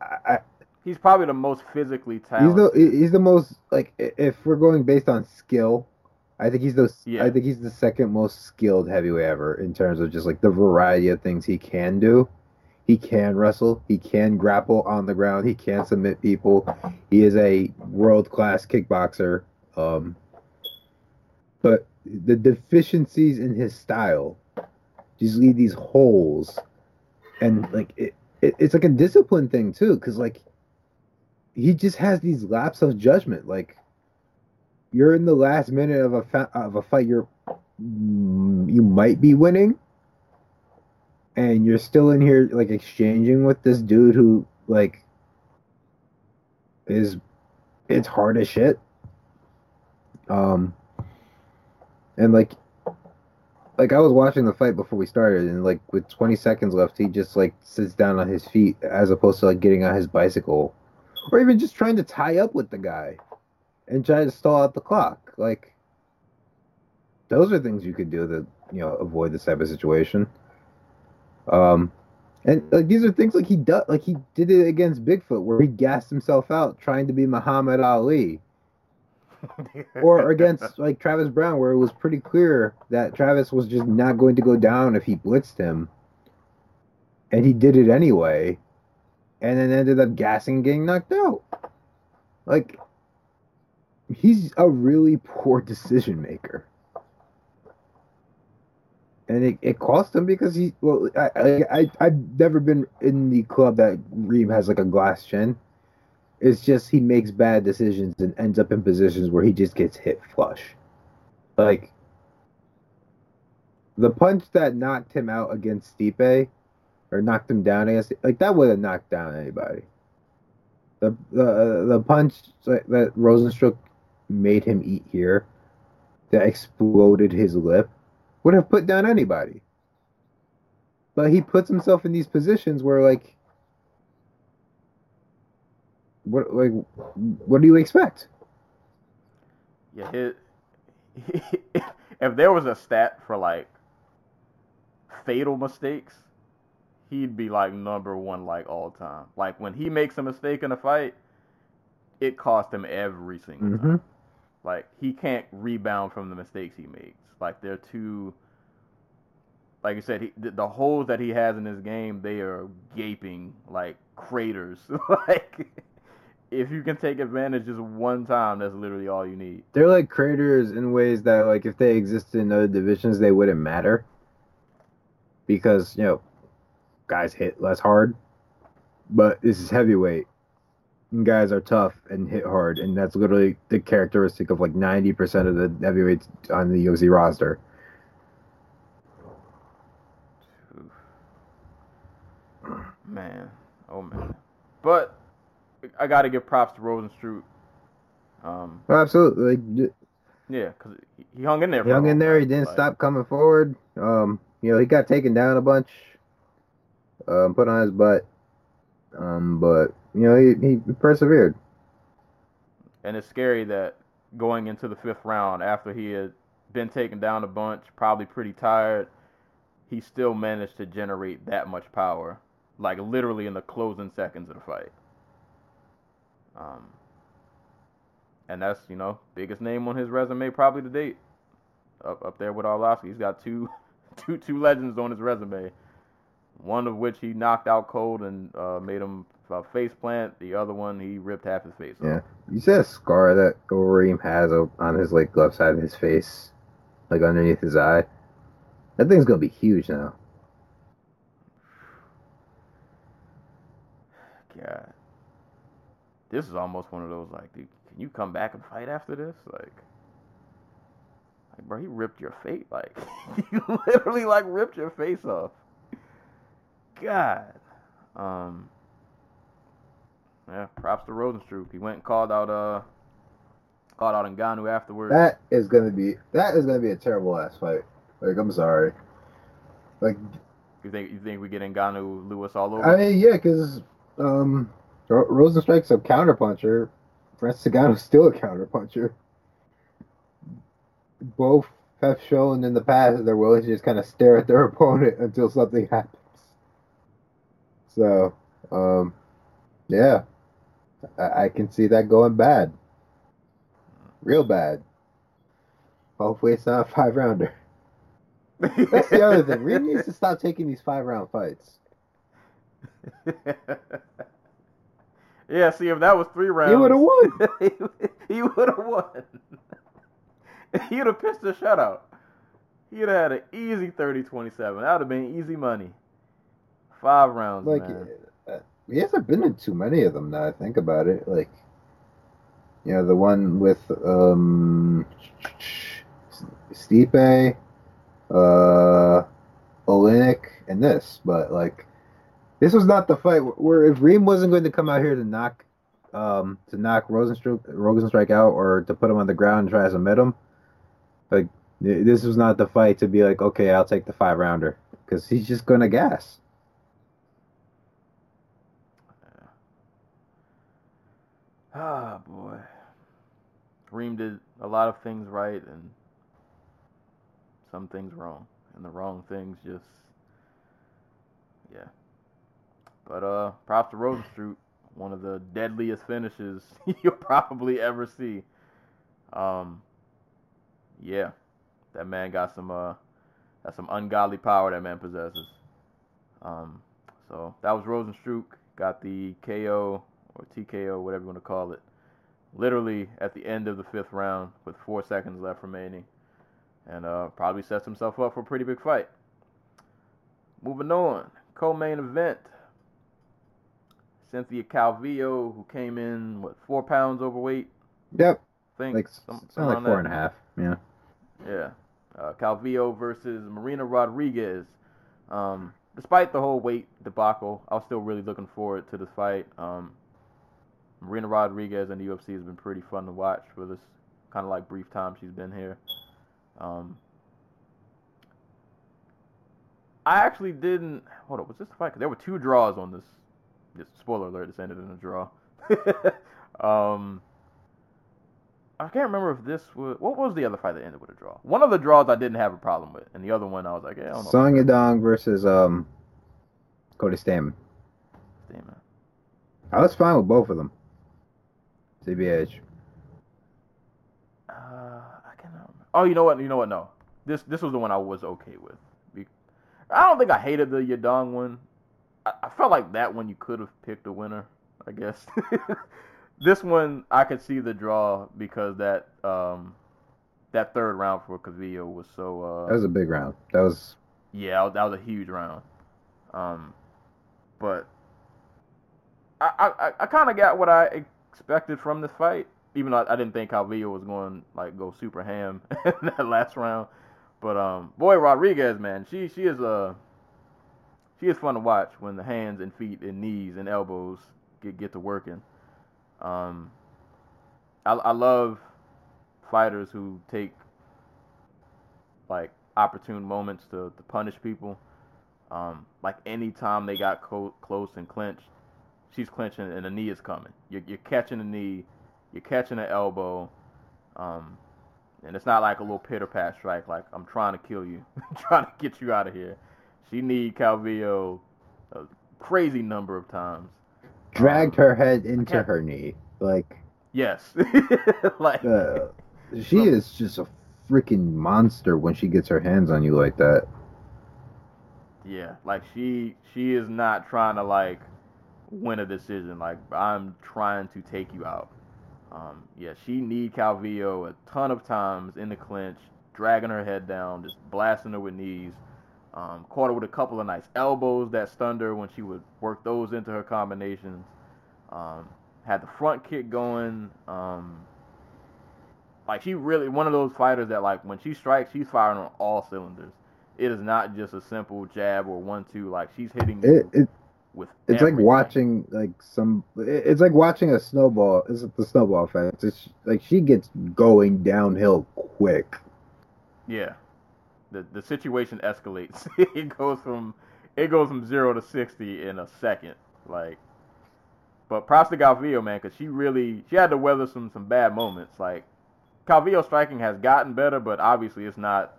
I, I- he's probably the most physically he's talented. the he's the most like if we're going based on skill, I think he's the Yeah. I think he's the second most skilled heavyweight ever in terms of just like the variety of things he can do. He can wrestle. He can grapple on the ground. He can submit people. He is a world class kickboxer. Um, but the deficiencies in his style just leave these holes, and like it, it it's like a discipline thing too, because like he just has these lapses of judgment. Like you're in the last minute of a fa- of a fight, you're mm, you might be winning, and you're still in here like exchanging with this dude who like is it's hard as shit. Um, and like, like I was watching the fight before we started, and like with 20 seconds left, he just like sits down on his feet as opposed to like getting on his bicycle, or even just trying to tie up with the guy, and try to stall out the clock. Like, those are things you could do to you know avoid this type of situation. Um, and like these are things like he does, like he did it against Bigfoot, where he gassed himself out trying to be Muhammad Ali, or against like Travis Browne, where it was pretty clear that Travis was just not going to go down if he blitzed him, and he did it anyway, and then ended up gassing and getting knocked out. Like he's a really poor decision maker and it, it cost him because he well I, I I I've never been in the club that Reem has like a glass chin. It's just he makes bad decisions and ends up in positions where he just gets hit flush. Like the punch that knocked him out against Stipe, or knocked him down against like that would have knocked down anybody. The the the punch that Rozenstruik made him eat here, that exploded his lip would have put down anybody. But he puts himself in these positions where like what like what do you expect? Yeah, it, if there was a stat for like fatal mistakes, he'd be like number one like all time. Like when he makes a mistake in a fight, it cost him every single Mm-hmm. time. Like he can't rebound from the mistakes he makes. Like they're too. Like you said, he, the, the holes that he has in his game, they are gaping like craters. like if you can take advantage just one time, that's literally all you need. They're like craters in ways that like if they existed in other divisions they wouldn't matter. Because, you know, guys hit less hard. But this is heavyweight. And guys are tough and hit hard, and that's literally the characteristic of like ninety percent of the heavyweights on the UFC roster. Man, oh man. But I got to give props to Rozenstruik. Um, Oh, absolutely. Yeah, because he hung in there. He for a hung in there. He didn't Like, stop coming forward. Um, you know, he got taken down a bunch, um, put on his butt. Um, but you know, he, he persevered. And it's scary that going into the fifth round, after he had been taken down a bunch, probably pretty tired, he still managed to generate that much power, like literally in the closing seconds of the fight. Um, and that's you know biggest name on his resume probably to date, up up there with Arlovsky. He's got two, two two legends on his resume. One of which he knocked out cold and uh, made him uh, face plant. The other one he ripped half his face off. Yeah. You see that scar that Overeem has on his like left side of his face, like underneath his eye. That thing's gonna be huge now. God. This is almost one of those like, dude, can you come back and fight after this? Like, like bro, he ripped your face. Like, he literally like ripped your face off. God. Um. Yeah, props to Rozenstruik. He went and called out uh called out Ngannou afterwards. That is gonna be that is gonna be a terrible ass fight. Like I'm sorry. Like you think you think we get Ngannou Lewis all over? I mean, yeah, because um, Rozenstruik's a counterpuncher. Francis Ngannou's still a counterpuncher. Both have shown in the past that they're willing to just kind of stare at their opponent until something happens. So, um, yeah, I, I can see that going bad, real bad. Hopefully, it's not a five rounder. That's the other thing. Reem needs to stop taking these five round fights. yeah, see if that was three rounds. He would have won. he would have won. He would have pitched a shutout. He'd have had an easy 30-27. That would have been easy money. Five rounds, Like, man. uh, he hasn't been in too many of them now. I think about it. Like, you know, the one with um, Stipe, uh, Oleinik, and this. But like, this was not the fight where if Reem wasn't going to come out here to knock, um, to knock Rozenstruik, Rozenstruik out or to put him on the ground and try to submit him. Like, this was not the fight to be like, okay, I'll take the five rounder because he's just gonna gas. Ah, boy. Reem did a lot of things right and some things wrong. And the wrong things just, yeah. But uh, props to Rozenstruik, one of the deadliest finishes you'll probably ever see. Um, yeah, that man got some uh, got some ungodly power that man possesses. Um, so that was Rozenstruik, got the KO or TKO, whatever you want to call it, literally at the end of the fifth round with four seconds left remaining, and uh, probably sets himself up for a pretty big fight. Moving on, co-main event. Cynthia Calvillo, who came in what four pounds overweight, Yep. I think, like some, something like four around and a half. Yeah. Yeah. Uh, Calvillo versus Marina Rodriguez. Um, despite the whole weight debacle, I was still really looking forward to this fight. Um, Marina Rodriguez in the UFC has been pretty fun to watch for this kind of like brief time she's been here. Um, I actually didn't. Hold up, was this the fight? 'Cause there were two draws on this. This spoiler alert. This ended in a draw. um, I can't remember if this was what was the other fight that ended with a draw. One of the draws I didn't have a problem with, and the other one I was like, yeah, I don't know. Song Yadong versus um Cody Stamann. It. I was fine with both of them. CBH. Uh, I cannot remember. Oh, you know what? You know what? No, this this was the one I was okay with. I don't think I hated the Yadong one. I, I felt like that one you could have picked a winner. I guess. this one I could see the draw because that um that third round for Calvillo was so uh That was a big round. That was Yeah, that was a huge round. Um, but I I, I kind of got what I expected from this fight, even though I, I didn't think Calvillo was going like go super ham in that last round. But um, boy Rodriguez, man, she she is uh she is fun to watch when the hands and feet and knees and elbows get get to working. Um, I I love fighters who take like opportune moments to, to punish people. Um, like anytime they got co- close and clinched, she's clinching and the knee is coming. You're, you're catching the knee, you're catching the elbow, um, and it's not like a little pitter pat strike. Like I'm trying to kill you, trying to get you out of here. She need Calvillo a crazy number of times. dragged her head into her knee. Like Yes, like uh, she is just a freaking monster when she gets her hands on you like that. Yeah, like she she is not trying to like win a decision. Like I'm trying to take you out. Um, yeah, she need Calvillo a ton of times in the clinch, dragging her head down, just blasting her with knees. Um, caught her with a couple of nice elbows that stunned her when she would work those into her combinations. Um, had the front kick going. Um, like she really one of those fighters that like when she strikes, she's firing on all cylinders. It is not just a simple jab or one two. Like she's hitting It, it with. it's like watching like some. it- It's like watching a snowball. It's the snowball effect. It's like she gets going downhill quick. Yeah, the the situation escalates. it goes from it goes from zero to sixty in a second. Like, but props to Calvillo, man, because she really she had to weather some some bad moments. Like, Calvillo striking has gotten better, but obviously it's not.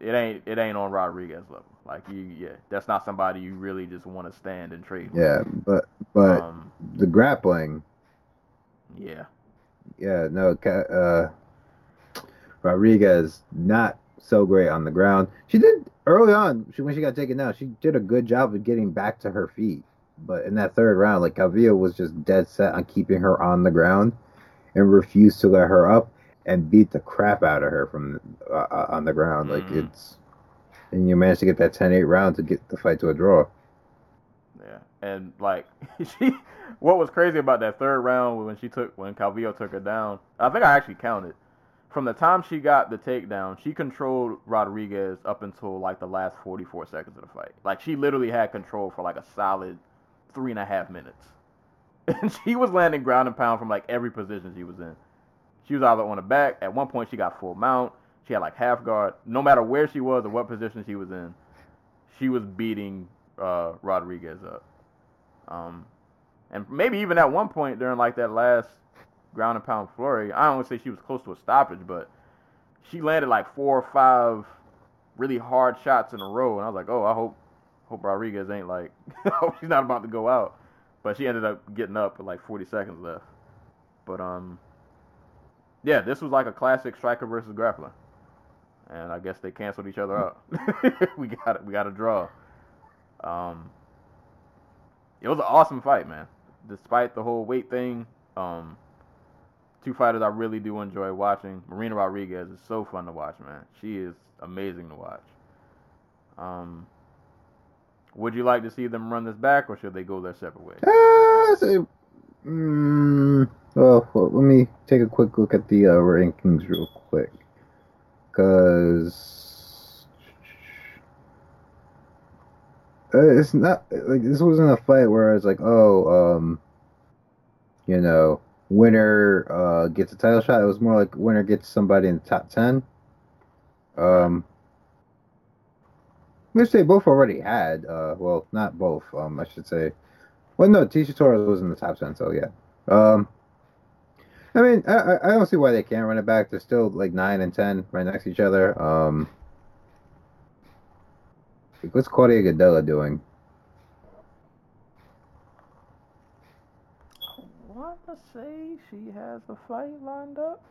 It ain't it ain't on Rodriguez level. Like you, yeah, that's not somebody you really just want to stand and trade. with. Yeah, but but Um, the grappling. yeah. Yeah, no, uh, Rodriguez not so great on the ground. She did early on she, when she got taken down. She did a good job of getting back to her feet, but in that third round, like Calvillo was just dead set on keeping her on the ground and refused to let her up. and beat the crap out of her from uh, uh, on the ground. Like Mhm. it's and you managed to get that 10-8 round to get the fight to a draw. Yeah, and like she, what was crazy about that third round when she took when Calvillo took her down? I think I actually counted. From the time she got the takedown, she controlled Rodriguez up until like the last 44 seconds of the fight. Like she literally had control for like a solid three and a half minutes, and she was landing ground and pound from like every position she was in. She was either on the back. At one point, she got full mount. She had like half guard. No matter where she was or what position she was in, she was beating uh, Rodriguez up. Um, and maybe even at one point during like that last ground and pound flurry, I don't want to say she was close to a stoppage, but she landed like four or five really hard shots in a row, and I was like, oh, I hope hope Rodriguez ain't like, hope she's not about to go out. But she ended up getting up with like 40 seconds left. But um, yeah, this was like a classic striker versus grappler, and I guess they canceled each other out. we got it. We got a draw. Um, it was an awesome fight, man. Despite the whole weight thing, um, two fighters I really do enjoy watching. Marina Rodriguez is so fun to watch, man. She is amazing to watch. Um, would you like to see them run this back, or should they go their separate ways? Uh, mm, well, well, let me take a quick look at the uh, rankings real quick, because uh, it's not like this wasn't a fight where it's like, oh, um, you know, winner uh, gets a title shot. It was more like winner gets somebody in the top ten. Um, which they both already had. Uh, well, not both. Um, I should say. Well, no, Tecia Torres was in the top ten, so yeah. Um, I mean, I I- don't see why they can't run it back. They're still like nine and ten right next to each other. Um, what's Claudia Gadelha doing? I want to say she has a fight lined up.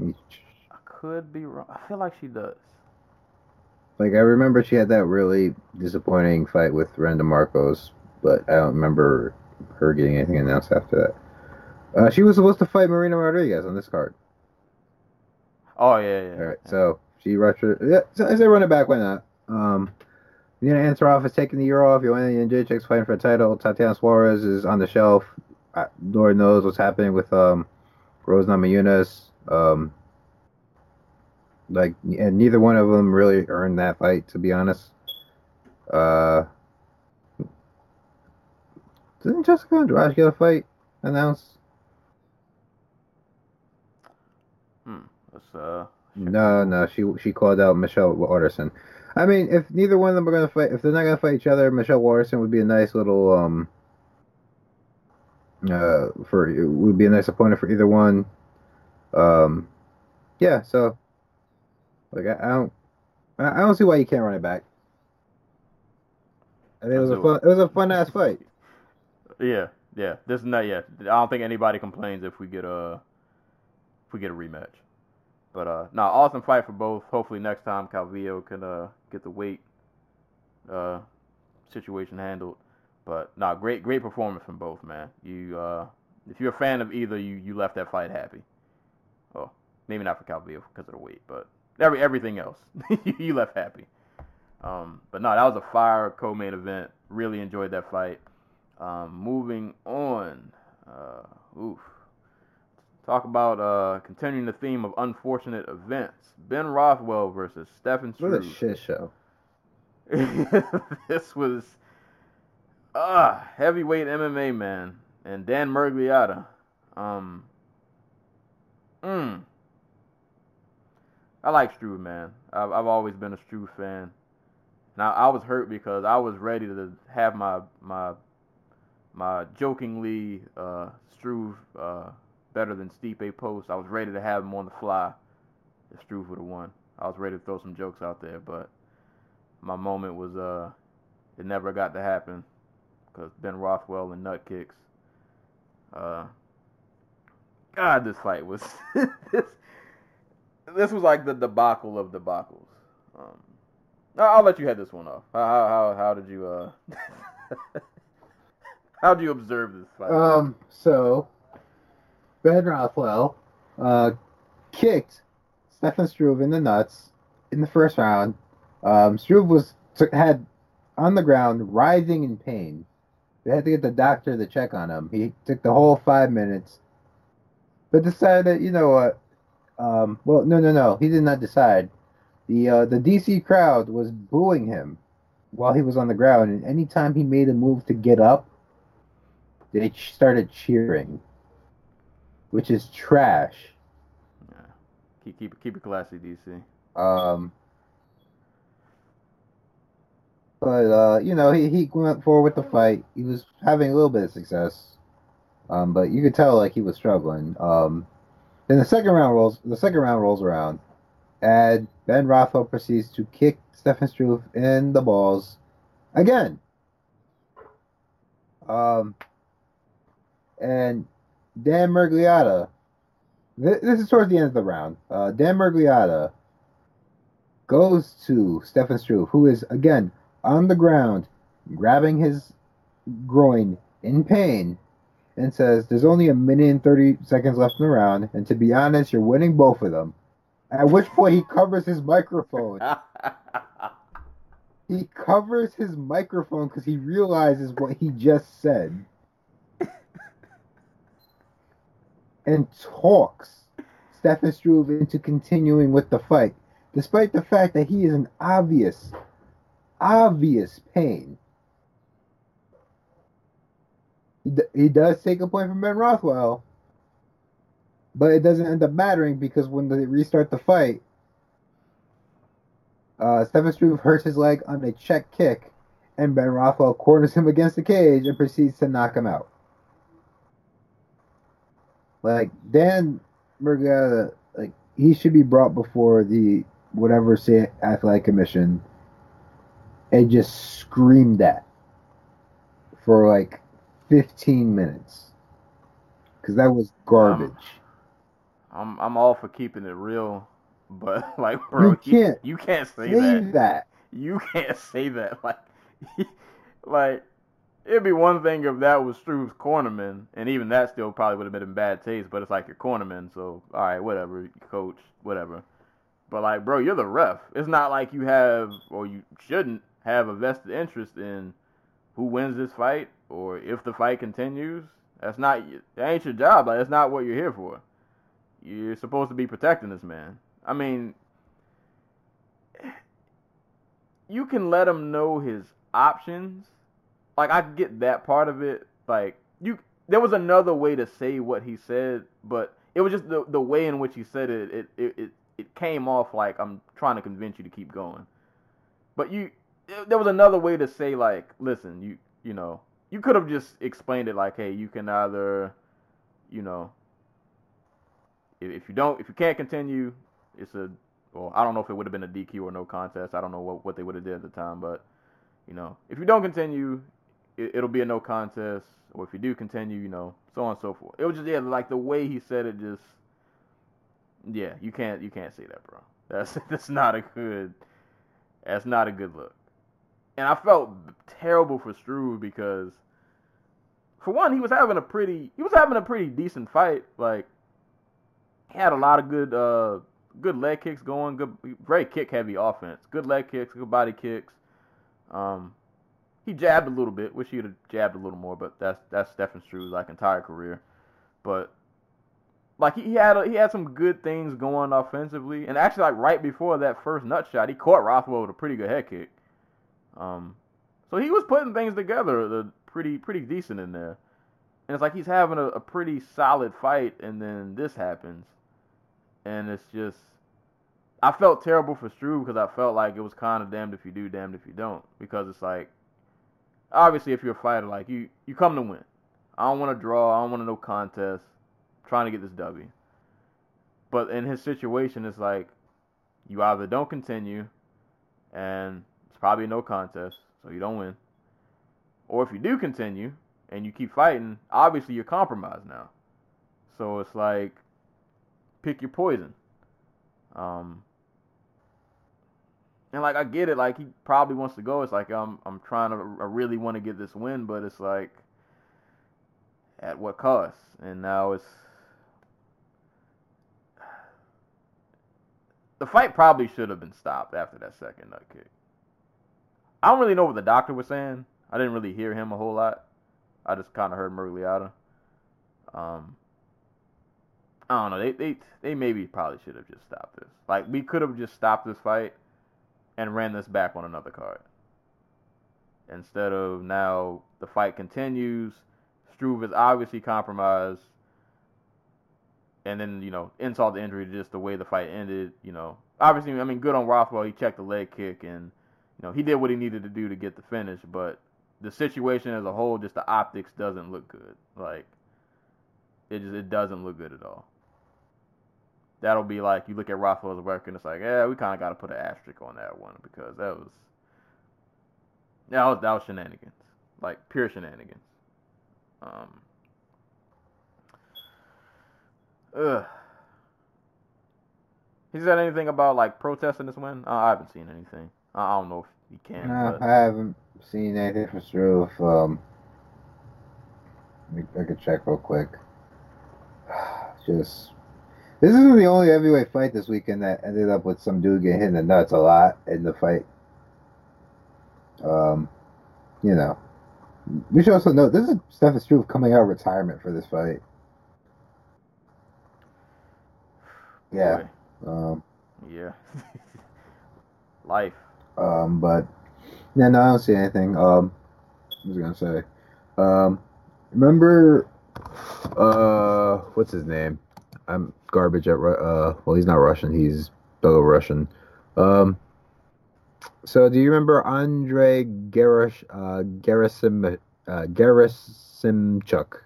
I could be wrong. I feel like she does. Like I remember she had that really disappointing fight with Randa Markos, but I don't remember her getting anything announced after that. Uh, she was supposed to fight Marina Rodriguez on this card. Oh yeah, yeah. All right, so she rushed her. Yeah, so I say run it back. Why not? Um, Nina Ansaroff is taking the year off. Joanna Jędrzejczyk's fighting for a title. Tatiana Suarez is on the shelf. Lord knows what's happening with um, Rose Namajunas. Um, like, and neither one of them really earned that fight, to be honest. Uh, didn't Jessica Andrade get a fight announced? Hmm. Let's uh. No, no, she she called out Michelle Waterson. I mean, if neither one of them are gonna fight, if they're not gonna fight each other, Michelle Waterson would be a nice little um. Uh, for it would be a nice opponent for either one. Um, yeah. So, like, I, I don't, I don't see why you can't run it back. I think it was a fun, it was a fun ass fight. Yeah, yeah. This is not yet. I don't think anybody complains if we get a if we get a rematch. But uh, no, awesome fight for both. Hopefully next time Calvillo can uh get the weight uh situation handled. But no, great great performance from both, man. You uh if you're a fan of either, you you left that fight happy. Well, maybe not for Calvillo because of the weight, but every everything else you left happy. Um, but no, that was a fire co-main event. Really enjoyed that fight. Um, moving on. Uh, oof. Talk about uh, continuing the theme of unfortunate events. Ben Rothwell versus Stefan What a shit show. this was uh heavyweight MMA man and Dan Miragliotta. Um mm, I like Struve, man. I've I've always been a Struve fan. Now I was hurt because I was ready to have my my my jokingly uh Struve uh better than Stipe post. I was ready to have him on the fly if Struve would have won. I was ready to throw some jokes out there, but my moment was uh it never got to happen because Ben Rothwell and nut kicks. Uh, God, this fight was this. This was like the debacle of debacles. Um, I'll let you head this one off. How how how, how did you uh how did you observe this fight? Um, so Ben Rothwell, uh, kicked Stefan Struve in the nuts in the first round. Um, Struve was had on the ground, writhing in pain. They had to get the doctor to check on him. He took the whole five minutes, but decided, you know what? Um, well, no, no, no. He did not decide. The uh, the DC crowd was booing him while he was on the ground, and anytime he made a move to get up, they started cheering, which is trash. Yeah. Keep keep it keep it classy, DC. Um, but uh, you know, he, he went forward with the fight. He was having a little bit of success, um, but you could tell like he was struggling. Um, then the second round rolls. The second round rolls around, and Ben Rothwell proceeds to kick Stefan Struve in the balls again. Um, and Dan Miragliotta. This, this is towards the end of the round. Uh, Dan Miragliotta goes to Stefan Struve, who is again on the ground, grabbing his groin in pain, and says, There's only a minute and 30 seconds left in the round, and to be honest, you're winning both of them. At which point he covers his microphone. he covers his microphone because he realizes what he just said. and talks Stefan Struve into continuing with the fight, despite the fact that he is an obvious obvious pain. He, he does take a point from Ben Rothwell, but it doesn't end up mattering because when they restart the fight, uh, Stefan Struve hurts his leg on a check kick, and Ben Rothwell corners him against the cage and proceeds to knock him out. Like Dan Miragliotta, like he should be brought before the whatever say athletic commission and just screamed that for like 15 minutes because that was garbage. I'm I'm all for keeping it real, but like, bro, you can't. You, you can't say, say that. that. You can't say that. Like, like it'd be one thing if that was Struve's cornerman, and even that still probably would have been in bad taste. But it's like your cornerman, so all right, whatever, coach, whatever. But like, bro, you're the ref. It's not like you have, or you shouldn't have a vested interest in who wins this fight or if the fight continues. That's not that ain't your job. Like that's not what you're here for. You're supposed to be protecting this man. I mean, you can let him know his options. Like I get that part of it. Like you, there was another way to say what he said, but it was just the the way in which he said it. It it it, it came off like I'm trying to convince you to keep going. But you, there was another way to say like, listen, you you know, you could have just explained it like, hey, you can either, you know, if, if you don't, if you can't continue, it's a, well, I don't know if it would have been a DQ or no contest. I don't know what what they would have did at the time, but you know, if you don't continue, it, it'll be a no contest. Or if you do continue, you know, so on and so forth. It was just yeah, like the way he said it, just yeah, you can't you can't say that, bro. That's that's not a good that's not a good look. And I felt terrible for Struve because for one, he was having a pretty he was having a pretty decent fight. Like he had a lot of good uh good leg kicks going, good very kick heavy offense. Good leg kicks, good body kicks. Um he jabbed a little bit. Wish he'd have jabbed a little more, but that's that's Stefan Struve's like entire career. But like he, he had a, he had some good things going offensively, and actually like right before that first nut shot, he caught Rothwell with a pretty good head kick. Um, so he was putting things together, the pretty pretty decent in there, and it's like he's having a, a pretty solid fight, and then this happens, and it's just I felt terrible for Struve because I felt like it was kind of damned if you do, damned if you don't, because it's like obviously if you're a fighter, like you you come to win. I don't want to draw. I don't want to no contest trying to get this W. But in his situation, it's like you either don't continue, and probably no contest, so you don't win. Or if you do continue and you keep fighting, obviously you're compromised now. So it's like pick your poison. Um, and like I get it, like he probably wants to go. It's like I'm I'm trying to I really want to get this win, but it's like at what cost? And now it's the fight probably should have been stopped after that second nut kick. I don't really know what the doctor was saying. I didn't really hear him a whole lot. I just kind of heard Miragliotta. Um, I don't know. They they they maybe probably should have just stopped this. Like we could have just stopped this fight and ran this back on another card. Instead of now the fight continues, Struve is obviously compromised, and then you know insult the injury just the way the fight ended. You know, obviously, I mean, good on Rothwell. He checked the leg kick and you know he did what he needed to do to get the finish, but the situation as a whole, just the optics doesn't look good. Like it just it doesn't look good at all that'll be like you look at Rothwell's work and it's like, yeah, we kind of got to put an asterisk on that one because that was that was that was shenanigans, like pure shenanigans. Um. Ugh. He said anything about like protesting this win? Uh, I haven't seen anything. I don't know if he can. No. I haven't seen anything for Struve. Um, I could check real quick. Just this isn't the only heavyweight fight this weekend that ended up with some dude getting hit in the nuts a lot in the fight. Um, you know, we should also note this is Stefan Struve coming out of retirement for this fight. Yeah. Um, yeah. Life. Um, but yeah, no, I don't see anything. Um, I was gonna say, um, remember, uh, what's his name? I'm garbage at uh well he's not Russian he's Belarusian. Um, so do you remember Andre Gerash uh, Gerasim uh, Gerasimchuk?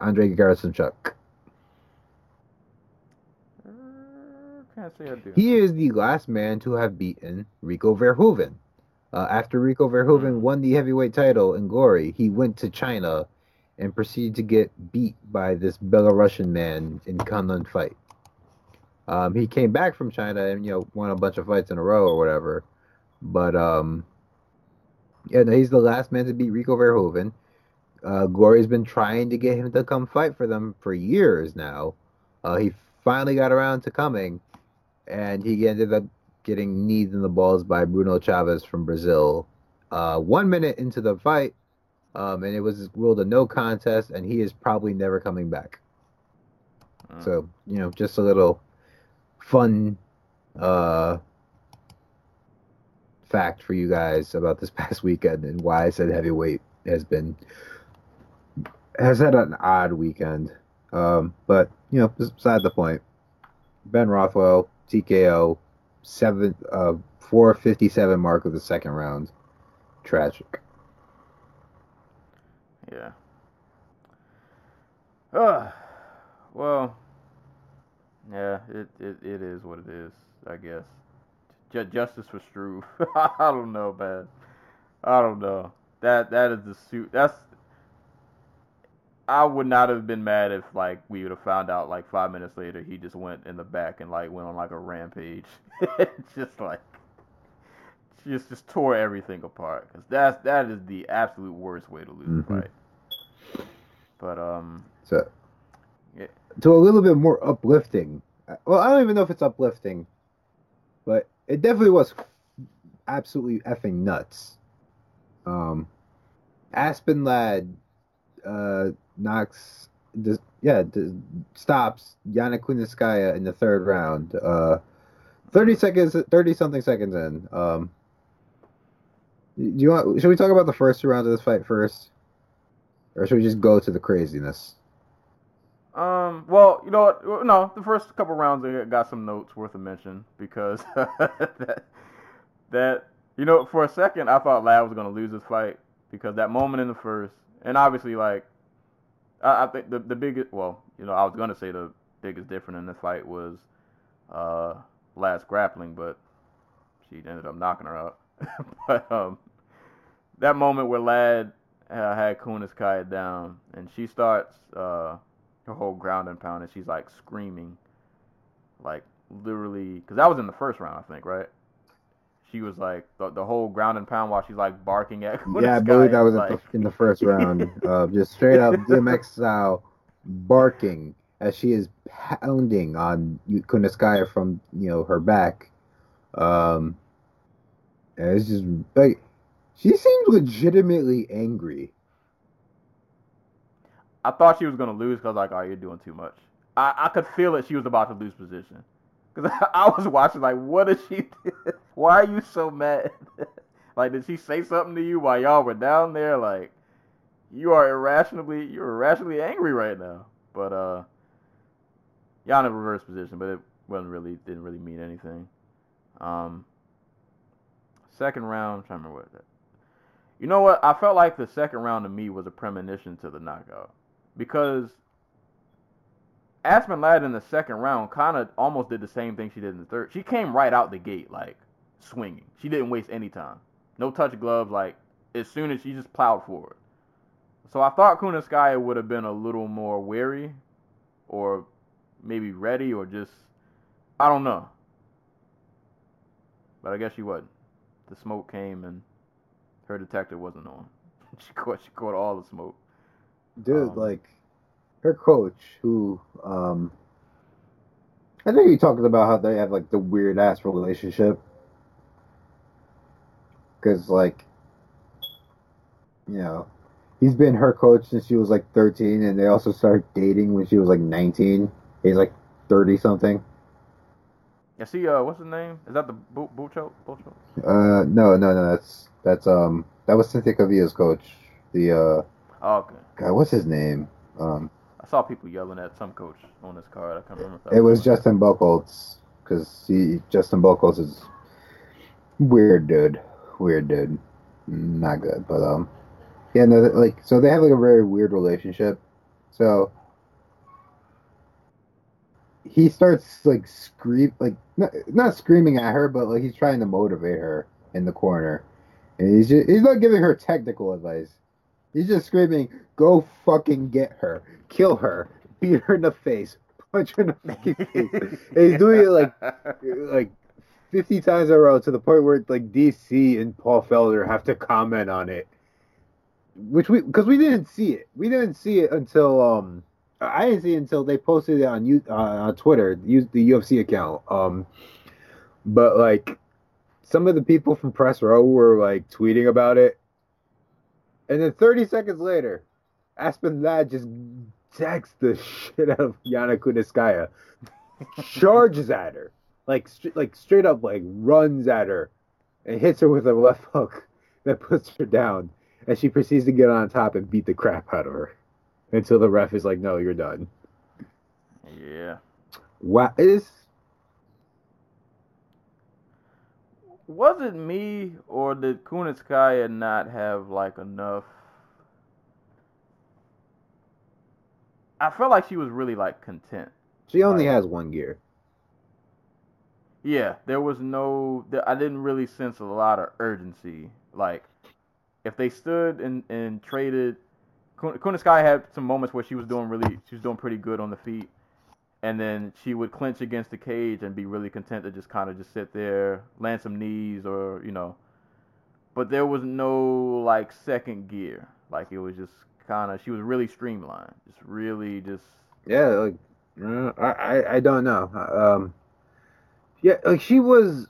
Andre Gerasimchuk. I do. He is the last man to have beaten Rico Verhoeven. Uh, after Rico Verhoeven won the heavyweight title in Glory, he went to China and proceeded to get beat by this Belarusian man in Kunlun fight. Um, he came back from China and you know won a bunch of fights in a row or whatever, but um, yeah, no, he's the last man to beat Rico Verhoeven. Uh, Glory's been trying to get him to come fight for them for years now. Uh, he finally got around to coming, and he ended up getting kneed in the balls by Bruno Chavez from Brazil. Uh, one minute into the fight, um, and it was ruled a no contest, and he is probably never coming back. Mm. So you know, just a little fun uh, fact for you guys about this past weekend and why I said heavyweight has been has had an odd weekend. Um, but you know, beside the point. Ben Rothwell TKO seven uh 457 mark of the second round. Tragic. Yeah. Uh, well, yeah, it, it, it is what it is, I guess. J- justice for Struve. I don't know, man. I don't know. That that is the suit. That's. I would not have been mad if like we would have found out like five minutes later he just went in the back and like went on like a rampage. just like just just tore everything apart because that's that is the absolute worst way to lose mm-hmm. a fight. But um, so yeah. to a little bit more uplifting. Well, I don't even know if it's uplifting, but it definitely was absolutely effing nuts. Um, Aspen Ladd uh, knocks, yeah, stops Yana Kunitskaya in the third round. Uh, thirty seconds, thirty something seconds in. Um, do you want? Should we talk about the first two rounds of this fight first, or should we just go to the craziness? Um. Well, you know what? No, the first couple rounds I got some notes worth a mention because that that you know for a second I thought Ladd was gonna lose this fight because that moment in the first, and obviously like I, I think the the biggest well you know I was gonna say the biggest difference in this fight was uh Ladd's grappling, but she ended up knocking her out. but um, that moment where Ladd uh, had Kunitskaya down, and she starts uh, her whole ground and pound, and she's like screaming, like literally, because that was in the first round, I think, right? She was like the, the whole ground and pound while she's like barking at. Yeah, I believe that was like... in the first round, uh, just straight up DMX style barking as she is pounding on Kunitskaya from you know her back. Um, and it's just like she seems legitimately angry. I thought she was gonna lose because like, oh, you're doing too much. I, I could feel it. She was about to lose position because I was watching like, what did she? Do? Why are you so mad? like, did she say something to you while y'all were down there? Like, you are irrationally, you're irrationally angry right now. But uh, y'all in a reverse position, but it wasn't really, didn't really mean anything. Um, second round, I'm trying to remember what that. You know what? I felt like the second round to me was a premonition to the knockout because Aspen Ladd in the second round kind of almost did the same thing she did in the third. She came right out the gate like swinging. She didn't waste any time. No touch gloves. Like as soon as she just plowed forward. So I thought Kunitskaya would have been a little more wary, or maybe ready, or just I don't know. But I guess she wasn't. The smoke came and her detector wasn't on. she caught she caught all the smoke. Dude, um, like her coach, who um, I think you talking about how they have like the weird ass relationship, because like, you know, he's been her coach since she was like thirteen, and they also started dating when she was like nineteen. He's like thirty something. Yeah, see, uh, what's his name? Is that the Bucho? Bucho? Uh, no, no, no. That's that's um, that was Cynthia Calvillo's coach. The uh, oh, okay. God, what's his name? Um, I saw people yelling at some coach on this card. I can't remember. it was, was Justin Buchholz because he Justin Buchholz is weird dude, weird dude, not good. But um, yeah, no, like so they have like a very weird relationship. So he starts like scream like not, not screaming at her, but like he's trying to motivate her in the corner, and he's just, he's not giving her technical advice. He's just screaming, "Go fucking get her, kill her, beat her in the face, punch her in the fucking face." and he's doing it like like fifty times in a row to the point where like DC and Paul Felder have to comment on it, which we because we didn't see it. We didn't see it until um I didn't see it until they posted it on you uh, on Twitter, use the UFC account. Um, but like some of the people from Press Row were like tweeting about it and then 30 seconds later, Aspen Ladd just jacks the shit out of Yana Kunitskaya, charges at her, like like straight up like runs at her, and hits her with a left hook that puts her down, and she proceeds to get on top and beat the crap out of her until the ref is like, "No, you're done." Yeah. Wow, is was it me or did Kunitskaya not have like enough? I felt like she was really like content. She only like, has one gear. Yeah, there was no. I didn't really sense a lot of urgency. Like, if they stood and and traded, Kunitskaya had some moments where she was doing really, she was doing pretty good on the feet and then she would clinch against the cage and be really content to just kind of just sit there, land some knees or you know. But there was no like second gear. Like it was just kind of she was really streamlined, just really just. Yeah, like uh, I I don't know. Um, yeah, like she was,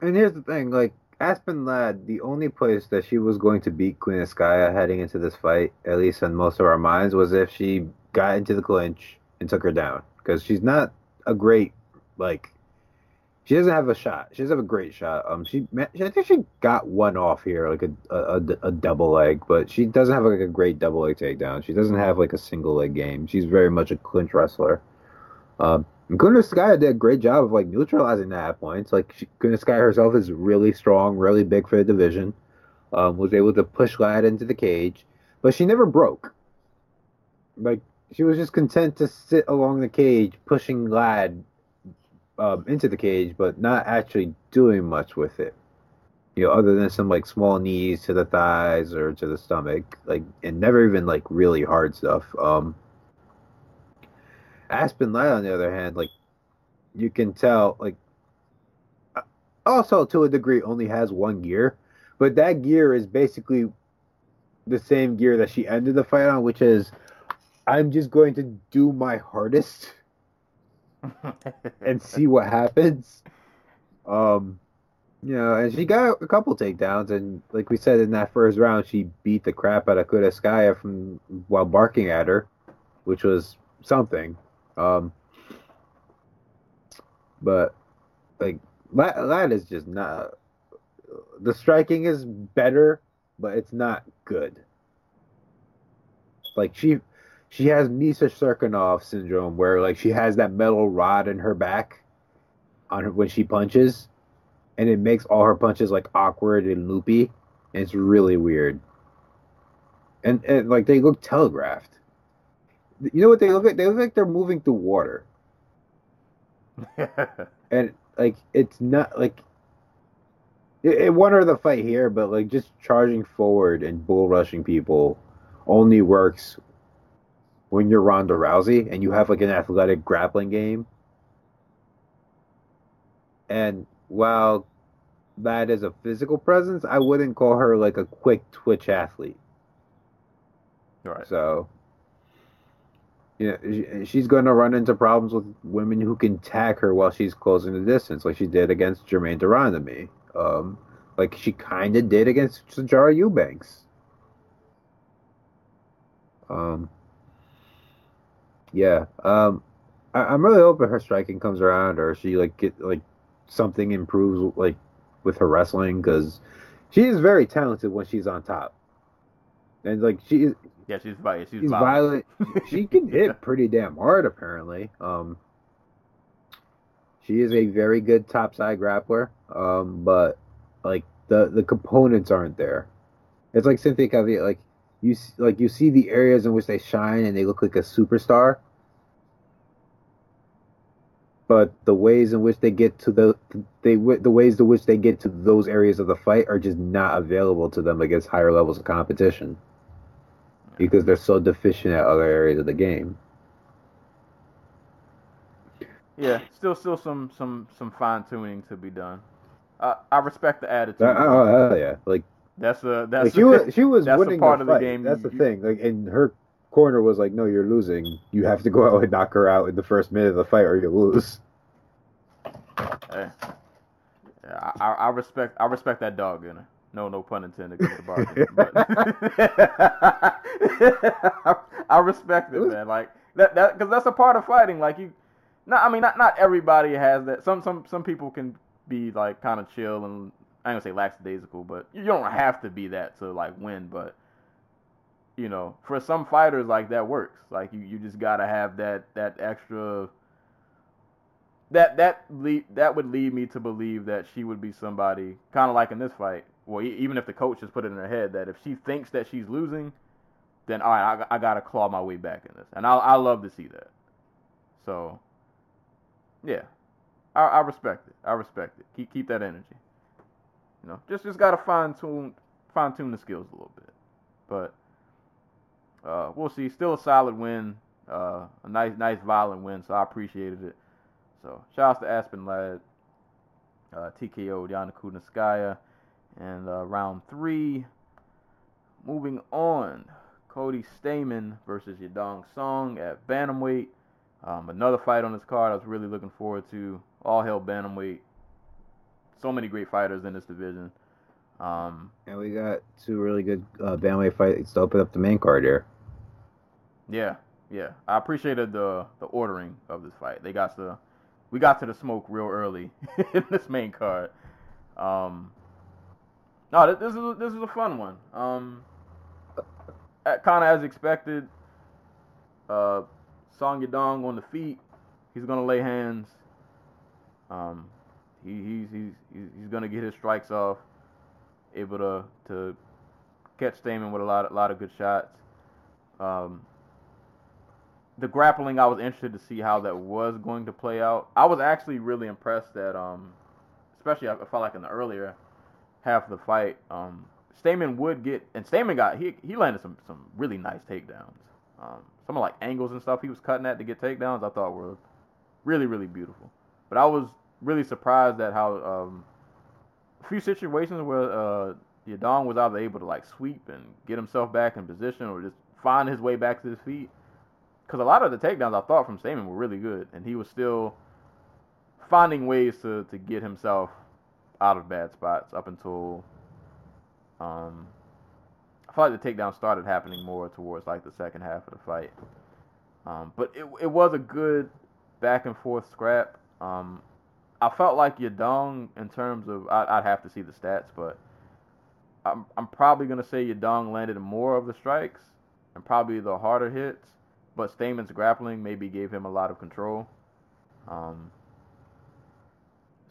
and here's the thing, like Aspen Ladd, the only place that she was going to beat Queen Kunitskaya heading into this fight, at least in most of our minds, was if she got into the clinch and took her down because she's not a great like she doesn't have a shot. She doesn't have a great shot. Um, she I think she got one off here, like a a, a double leg, but she doesn't have like a great double leg takedown. She doesn't have like a single leg game. She's very much a clinch wrestler. Um, Kunitskaya did a great job of like neutralizing that at points. Like she, Kunitskaya herself is really strong, really big for the division. Um, was able to push Ladd into the cage, but she never broke. Like she was just content to sit along the cage, pushing Ladd um, into the cage, but not actually doing much with it. You know, other than some like small knees to the thighs or to the stomach, like, and never even like really hard stuff. Um, Aspen Ladd, on the other hand, like, you can tell, like, also to a degree, only has one gear, but that gear is basically the same gear that she ended the fight on, which is I'm just going to do my hardest and see what happens. Um, you know, and she got a couple takedowns, and like we said in that first round, she beat the crap out of Kunitskaya from while barking at her, which was something. Um, but like that, that is just not. The striking is better, but it's not good. Like she, she has Misha Cirkunov syndrome, where like she has that metal rod in her back, on her when she punches, and it makes all her punches like awkward and loopy, and it's really weird. And, and like they look telegraphed. You know what they look like? They look like they're moving through water. and like it's not like it, it won her the fight here, but like just charging forward and bull rushing people only works when you're Ronda Rousey and you have like an athletic grappling game. And while that is a physical presence, I wouldn't call her like a quick twitch athlete. Right. So, yeah, she, she's going to run into problems with women who can tag her while she's closing the distance, like she did against Germaine de Randamie. Um, like she kind of did against Sijara Eubanks. Um, yeah. Um, I, am really hoping her striking comes around, or she like get like something improves like with her wrestling because she is very talented when she's on top, and like she is. Yeah, she's violent. She's, She's violent. violent. she can hit pretty damn hard, apparently. Um, she is a very good top side grappler. Um, but like the the components aren't there. It's like Cynthia Calvillo. Like you like you see the areas in which they shine and they look like a superstar. But the ways in which they get to the they the ways in which they get to those areas of the fight are just not available to them against higher levels of competition because they're so deficient at other areas of the game. Yeah, still, still some, some, some fine tuning to be done. Uh, I respect the attitude. Uh, oh, hell yeah! Like, That's a that's like she was she was that's a winning part the of the game That's you- the thing. Like, and her corner was like, "No, you're losing. You have to go out and knock her out in the first minute of the fight, or you lose." Hey. I, I respect I respect that dog in her. No, no pun intended. The bargain, but I, I respect it, man. Like that, that, because that's a part of fighting. Like you, not, I mean, not not everybody has that. Some some some people can be like kind of chill and I ain't gonna say lackadaisical, but you don't have to be that to like win. But you know, for some fighters, like that works. Like you, you just gotta have that that extra that that lead, that would lead me to believe that she would be somebody kind of like in this fight. Well, even if the coach has put it in her head that if she thinks that she's losing, then all right, I, I gotta claw my way back in this, and I I love to see that. So, yeah, I, I respect it. I respect it. Keep keep that energy. You know, just just gotta fine tune fine tune the skills a little bit, but uh, we'll see. Still a solid win, uh, a nice nice violent win, so I appreciated it. So shout out to Aspen Ladd, uh, TKO Yana Kunitskaya, and uh, round three. Moving on, Cody Stamann versus Yadong Song at bantamweight. Um, another fight on this card I was really looking forward to. All hell bantamweight. So many great fighters in this division. Um, And we got two really good uh, bandweight fights to open up the main card here. Yeah, yeah. I appreciated the the ordering of this fight. They got the we got to the smoke real early in this main card. Um No, th- this is this is a fun one. Um kind of as expected. Uh Song Yadong on the feet. He's going to lay hands. Um he, he's he's he's going to get his strikes off. Able to to catch Stamann with a lot a lot of good shots. Um, the grappling, I was interested to see how that was going to play out. I was actually really impressed that, um, especially I felt like in the earlier half of the fight, um, Stamann would get, and Stamann got he he landed some some really nice takedowns. Um, some of like angles and stuff he was cutting at to get takedowns, I thought were really really beautiful. But I was really surprised at how um, a few situations where uh, Yadong was either able to like sweep and get himself back in position, or just find his way back to his feet. because a lot of the takedowns I thought from Stamann were really good, and he was still finding ways to to get himself out of bad spots up until um I felt like the takedown started happening more towards like the second half of the fight. Um, but it it was a good back and forth scrap. Um, I felt like Yadong in terms of I, I'd have to see the stats, but I'm I'm probably gonna say Yadong landed more of the strikes and probably the harder hits, but Stamann's grappling maybe gave him a lot of control. Um,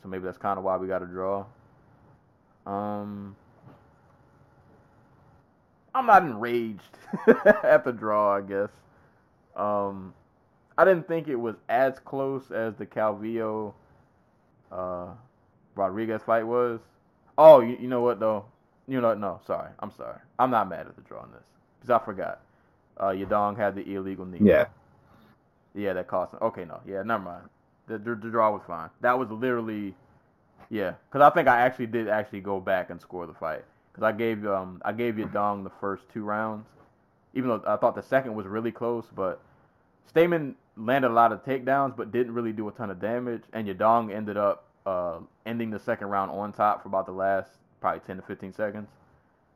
so maybe that's kind of why we got a draw. Um, I'm not enraged at the draw, I guess. Um, I didn't think it was as close as the Calvillo uh, Rodriguez fight was. Oh, you, you know what though? You know what? No, sorry. I'm sorry. I'm not mad at the draw on this because I forgot. Uh, Yadong had the illegal knee. Yeah. Yeah, that cost him. Okay, no. Yeah, never mind. The, the, the draw was fine. That was literally, yeah. Because I think I actually did actually go back and score the fight. Because I gave um I gave Yadong the first two rounds, even though I thought the second was really close. But Stamann landed a lot of takedowns, but didn't really do a ton of damage. And Yadong ended up uh ending the second round on top for about the last probably 10 to 15 seconds.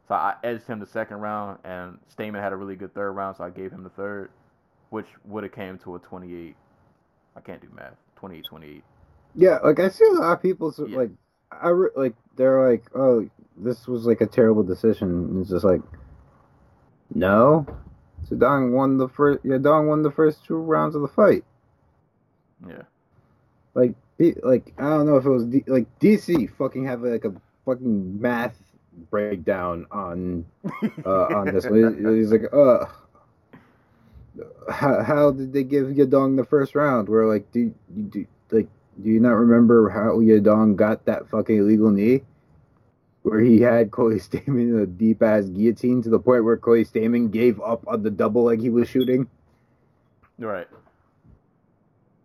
So I edged him the second round, and Stamann had a really good third round, so I gave him the third, which would have came to a 28. I can't do math. 28, 28. Yeah, like I see a lot of people so, Yeah. like I re- like they're like, oh, this was like a terrible decision. And it's just like, no, Zidane won the first. Yadong won the first two rounds of the fight. Yeah. Like, like I don't know if it was D- like DC fucking have like a fucking math breakdown on uh, on this. He's like, uh, how, how did they give Yadong the first round? Where like, do you do like, do you not remember how Yadong got that fucking illegal knee? Where he had Corey Stamann in a deep ass guillotine to the point where Corey Stamann gave up on the double leg he was shooting. Right.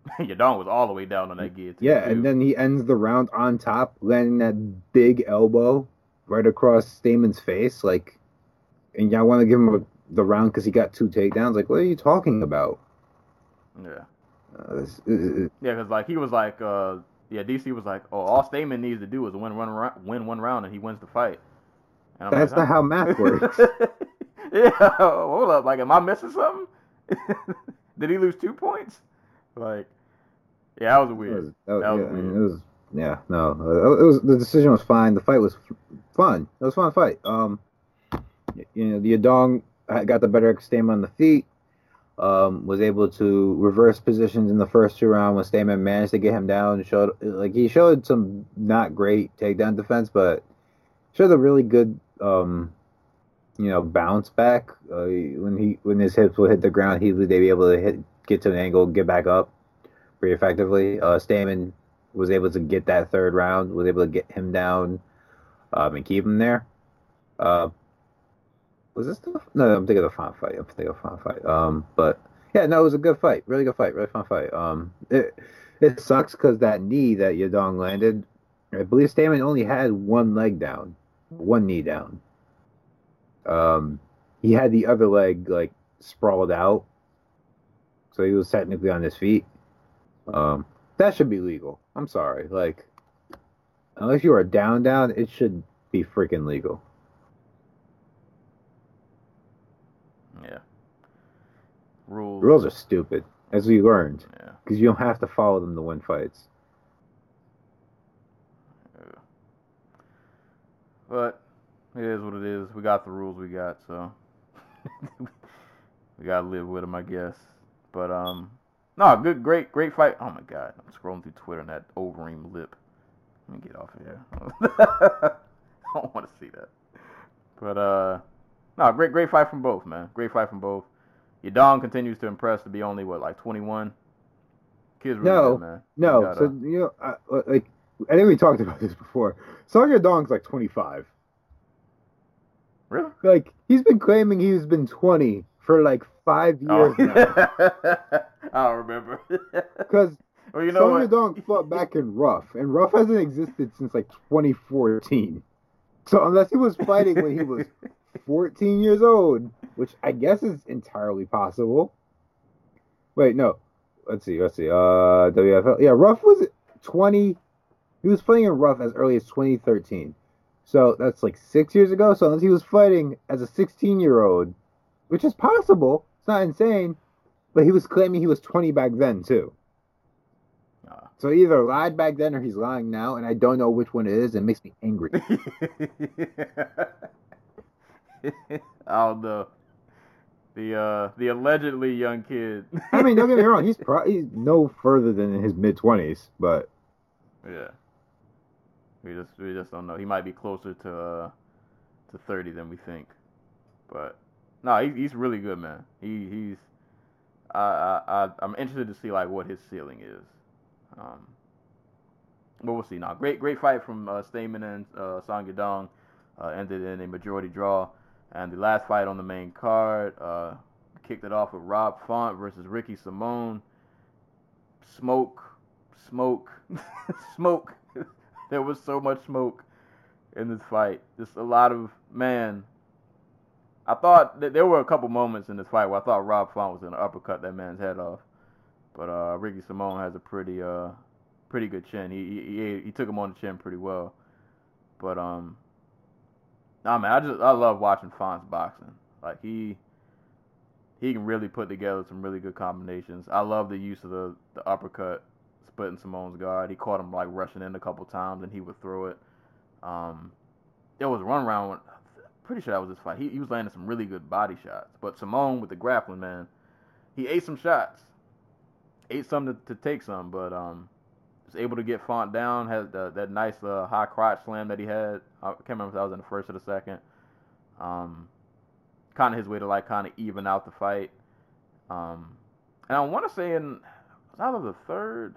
Yadong was all the way down on that guillotine. Yeah, too. and then he ends the round on top, landing that big elbow right across Stamann's face. Like, and y'all want to give him a, the round because he got two takedowns. Like, what are you talking about? Yeah. Uh, this- uh, Yeah, because like he was like, uh, yeah, DC was like, oh, all Stamann needs to do is win one round, win one round, and he wins the fight. And I'm that's like, not how math works. yeah, hold up, like, am I missing something? Did he lose two points? Like, yeah, that was weird. that was- That was yeah, I mean, weird. it was yeah, no, uh, it was the decision was fine. The fight was fun. It was a fun fight. Um, you know, the Yadong had- got the better Stamann on the feet. Um, was able to reverse positions in the first two rounds when Stamann managed to get him down. Showed like he showed some not great takedown defense, but showed a really good um, you know, bounce back. Uh, when he when his hips would hit the ground, he would be able to hit get to an angle, get back up pretty effectively. Uh, Stamann was able to get that third round, was able to get him down um, and keep him there. Uh, was this the no? I'm thinking of the fun fight. I'm thinking of fun fight. Um, but yeah, no, it was a good fight, really good fight, really fun fight. Um, it it sucks because that knee that Yadong landed, I believe Stamann only had one leg down, one knee down. Um, he had the other leg like sprawled out, so he was technically on his feet. Um, that should be legal. I'm sorry, like unless you are down down, it should be freaking legal. Yeah. Rules. Rules are stupid, as we learned, Yeah. because you don't have to follow them to win fights. yeah. But it is what it is. We got the rules we got, so we gotta live with them, I guess. But um, no, good, great, great fight. Oh my god, I'm scrolling through Twitter and that Overeem lip. Let me get off of here. I don't want to see that. But uh, no, great, great fight from both, man. Great fight from both. Yadong continues to impress to be only what like 21. Kid's really No, good, man. No, gotta- so you know, I, like I think we talked about this before. Song Yadong's like 25. really? Like he's been claiming he's been 20 for like five oh. years Oh. now. I don't remember. Because well, you know Sonya what? Dong fought back in Rough, and Rough hasn't existed since like 2014. So unless he was fighting when he was 14 years old, which I guess is entirely possible, Wait, no. Let's see. Let's see. Uh, WFL. Yeah, Ruff was 20. He was playing in Ruff as early as 2013. So that's like six years ago. So he was fighting as a 16 year old, which is possible. It's not insane, but he was claiming he was 20 back then too. Ah. So he either lied back then or he's lying now, and I don't know which one it is. It makes me angry. I don't know. The uh the allegedly young kid. I mean, don't get me wrong. He's pro- he's no further than in his mid 20s, but yeah. We just we just don't know. He might be closer to uh to 30 than we think. But no, he, he's really good, man. He he's I I I- I'm interested to see like what his ceiling is. Um but we'll see now. Great great fight from uh, Stamann and uh, Song Yadong. Uh, ended in a majority draw. And the last fight on the main card, uh, kicked it off with Rob Font versus Ricky Simón. Smoke, smoke, smoke. there was so much smoke in this fight. Just a lot of man. I thought there were a couple moments in this fight where I thought Rob Font was gonna uppercut that man's head off, but uh, Ricky Simón has a pretty uh, pretty good chin. He, he he he took him on the chin pretty well, but um, Nah, man, I just I love watching Font's boxing. Like he he can really put together some really good combinations. I love the use of the the uppercut, splitting Simón's guard. He caught him like rushing in a couple times, and he would throw it. Um, there was one round. When, pretty sure that was his fight. He he was landing some really good body shots, but Simone with the grappling man, he ate some shots, ate some to, to take some, but um, was able to get Font down. Had the, that nice uh, high crotch slam that he had. I can't remember if that was in the first or the second. Um, kind of his way to like kind of even out the fight. Um, and I want to say in was out of the third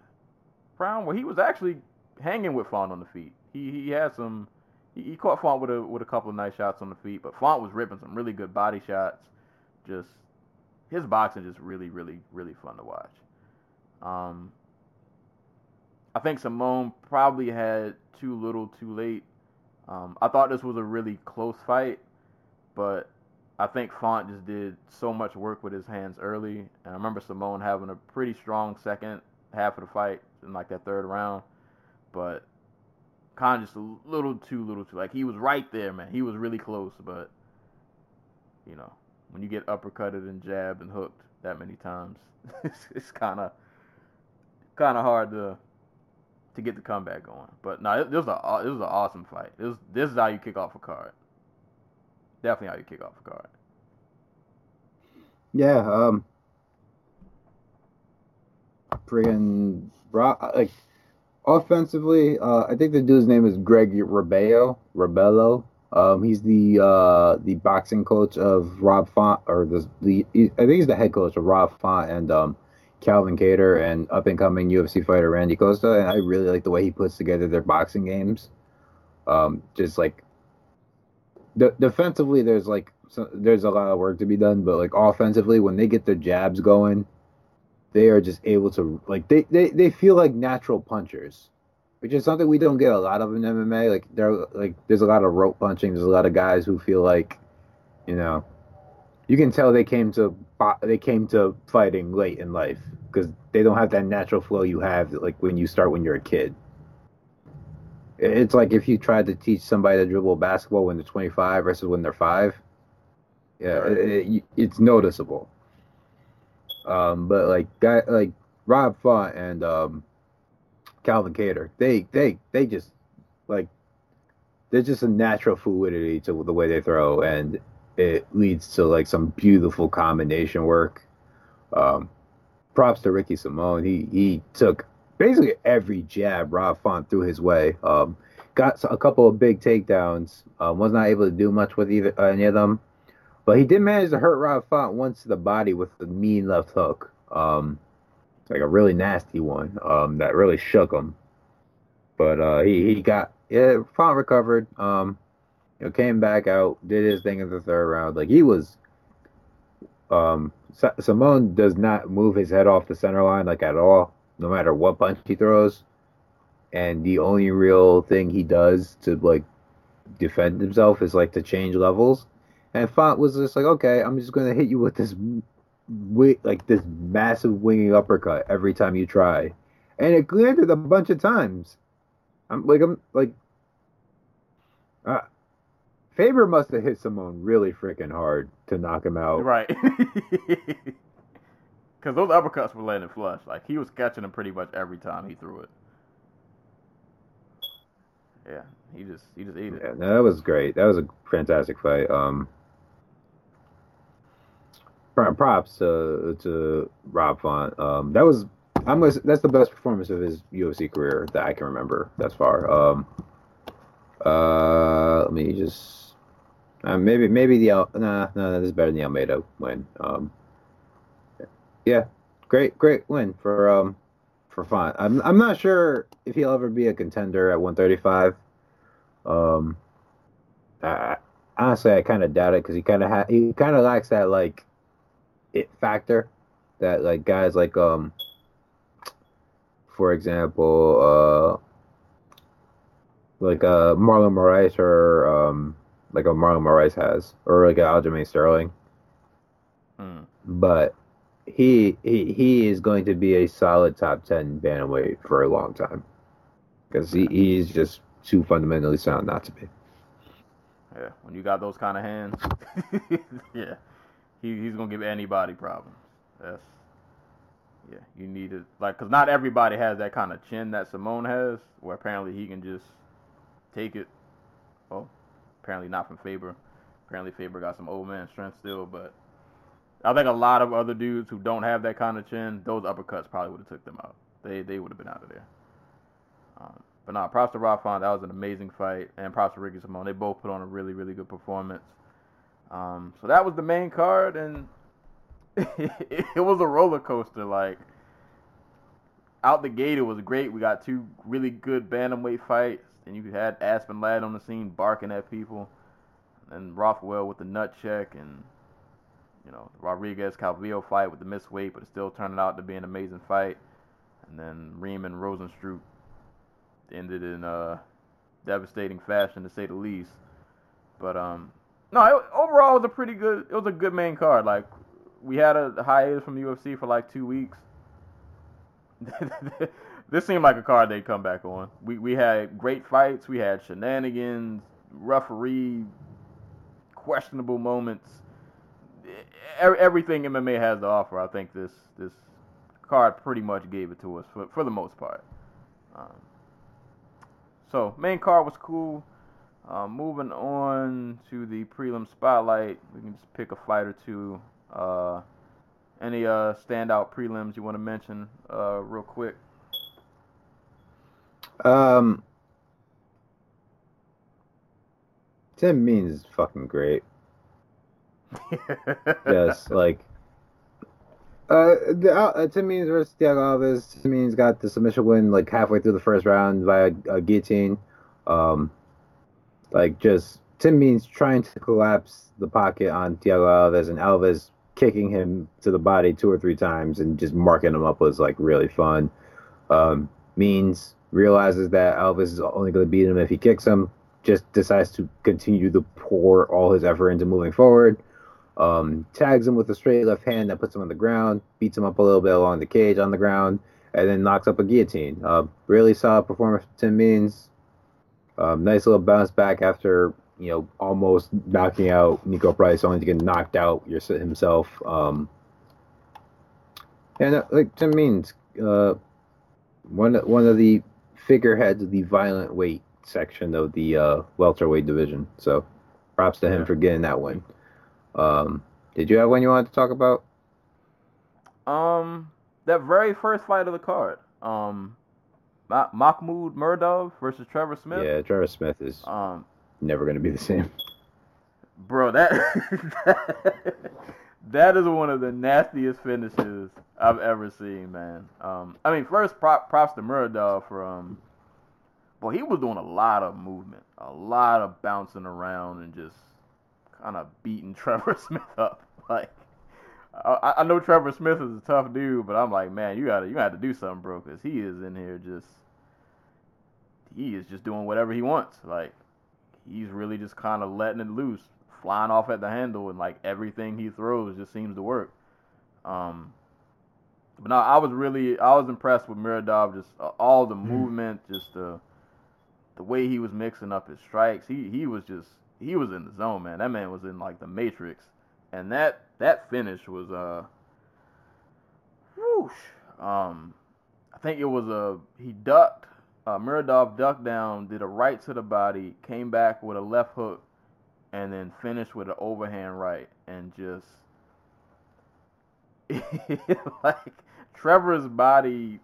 round where he was actually hanging with Font on the feet. He he had some. He, he caught Font with a with a couple of nice shots on the feet, but Font was ripping some really good body shots. Just his boxing just really really really fun to watch. Um, I think Simón probably had too little too late. Um, I thought this was a really close fight, but I think Font just did so much work with his hands early. And I remember Simón having a pretty strong second half of the fight in like that third round, but of just a little too little too. Like he was right there, man. He was really close, but you know, when you get uppercutted and jabbed and hooked that many times, it's, it's kind of kind of hard to to get the comeback going. But no, this was a it was an awesome fight. This this is how you kick off a card. Definitely how you kick off a card. yeah, um, friggin' like offensively, uh, I think the dude's name is Greg Rebello. Rebello. Um, he's the uh, the boxing coach of Rob Font, or the, the I think he's the head coach of Rob Font and um, Calvin Kattar and up and coming UFC fighter Randy Costa. And I really like the way he puts together their boxing games. Um, just like de- defensively, there's like so, there's a lot of work to be done, but like offensively, when they get their jabs going, they are just able to like they they, they feel like natural punchers, which is something we don't get a lot of in MMA. Like there like there's a lot of rope punching. There's a lot of guys who feel like, you know, you can tell they came to they came to fighting late in life because they don't have that natural flow you have like when you start when you're a kid. It's like if you tried to teach somebody to dribble basketball when they're 25 versus when they're five. Yeah, it- it- it's noticeable. Um, but like guy like Rob Font and um, Calvin Kattar, they they they just like there's just a natural fluidity to the way they throw, and it leads to like some beautiful combination work. Um, props to Ricky Simón. He he took basically every jab Rob Font threw his way. Um, got a couple of big takedowns. Um, was not able to do much with either uh, any of them, but he did manage to hurt Rob Font once to the body with the mean left hook. Um, like a really nasty one. Um, that really shook him. But uh, he he got yeah. Font recovered. Um, you know, came back out, did his thing in the third round. Like he was. Um, Simón does not move his head off the center line like at all, no matter what punch he throws. And the only real thing he does to like defend himself is like to change levels. And Font was just like, okay, I'm just gonna hit you with this like this massive winging uppercut every time you try, and it landed a bunch of times. I'm like I'm like, uh, Faber must have hit Simón really freaking hard to knock him out. Right. Because those uppercuts were landing flush. Like he was catching them pretty much every time he threw it. Yeah, he just he just ate it. Yeah, no, that was great. That was a fantastic fight. Um, props to to Rob Font. Um, that was I'm gonna, that's the best performance of his UFC career that I can remember thus far. Um, uh, let me just uh, maybe maybe the nah no this is better than the Almeida win. Um, yeah, great great win for um for Font. I'm I'm not sure if he'll ever be a contender at 135. Um, I, honestly, I kind of doubt it because he kind of ha- he kind of lacks that like it factor that like guys like um for example uh like uh Marlon Moraes or um like a Marlon Moraes has or like a Aljamain Sterling, Mm. but he he he is going to be a solid top ten bantamweight for a long time because he, he's just too fundamentally sound not to be. Yeah, when you got those kind of hands, yeah, he, he's gonna give anybody problems. That's yeah, you need it like because not everybody has that kind of chin that Simón has, where apparently he can just take it. Well, apparently not from Faber. Apparently Faber got some old man strength still, but I think a lot of other dudes who don't have that kind of chin, those uppercuts probably would have took them out. They they would have been out of there. Um, but nah, props to Rob Font. That was an amazing fight, and props to Ricky Simón. They both put on a really really good performance. Um, so that was the main card, and it, it was a roller coaster. Like out the gate, it was great. We got two really good bantamweight fights, and you had Aspen Ladd on the scene barking at people, and Rothwell with the nut check, and you know Rodriguez Calvillo fight with the missed weight, but it still turned out to be an amazing fight. And then Reem and Rozenstruik ended in a devastating fashion, to say the least. But um, no, it, overall it was a pretty good. It was a good main card. Like we had a hiatus from the UFC for like two weeks. this seemed like a card they'd come back on. We we had great fights. We had shenanigans, referee, questionable moments. Everything MMA has to offer, I think this this card pretty much gave it to us for for the most part. Um, so main card was cool. Uh, moving on to the prelim spotlight, we can just pick a fight or two. Uh, any uh, standout prelims you want to mention uh, real quick? Um, Tim Means is fucking great. Yes, like uh, the, uh, Tim Means versus Thiago Alves. Tim Means got the submission win like halfway through the first round via a guillotine. Um, like just Tim Means trying to collapse the pocket on Thiago Alves and Alves kicking him to the body two or three times and just marking him up was like really fun. Um, Means realizes that Alves is only going to beat him if he kicks him. Just decides to continue to pour all his effort into moving forward. Um, tags him with a straight left hand that puts him on the ground, beats him up a little bit along the cage on the ground, and then knocks up a guillotine. Uh, really solid performance from Tim Means. Um, nice little bounce back after you know almost knocking out Niko Price, only to get knocked out himself. Um, and uh, like Tim Means, uh, one one of the figureheads of the violent weight section of the uh, welterweight division. So, props to him Yeah. for getting that win. Um, did you have one you wanted to talk about? Um, that very first fight of the card, um, Ma- Mahmoud Muradov versus Trevor Smith. Yeah, Trevor Smith is Um, never going to be the same. bro, that that is one of the nastiest finishes I've ever seen, man. Um, I mean, first prop, props to Muradov for um, well, he was doing a lot of movement, a lot of bouncing around and just kind of beating Trevor Smith up. Like, I, I know Trevor Smith is a tough dude, but I'm like, man, you gotta you gotta do something, bro, because he is in here just he is just doing whatever he wants. Like, he's really just kind of letting it loose, flying off at the handle, and like everything he throws just seems to work. Um, but no, I was really I was impressed with Muradov. Just uh, all the movement, just the the way he was mixing up his strikes. He he was just he was in the zone, man. That man was in like the Matrix, and that that finish was uh, whoosh. Um, I think it was a he ducked. Uh, Muradov ducked down, did a right to the body, came back with a left hook, and then finished with an overhand right, and just like Trevor's body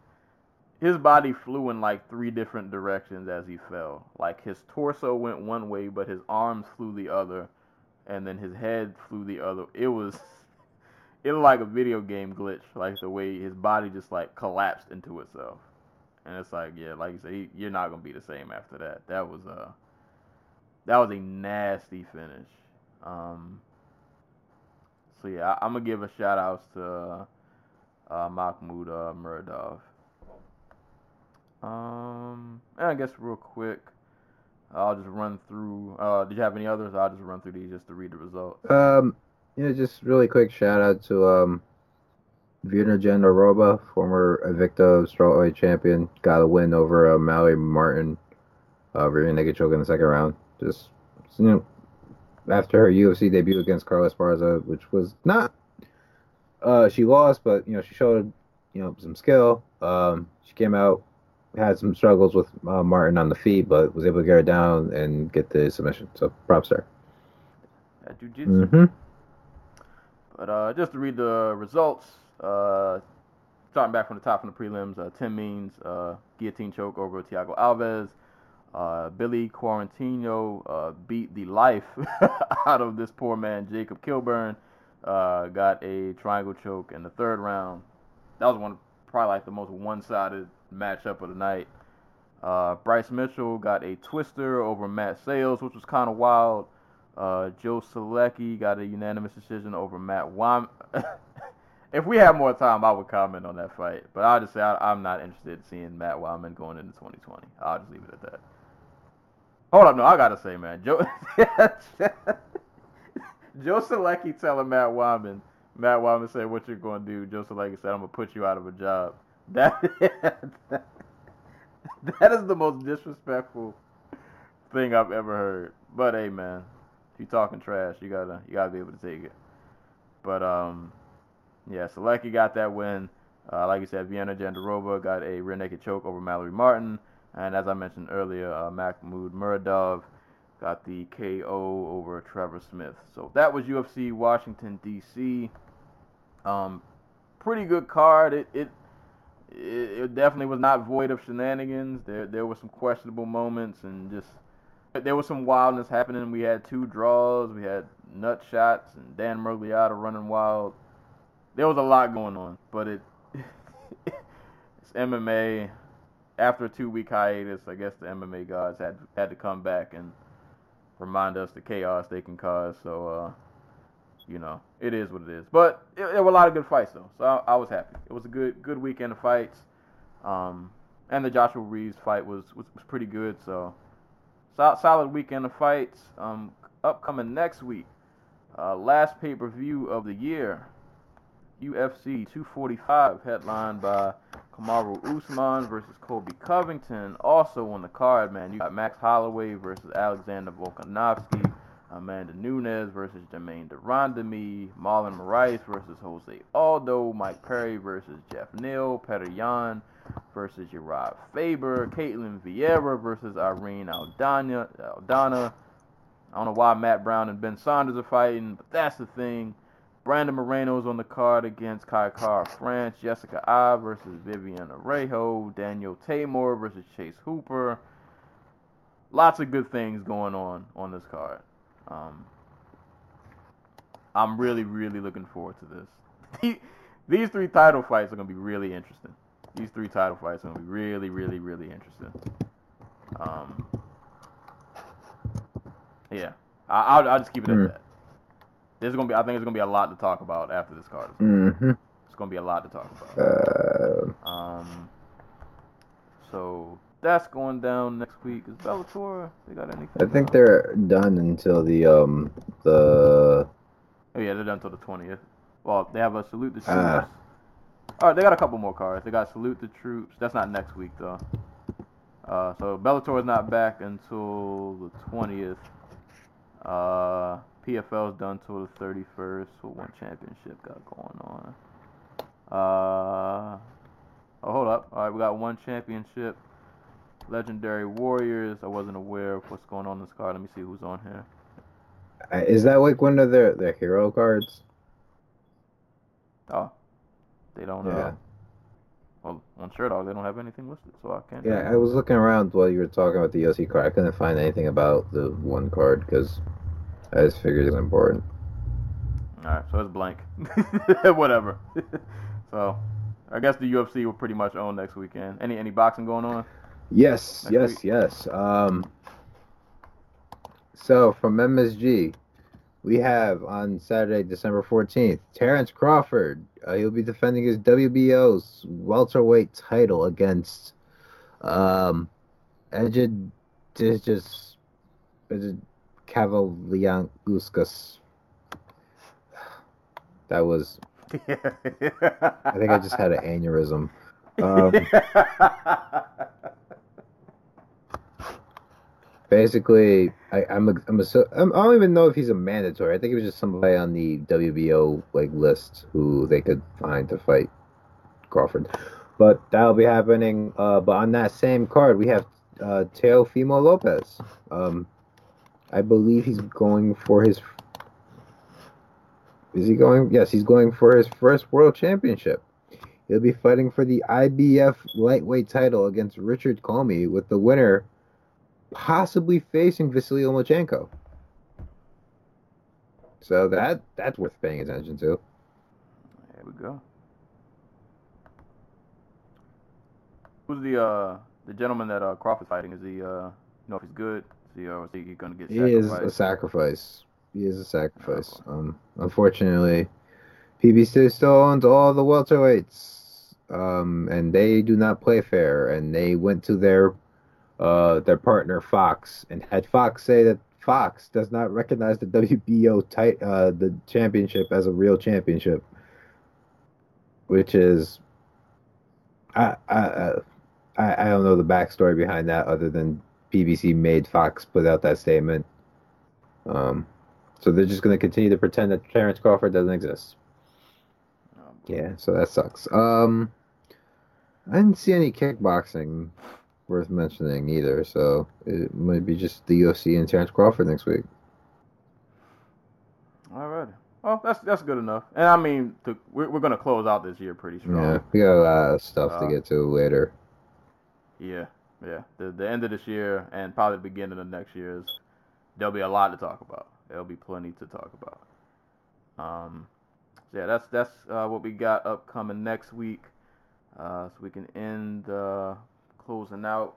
his body flew in like three different directions as he fell. Like his torso went one way, but his arms flew the other, and then his head flew the other. It was it was like a video game glitch, like the way his body just like collapsed into itself. And it's like, yeah, like you say, you're not gonna be the same after that. That was uh, that was a nasty finish. Um, so yeah, I, am gonna give a shout outs to uh, uh, Mahmoud uh, Muradov. Um, and I guess real quick, I'll just run through. Uh, did you have any others? I'll just run through these just to read the results. Um, yeah, just really quick shout out to um, Virna Jandiroba, former Invicta strawweight champion, got a win over uh, Mallory Martin, uh, rear naked choke in the second round. Just you know, after her UFC debut against Carla Esparza, which was not, uh, she lost, but you know she showed you know some skill. Um, she came out had some struggles with uh, Martin on the feet, but was able to get her down and get the submission. So props there. Yeah, jiu-jitsu. Mm-hmm. But uh, just to read the results, uh, starting back from the top from the prelims, uh, Tim Means uh, guillotine choke over Thiago Alves. Uh, Billy Quarantillo uh, beat the life out of this poor man, Jacob Kilburn. Uh, got a triangle choke in the third round. That was one probably like the most one-sided matchup of the night. Uh, Bryce Mitchell got a twister over Matt Sayles, which was kind of wild. Uh, Joe Solecki got a unanimous decision over Matt Wiman. if we had more time, I would comment on that fight. But I'll just say I, am not interested in seeing Matt Wiman going into 2020. I'll just leave it at that. Hold up, no, I gotta say, man, Joe Joe Solecki telling Matt Wiman, Matt Wiman said, "What you're gonna do?" Joe Solecki said, "I'm gonna put you out of a job." That that is the most disrespectful thing I've ever heard. But hey, man, if you talking trash, you gotta you gotta be able to take it. But um, yeah, Solecki got that win. Uh, like you said, Virna Jandiroba got a rear naked choke over Mallory Martin, and as I mentioned earlier, uh, Mahmoud Muradov got the KO over Trevor Smith. So that was UFC Washington D.C. Um, pretty good card. It it it, it definitely was not void of shenanigans. There there were some questionable moments and just there was some wildness happening. We had two draws. We had nut shots and Dan Miragliotta running wild. There was a lot going on, but it it's MMA. After a two week hiatus, I guess the MMA gods had had to come back and remind us the chaos they can cause. So uh, you know, it is what it is. But there were a lot of good fights though, so I, I, was happy. It was a good good weekend of fights, um, and the Joshua Ruiz fight was was, was pretty good. So solid weekend of fights. Um, upcoming next week, uh, last pay per view of the year, UFC 245, headlined by Kamaru Usman versus Colby Covington. Also on the card, man, you got Max Holloway versus Alexander Volkanovski. Amanda Nunes versus Germaine de Randamie, Marlon Moraes versus Jose Aldo, Mike Perry versus Geoff Neal, Petr Yan versus Urijah Faber, Ketlen Vieira versus Irene Aldana. Aldana. I don't know why Matt Brown and Ben Saunders are fighting, but that's the thing. Brandon Moreno's on the card against Kai Kara-France, Jessica Eye versus Viviane Araújo, Daniel Teymur versus Chase Hooper. Lots of good things going on on this card. Um, I'm really, really looking forward to this. These three title fights are gonna be really interesting. These three title fights are gonna be really, really, really interesting. Um, yeah, I, will I'll just keep it mm. at hmm. that. There's gonna be, I think there's gonna be a lot to talk about after this card. Mm-hmm. It's gonna be a lot to talk about. Uh... Um, so that's going down next week. Is Bellator? They got anything? I think they're done until the um the. Oh yeah, they're done until the twentieth. Well, they have a salute the troops. Ah. All right, they got a couple more cards. They got salute the troops. That's not next week though. Uh, so Bellator is not back until the twentieth. Uh, PFL is done till the thirty first. What one championship got going on? Uh, oh, hold up. All right, we got one championship. Legendary Warriors. I wasn't aware of what's going on in this card. Let me see who's on here. Uh, that like one of their their hero cards? Oh, they don't. Yeah. Uh, well, on Sherdog, they don't have anything listed, so I can't. Yeah, I was looking around while you were talking about the OC card. I couldn't find anything about the one card because I just figured it was important. All right, so it's blank. Whatever. so, I guess the UFC will pretty much own next weekend. Any any boxing going on? Yes, Next yes, week. yes. Um, so from MSG, we have on Saturday, December fourteenth, Terrence Crawford. Uh, he'll be defending his WBO's welterweight title against um, Ejid Digis Ejid Kavaliauskas. That was. I I think I just had an aneurysm. Um, basically, I, I'm a, I'm a, I'm, I don't even know if he's a mandatory. I think it was just somebody on the WBO like list who they could find to fight Crawford. But that'll be happening. Uh, but on that same card, we have uh, Teofimo Lopez. Um, I believe he's going for his. Is he going? Yes, he's going for his first world championship. He'll be fighting for the IBF lightweight title against Richard Commey, with the winner possibly facing Vasily Lomachenko. So that that's worth paying attention to. There we go. Who's the uh the gentleman that uh Crawford's fighting? Is he uh you know if he's good? Is he is he gonna get He is a sacrifice. He is a sacrifice. Um, unfortunately, PBC still owns all the welterweights, um, and they do not play fair. And they went to their uh, their partner Fox and had Fox say that Fox does not recognize the WBO tit- uh, the championship as a real championship, which is I I I, I don't know the backstory behind that other than PBC made Fox put out that statement. Um, so they're just going to continue to pretend that Terrence Crawford doesn't exist. Oh. Yeah, so that sucks. Um, I didn't see any kickboxing worth mentioning either, so it might be just the UFC and Terrence Crawford next week. All right. Well, that's that's good enough. And I mean, to, we're we're gonna close out this year pretty strong. Yeah, we got a lot of stuff Uh, to get to later. Yeah, yeah. The the end of this year and probably the beginning of next year is there'll be a lot to talk about. There'll be plenty to talk about. Um, yeah, that's that's uh, what we got upcoming next week. Uh, so we can end uh, closing out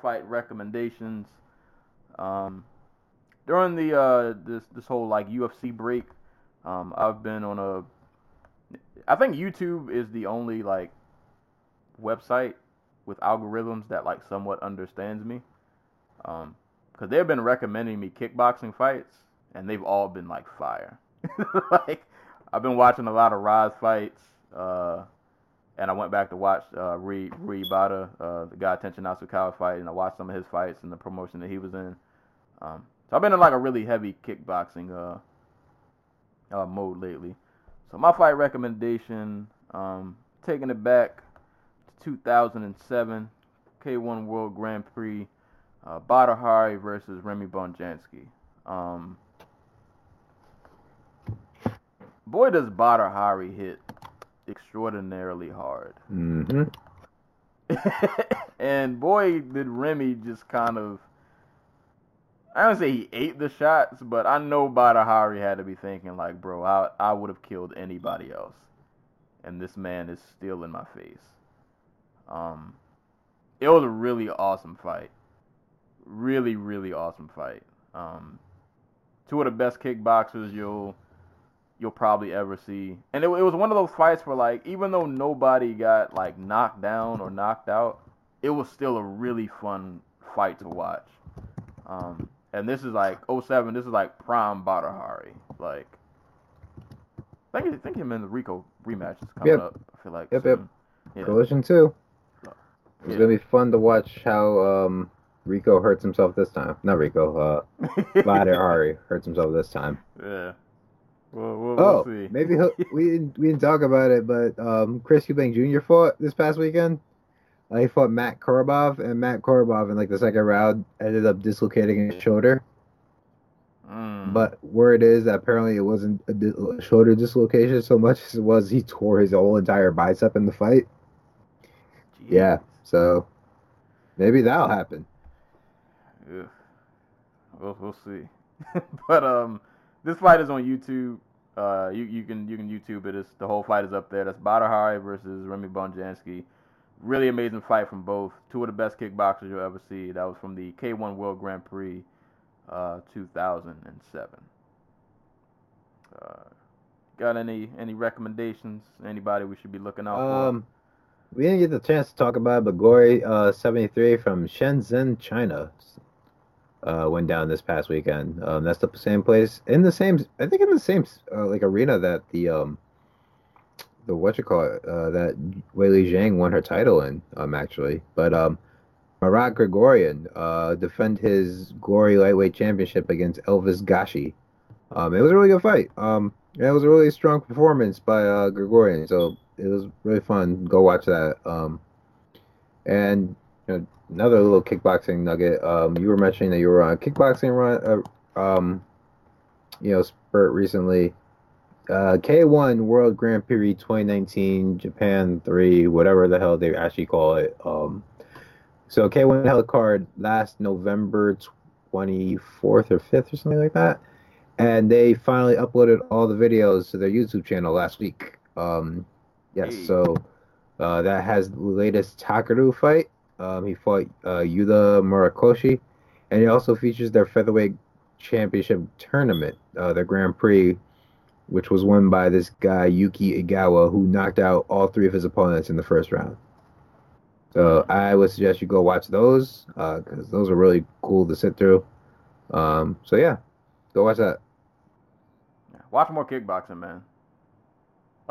fight recommendations. Um, during the uh, this this whole like UFC break, um, I've been on a. I think YouTube is the only like website with algorithms that like somewhat understands me. Um, cause they've been recommending me kickboxing fights, and they've all been like fire. like I've been watching a lot of Rise fights, uh, and I went back to watch uh, Rui Ebata, uh, the guy Tenshin Nasukawa fight, and I watched some of his fights and the promotion that he was in. Um, so I've been in like a really heavy kickboxing uh, uh, mode lately. So my fight recommendation, um, taking it back 2007 K1 World Grand Prix, uh, Badr Hari versus Remy Bonjasky. Um, boy, does Badr Hari hit extraordinarily hard. hmm and boy, did Remy just kind of. I don't say he ate the shots, but I know Badr Hari had to be thinking like, bro, I I would have killed anybody else, and this man is still in my face. Um, it was a really awesome fight, really really awesome fight. Um, two of the best kickboxers you'll you'll probably ever see. And it, it was one of those fights where like even though nobody got like knocked down or knocked out, it was still a really fun fight to watch. Um, and this is like 07, this is like prime Badr Hari. Like I think, I think him and the Rico rematch is coming Yep. up. I feel like. Yep, yep. Yeah. Collision two. It's gonna be fun to watch how um Rico hurts himself this time. Not Rico. Uh, Badr Hari hurts himself this time. yeah. We'll, we'll, Oh, we'll see. maybe we didn't we didn't talk about it, but um, Chris Eubank Jr. fought this past weekend. Uh, he fought Matt Korobov, and Matt Korobov in like the second round ended up dislocating his shoulder. Mm. But word is that apparently it wasn't a, di- shoulder dislocation so much as it was he tore his whole entire bicep in the fight. Jeez. Yeah, so maybe that'll happen. Ugh. We'll we'll see. but um, this fight is on YouTube. Uh, you you can you can YouTube it. It's, the whole fight is up there. That's Badr Hari versus Remy Bonjasky. Really amazing fight from both. Two of the best kickboxers you'll ever see. That was from the K1 World Grand Prix, uh, 2007. Uh, got any any recommendations? Anybody we should be looking out for? We didn't get the chance to talk about it, but Glory uh, 73 from Shenzhen, China, uh, went down this past weekend. Um, that's the same place in the same, I think in the same uh, like arena that the um, the what you call it, uh, that Weili Zhang won her title in, um, actually. But um, Marat Gregorian uh, defend his Glory lightweight championship against Elvis Gashi. Um, it was a really good fight. Um, it was a really strong performance by uh, Gregorian. So it was really fun. Go watch that. Um, and you know, another little kickboxing nugget. Um, you were mentioning that you were on a kickboxing run, uh, um, you know, spurt recently. Uh, K1 World Grand Prix 2019 Japan 3, whatever the hell they actually call it. Um, so K1 held card last November 24th or 5th or something like that. And they finally uploaded all the videos to their YouTube channel last week. Um, yes, Hey. so uh, that has the latest Takeru fight. Um, he fought uh, Yuta Murakoshi, and it also features their featherweight championship tournament, uh, the Grand Prix, which was won by this guy Yuki Egawa, who knocked out all three of his opponents in the first round. So I would suggest you go watch those because those are really cool to sit through. Um, so yeah, go watch that. Watch more kickboxing, man.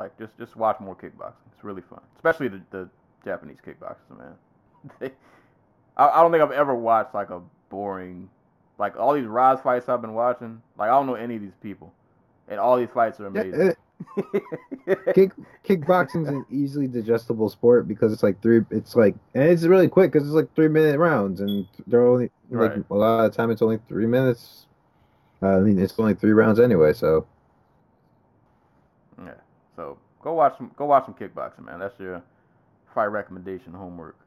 Like just just watch more kickboxing. It's really fun, especially the, the Japanese kickboxers, man. They, I, I don't think I've ever watched like a boring, like all these Rise fights I've been watching. Like I don't know any of these people, and all these fights are amazing. kick kickboxing's an easily digestible sport because it's like three. It's like and it's really quick because it's like three minute rounds and they're only like Right. a lot of the time it's only three minutes. Uh, I mean it's only three rounds anyway, so. So go watch some go watch some kickboxing, man. That's your fight recommendation homework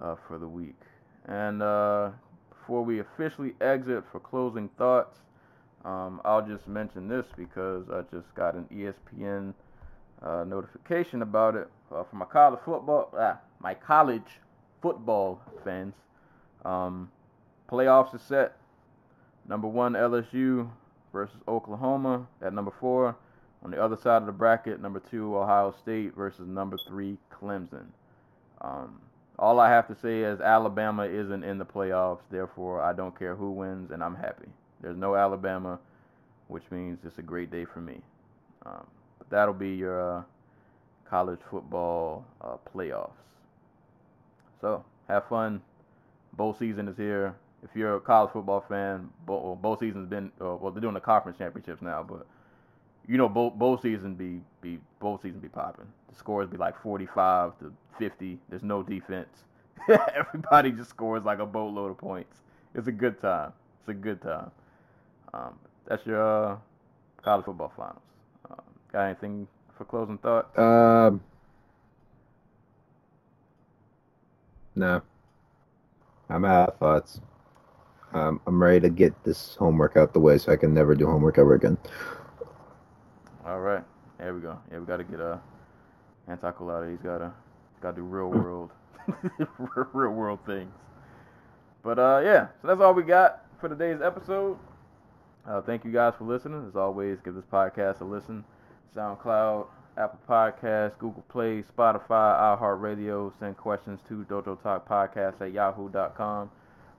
uh, for the week. And uh, before we officially exit for closing thoughts, um, I'll just mention this because I just got an ESPN uh, notification about it uh, for my college football. Ah, my college football fans. Um, playoffs are set. Number one LSU versus Oklahoma at number four. On the other side of the bracket, number two, Ohio State versus number three, Clemson. Um, all I have to say is Alabama isn't in the playoffs, therefore I don't care who wins, and I'm happy. There's no Alabama, which means it's a great day for me. Um, but that'll be your uh, college football uh, playoffs. So have fun. Bowl season is here. If you're a college football fan, bowl, bowl season's been uh, well. They're doing the conference championships now, but you know, bowl, bowl season be be bowl season be popping. The scores be like 45 to 50. There's no defense. Everybody just scores like a boatload of points. It's a good time. It's a good time. Um, that's your uh, college football finals. Um, got anything for closing thoughts? um, no, I'm out of thoughts. Um, I'm ready to get this homework out the way so I can never do homework ever again. All right, there we go. Yeah, we got to get uh, Anticolada. He's got to got to do real world, real world things. But uh, yeah, so that's all we got for today's episode. Uh, thank you guys for listening. As always, give this podcast a listen. SoundCloud, Apple Podcasts, Google Play, Spotify, iHeartRadio. Send questions to Dojo Talk Podcast at yahoo.com.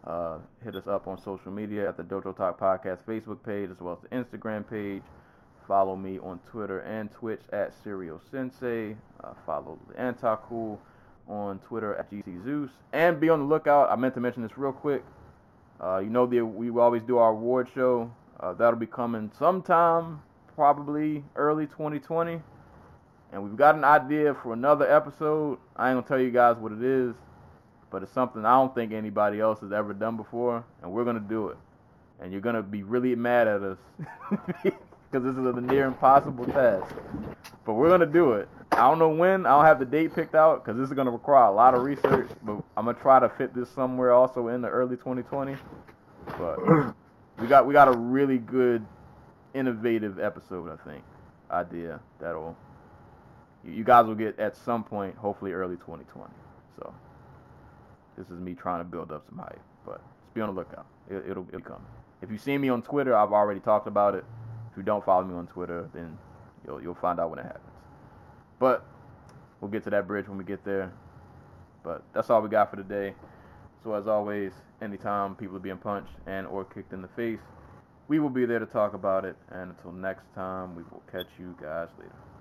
Uh, hit us up on social media at the Dojo Talk Podcast Facebook page as well as the Instagram page. Follow me on Twitter and Twitch at Serial Sensei. Uh, follow the Antacool on Twitter at GC Zeus. And be on the lookout. I meant to mention this real quick. Uh, you know, the, we always do our award show. Uh, that'll be coming sometime, probably early 2020. And we've got an idea for another episode. I ain't gonna tell you guys what it is, but it's something I don't think anybody else has ever done before, and we're gonna do it. And you're gonna be really mad at us because this is a near impossible task. But we're gonna do it. I don't know when. I don't have the date picked out because this is gonna require a lot of research. But I'm gonna try to fit this somewhere also in the early 2020. But we got we got a really good, innovative episode. I think idea that'll you guys will get at some point, hopefully early 2020. So this is me trying to build up some hype, but just be on the lookout. It, it'll, it'll come. If you see me on Twitter, I've already talked about it. If you don't follow me on Twitter, then you'll you'll find out when it happens. But we'll get to that bridge when we get there. But that's all we got for today. So as always, anytime people are being punched and or kicked in the face, we will be there to talk about it. And until next time, we will catch you guys later.